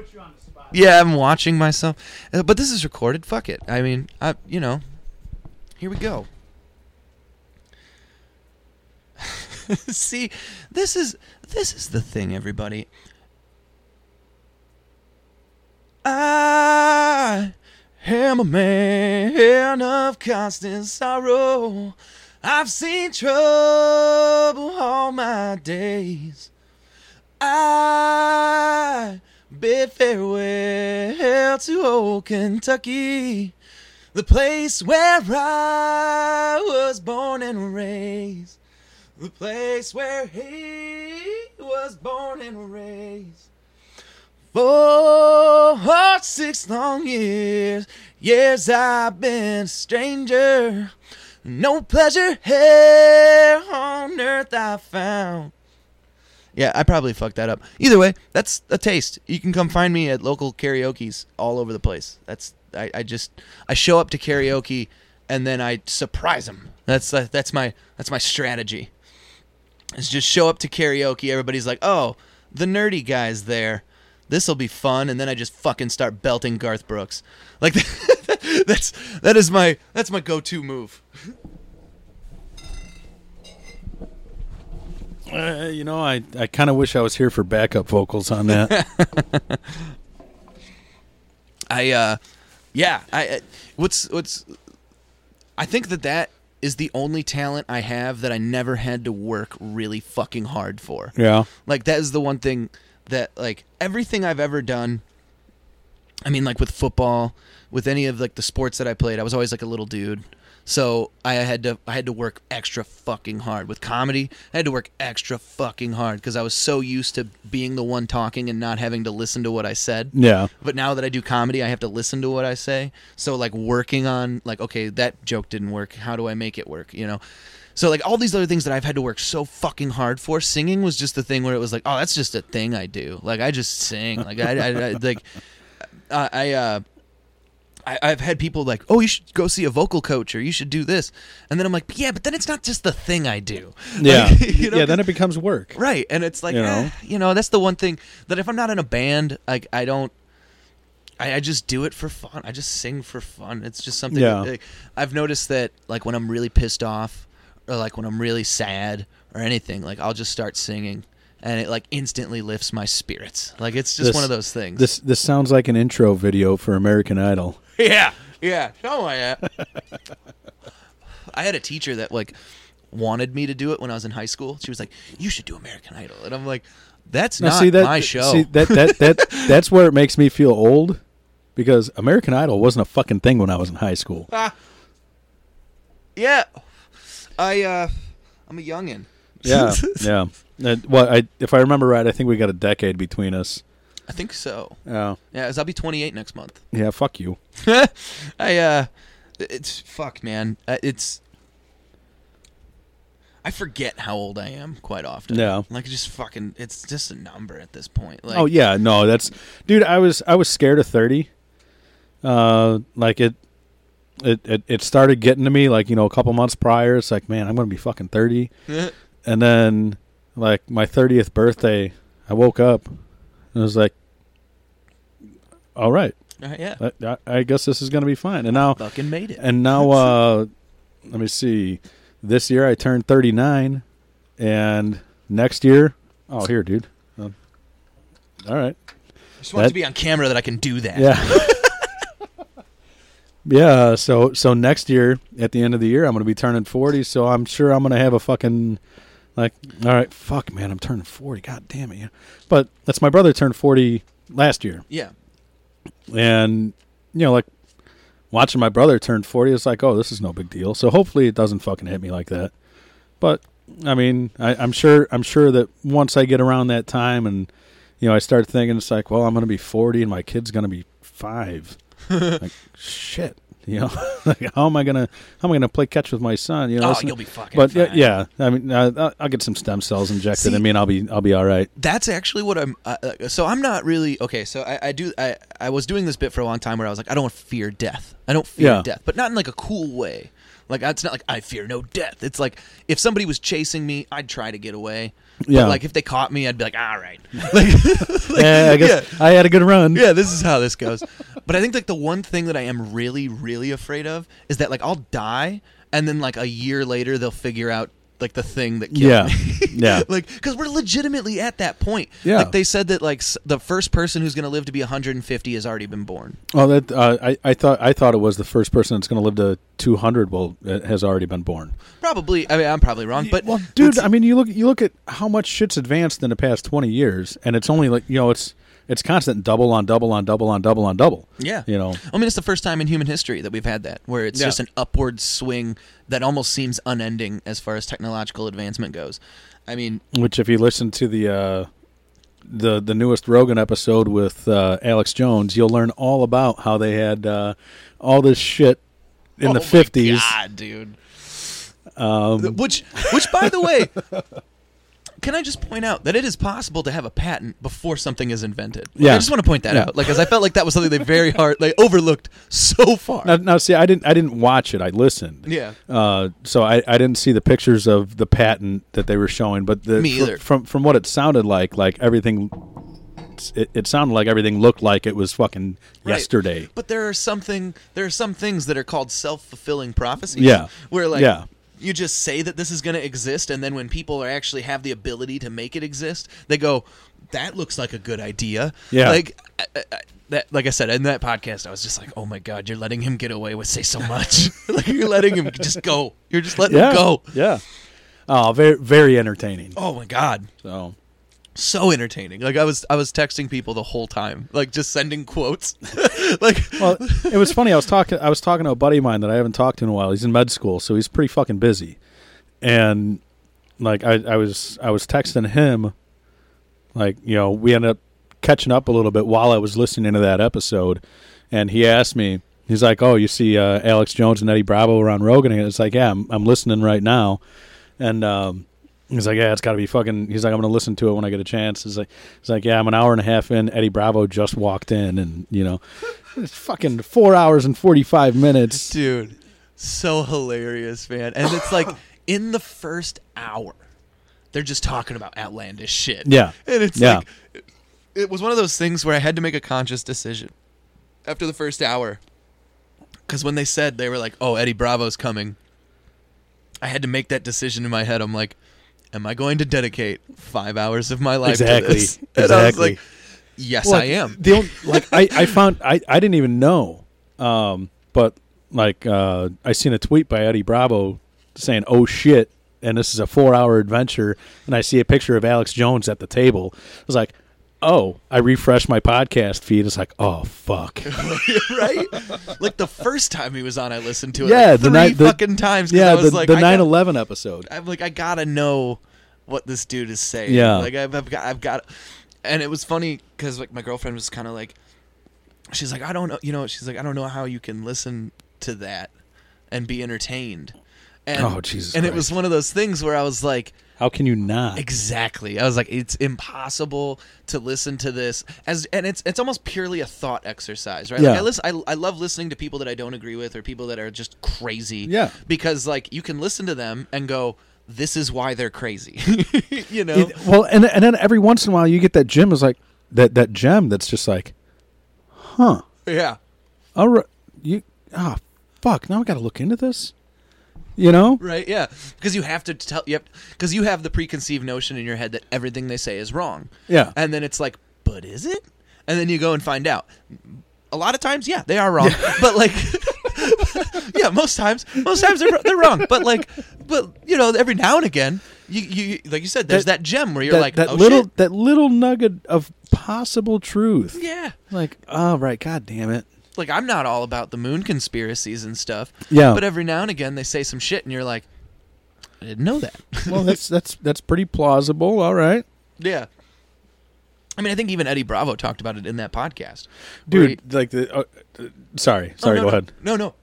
Yeah, I'm watching myself, uh, but this is recorded. Fuck it. I mean, I, you know, here we go. see, this is this is the thing, everybody. I am a man of constant sorrow. I've seen trouble all my days. I bid farewell to old Kentucky, the place where I was born and raised, the place where he was born and raised. For six long years, years I've been a stranger. No pleasure here on earth I found. Yeah, I probably fucked that up. Either way, that's a taste. You can come find me at local karaoke's all over the place. That's I, I just I show up to karaoke and then I surprise them. That's uh, that's my that's my strategy. is just show up to karaoke. Everybody's like, "Oh, the nerdy guy's there. This will be fun." And then I just fucking start belting Garth Brooks. Like that's that is my that's my go-to move. Uh, you know, I, I kind of wish I was here for backup vocals on that. I uh yeah, I uh, what's what's I think that that is the only talent I have that I never had to work really fucking hard for. yeah. Like that is the one thing that like everything I've ever done I mean like with football, with any of like the sports that I played, I was always like a little dude. So I had to I had to work extra fucking hard. With comedy, I had to work extra fucking hard because I was so used to being the one talking and not having to listen to what I said. Yeah. But now that I do comedy, I have to listen to what I say. So like working on like okay, that joke didn't work. How do I make it work? You know. So like all these other things that I've had to work so fucking hard for, singing was just the thing where it was like, oh, that's just a thing I do. Like I just sing. Like I, I, I like I, I uh. I, I've had people like, "Oh, you should go see a vocal coach, or you should do this," and then I'm like, "Yeah, but then it's not just the thing I do." Yeah. Like, you know, yeah, then it becomes work. Right, and it's like, You you know? know, you know, that's the one thing that if I'm not in a band, like I don't, I, I just do it for fun. I just sing for fun. It's just something. Yeah. like, I've noticed that, like when I'm really pissed off, or like when I'm really sad, or anything, like I'll just start singing, and it like instantly lifts my spirits. Like it's just This- one of those things. This this sounds like an intro video for American Idol. yeah, yeah, show my that. I had a teacher that like wanted me to do it when I was in high school. She was like, "You should do American Idol," and I'm like, "That's Now, not see that my show." See that that that that's where it makes me feel old because American Idol wasn't a fucking thing when I was in high school. Yeah, I uh, I'm a youngin. Yeah, yeah. And, well, I if I remember right, I think we got a decade between us. I think so. Yeah, Yeah, 'cause I'll be 28 next month. yeah. Fuck you. I uh, it's fuck, man. Uh, It's I forget how old I am quite often. Yeah. like just fucking. It's just a number at this point. Like, oh yeah, no, that's dude. I was I was scared of thirty. Uh, like it, it, it, it started getting to me like you know a couple months prior. It's like man, I'm gonna be fucking thirty, and then like my thirtieth birthday, I woke up and I was like, all right, Uh, yeah, I, I- guess this is gonna be fine. And now fucking made it. and now uh, let me see. This year I turned 39, and next year, oh here, dude. Um, all right. I just want that- to be on camera that I can do that. Yeah. yeah, so so next year at the end of the year I'm going to be turning 40, so I'm sure I'm going to have a fucking like all right, fuck man, I'm turning 40. God damn it. Yeah. But that's my brother turned 40 last year. yeah. And you know like watching my brother turn 40 it's like, "Oh, this is no big deal." So hopefully it doesn't fucking hit me like that. But I mean, I, I'm sure I'm sure that once I get around that time and you know, I start thinking it's like, well, I'm going to be 40 and my kid's going to be 5. like shit, you know. like how am I to how am I to play catch with my son, you know? Oh, you'll be fucking. But yeah, fine. yeah, I mean, uh, I'll- I'll get some stem cells injected. I See- mean, I'll be I'll be all right. that's actually what I'm. Uh, so I'm not really okay. So I, I do. I I was doing this bit for a long time where I was like, I don't fear death. I don't fear Yeah. death, but not in like a cool way. Like it's not like I fear no death. It's like if somebody was chasing me, I'd try to get away. Yeah. But like if they caught me, I'd be like, all right. Like, like, yeah, I guess I had a good run. yeah, this is how this goes. But I think like the one thing that I am really, really afraid of is that like I'll die and then like a year later they'll figure out like the thing that killed Yeah. me. Yeah. like because we're legitimately at that point. Yeah. Like they said that like s- the first person who's going to live to be 150 has already been born. Oh, that uh, I I thought I thought it was the first person that's going to live to 200. Well, it has already been born. Probably. I mean, I'm probably wrong, but well, dude, I mean, you look you look at how much shit's advanced in the past 20 years, and it's only like you know, it's it's constant double on double on double on double on double. yeah. You know, I mean, it's the first time in human history that we've had that, where it's Yeah. just an upward swing that almost seems unending as far as technological advancement goes. I mean, which if you listen to the uh, the the newest Rogan episode with uh, Alex Jones, you'll learn all about how they had uh, all this shit in the oh my 50s. God, dude. Um, which, which, by the way, can I just point out that it is possible to have a patent before something is invented? Like, Yeah. I just want to point that Yeah. out. Like, because I felt like that was something they very hard, like overlooked so far. Now, now, see, I didn't I didn't watch it. I listened. Yeah. Uh, so I, I didn't see the pictures of the patent that they were showing, but the, Me either. From from what it sounded like, like everything, it, it sounded like everything looked like it was fucking Right. yesterday. But there are something there are some things that are called self fulfilling prophecies. Yeah. Where like Yeah. You just say that this is going to exist, and then when people are actually have the ability to make it exist, they go, "That looks like a good idea." Yeah. Like I, I, that, like I said in that podcast, I was just like, "Oh my god, you're letting him get away with say so much. like you're letting him just go. You're just letting Yeah. him go." Yeah. Oh, very very entertaining. Oh my god. So So entertaining. Like I was I was texting people the whole time, like just sending quotes. like well, it was funny. I was talking. I was talking to a buddy of mine that I haven't talked to in a while. He's in med school, so he's pretty fucking busy. And like I, I was, I was texting him. Like you know, we ended up catching up a little bit while I was listening to that episode, and he asked me. He's like, "Oh, you see uh, Alex Jones and Eddie Bravo around Rogan?" And it's like, "Yeah, I'm, I'm listening right now." And um, he's like, "Yeah, it's got to be fucking." He's like, "I'm gonna listen to it when I get a chance." He's like, "He's like, yeah, I'm an hour and a half in. Eddie Bravo just walked in, and you know, it's fucking four hours and forty five minutes." dude so hilarious man and it's like in the first hour they're just talking about outlandish shit Yeah. and it's Yeah. like it, it was one of those things where i had to make a conscious decision after the first hour because when they said they were like oh eddie bravo's coming i had to make that decision in my head i'm like am i going to dedicate five hours of my life Exactly. to this and i was Exactly. like yes Well, i am The only, like I, I found I, I didn't even know, um, but like uh, I seen a tweet by Eddie Bravo saying, "Oh shit." And this is a four-hour adventure, and I see a picture of Alex Jones at the table. I was like, "Oh!" I refreshed my podcast feed. It's like, "Oh fuck!" right? Like the first time he was on, I listened to it. Yeah, like the three the- fucking times. yeah, I was the like, the nine eleven episode. I'm like, I gotta know what this dude is saying. Yeah. like I've, I've got, I've got, and it was funny because like my girlfriend was kind of like, she's like, I don't know, you know, she's like, I don't know how you can listen to that and be entertained. And, Oh, Jesus And it was one of those things where I was like, How can you not? Exactly. I was like, it's impossible to listen to this as, and it's it's almost purely a thought exercise, right? Like Yeah. I listen, I, I love listening to people that I don't agree with or people that are just crazy. Yeah. Because like you can listen to them and go, this is why they're crazy. you know. It- well, and and then every once in a while you get that gem is like that that gem that's just like, huh? yeah. All right, you ah fuck. Now I got to look into this. You know? Right. Yeah. Because you have to tell. Yep. Because you have the preconceived notion in your head that everything they say is wrong. Yeah. And then it's like, but is it? And then you go and find out. A lot of times, yeah, they are wrong. But like, yeah, most times, most times they're they're wrong. But like, but you know, every now and again, you you like you said, there's that, That- gem where you're that, like, that oh little shit. that little nugget of possible truth. Yeah. Like, oh right, god damn it. Like I'm not all about the moon conspiracies and stuff. Yeah. But every now and again, they say some shit, and you're like, I didn't know that. Well, that's that's that's pretty plausible. All right, Yeah. I mean, I think even Eddie Bravo talked about it in that podcast. dude. he- Like the. Uh, uh, sorry, Oh, sorry. no, go no. ahead. No, no.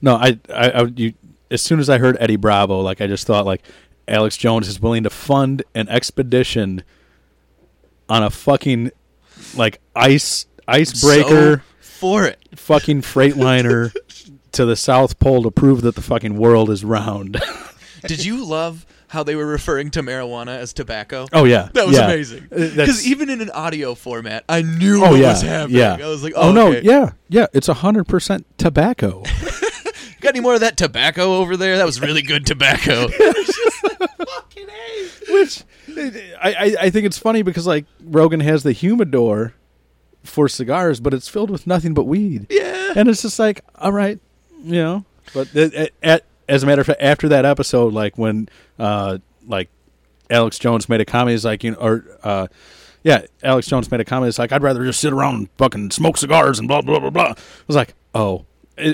No, I, I, I, you. As soon as I heard Eddie Bravo, like I just thought, like Alex Jones is willing to fund an expedition on a fucking like ice icebreaker So for it. fucking freightliner to the South Pole to prove that the fucking world is round. Did you love how they were referring to marijuana as tobacco? oh yeah, That was yeah. amazing. Uh, Because even in an audio format, I knew oh what yeah, was happening. yeah. I was like, oh, oh, no, okay. yeah, yeah. It's hundred percent tobacco. Got any more of that tobacco over there? That was really good tobacco. Which I, I I think it's funny because like Rogan has the humidor for cigars, but it's filled with nothing but weed. yeah. and it's just like all right you know but th- at, at, as a matter of fact after that episode like when uh like alex jones made a comment he's like you know or uh yeah alex jones made a comment it's like i'd rather just sit around and fucking smoke cigars and blah blah blah blah i was like oh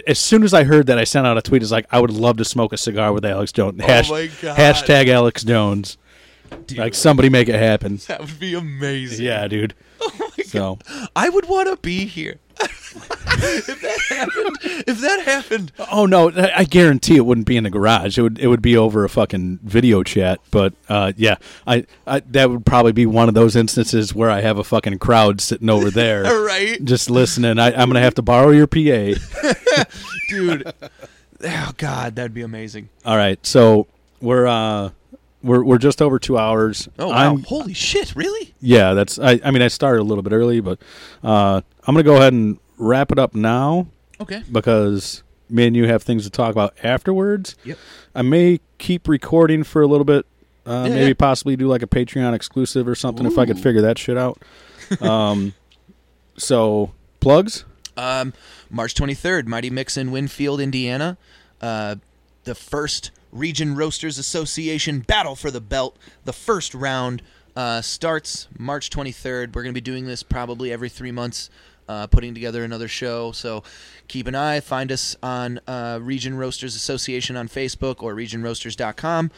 as soon as I heard that, I sent out a tweet. It's like I would love to smoke a cigar with Alex Jones. Hash- Oh my God. Hashtag Alex Jones. Like somebody make it happen. That would be amazing. Yeah, dude. So I would want to be here. if that happened, if that happened, Oh no, I I guarantee it wouldn't be in the garage. It would it would be over a fucking video chat. But uh, yeah, I, I that would probably be one of those instances where I have a fucking crowd sitting over there, right, just listening. I, I'm gonna have to borrow your PA. dude? Oh God, that'd be amazing. All right, so we're uh we're we're just over two hours. Oh wow, I'm, holy shit, really? yeah, that's I. I mean, I started a little bit early, but uh, I'm gonna go ahead and wrap it up now Okay. because me and you have things to talk about afterwards. Yep. I may keep recording for a little bit. Uh, Yeah, maybe yeah. possibly do like a Patreon exclusive or something if I could figure that shit out. Um, so plugs. Um, March 23rd, Mighty Mix in Winfield, Indiana. Uh, the first Region Roasters Association Battle for the Belt. The first round uh, starts March 23rd. We're going to be doing this probably every three months, uh, putting together another show. So keep an eye. Find us on uh, Region Roasters Association on Facebook or regionroasters.com.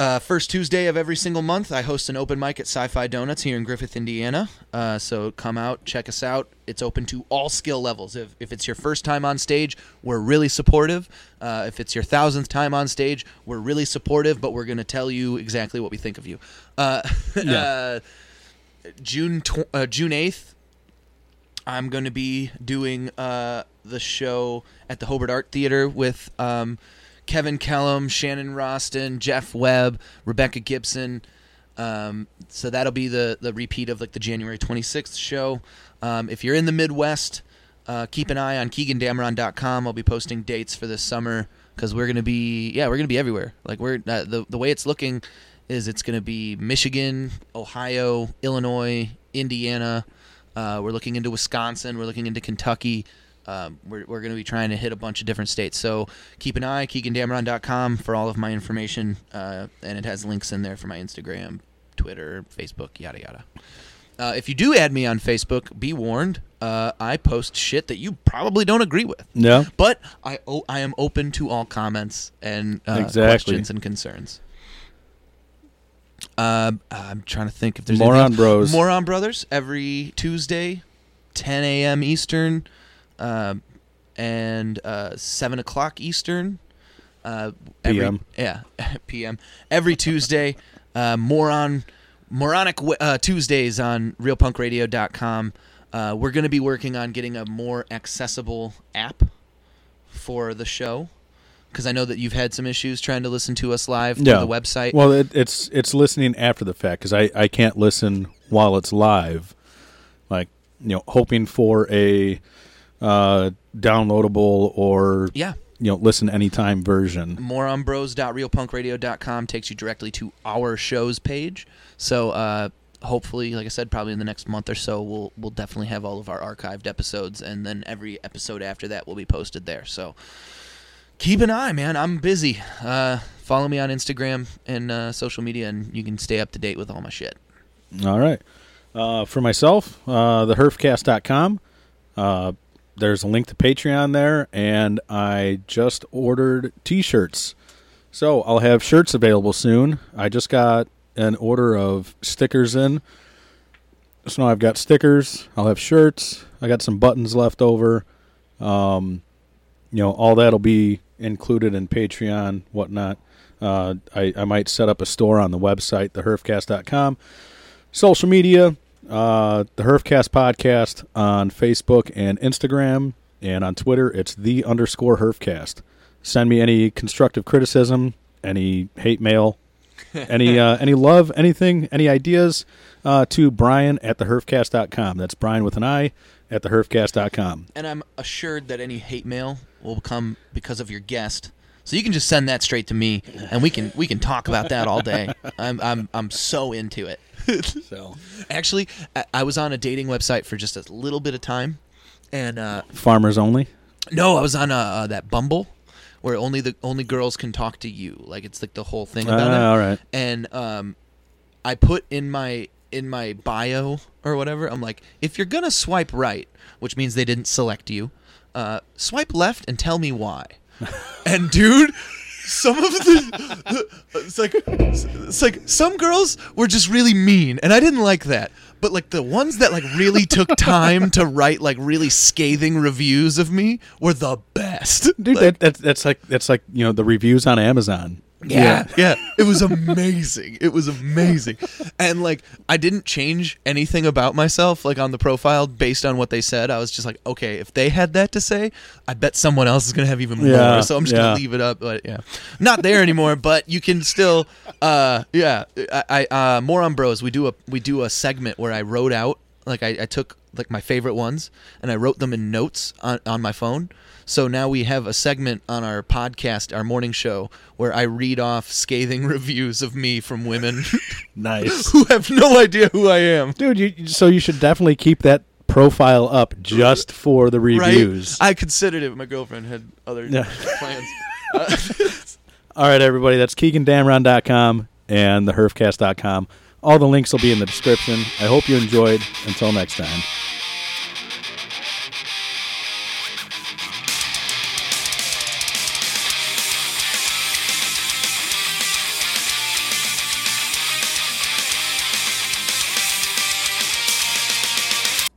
Uh, first Tuesday of every single month, I host an open mic at Sci-Fi Donuts here in Griffith, Indiana. Uh, so come out, check us out. It's open to all skill levels. If, if it's your first time on stage, we're really supportive. Uh, if it's your thousandth time on stage, we're really supportive, but we're going to tell you exactly what we think of you. Uh, uh, June tw- uh, June eighth, I'm going to be doing uh, the show at the Hobart Art Theater with um, Kevin Kellum, Shannon Roston, Jeff Webb, Rebecca Gibson. Um, so that'll be the the repeat of like the January 26th show. Um, if you're in the Midwest, uh, keep an eye on KeeganDamron.com. I'll be posting dates for this summer because we're gonna be yeah we're gonna be everywhere. Like we're uh, the the way it's looking is it's gonna be Michigan, Ohio, Illinois, Indiana. Uh, we're looking into Wisconsin. We're looking into Kentucky. Um, we're we're going to be trying to hit a bunch of different states. So keep an eye, KeeganDamron.com for all of my information. Uh, and it has links in there for my Instagram, Twitter, Facebook, yada, yada. Uh, if you do add me on Facebook, be warned. Uh, I post shit that you probably don't agree with. Yeah. But I o- I am open to all comments and uh, Exactly. questions and concerns. Um, I'm trying to think if there's Moron. Bros. Moron Brothers every Tuesday, 10 a.m. Eastern, um, and uh, 7 o'clock Eastern. Uh, every, PM. Yeah, PM. Every Tuesday. Uh, moron, moronic uh, Tuesdays on RealPunkRadio.com. Uh, we're going to be working on getting a more accessible app for the show because I know that you've had some issues trying to listen to us live Yeah. through the website. Well, it, it's it's listening after the fact because I, I can't listen while it's live, like you know, hoping for a uh, downloadable or yeah. you know listen anytime version. moronbros.realpunkradio.com takes you directly to our show's page. So uh, hopefully, like I said, probably in the next month or so, we'll we'll definitely have all of our archived episodes, and then every episode after that will be posted there. So keep an eye, man. I'm busy. Uh, follow me on Instagram and uh, social media, and you can stay up to date with all my shit. All right. Uh, for myself, uh, theherfcast.com. There's a link to Patreon there, and I just ordered T-shirts. So I'll have shirts available soon. I just got an order of stickers in. So now I've got stickers. I'll have shirts. I got some buttons left over. Um, you know, all that'll be included in Patreon, whatnot. Uh, I, I might set up a store on the website, theherfcast.com social media uh the herfcast podcast on facebook and instagram and on twitter it's the underscore herfcast. Send me any constructive criticism any hate mail any uh any love anything any ideas uh to brian at the herfcast.com that's brian with an i at the herfcast.com And I'm assured that any hate mail will come because of your guest. So you can just send that straight to me, and we can we can talk about that all day. I'm I'm I'm so into it. so Actually, I, I was on a dating website for just a little bit of time, and uh, farmers only no, I was on uh, uh, that Bumble, where only the only girls can talk to you. Like it's like the whole thing about Ah, it. all right And um, I put in my in my bio or whatever. I'm like, if you're gonna swipe right, which means they didn't select you, uh, swipe left and tell me why. And dude. Some of the, it's like, it's like some girls were just really mean, and I didn't like that. but like the ones that like really took time to write like really scathing reviews of me were the best. Dude, Like, that, that's that's like that's like you know the reviews on Amazon. Yeah, yeah. It was amazing. It was amazing. And like I didn't change anything about myself like on the profile based on what they said. I was just like, okay, if they had that to say, I bet someone else is going to have even Yeah, more. So I'm just yeah. going to leave it up, but yeah. Not there anymore, but you can still uh yeah, I, I uh Moron Bros. We do a we do a segment where I wrote out like I, I took like my favorite ones and I wrote them in notes on, on my phone. So now we have a segment on our podcast, our morning show, where I read off scathing reviews of me from women Nice, who have no idea who I am. dude. You, so you should definitely keep that profile up just for the reviews. Right? I considered it. but My girlfriend had other Yeah. plans. Uh, All right, everybody. That's KeeganDamron.com and theherfcast.com. All the links will be in the description. I hope you enjoyed. Until next time.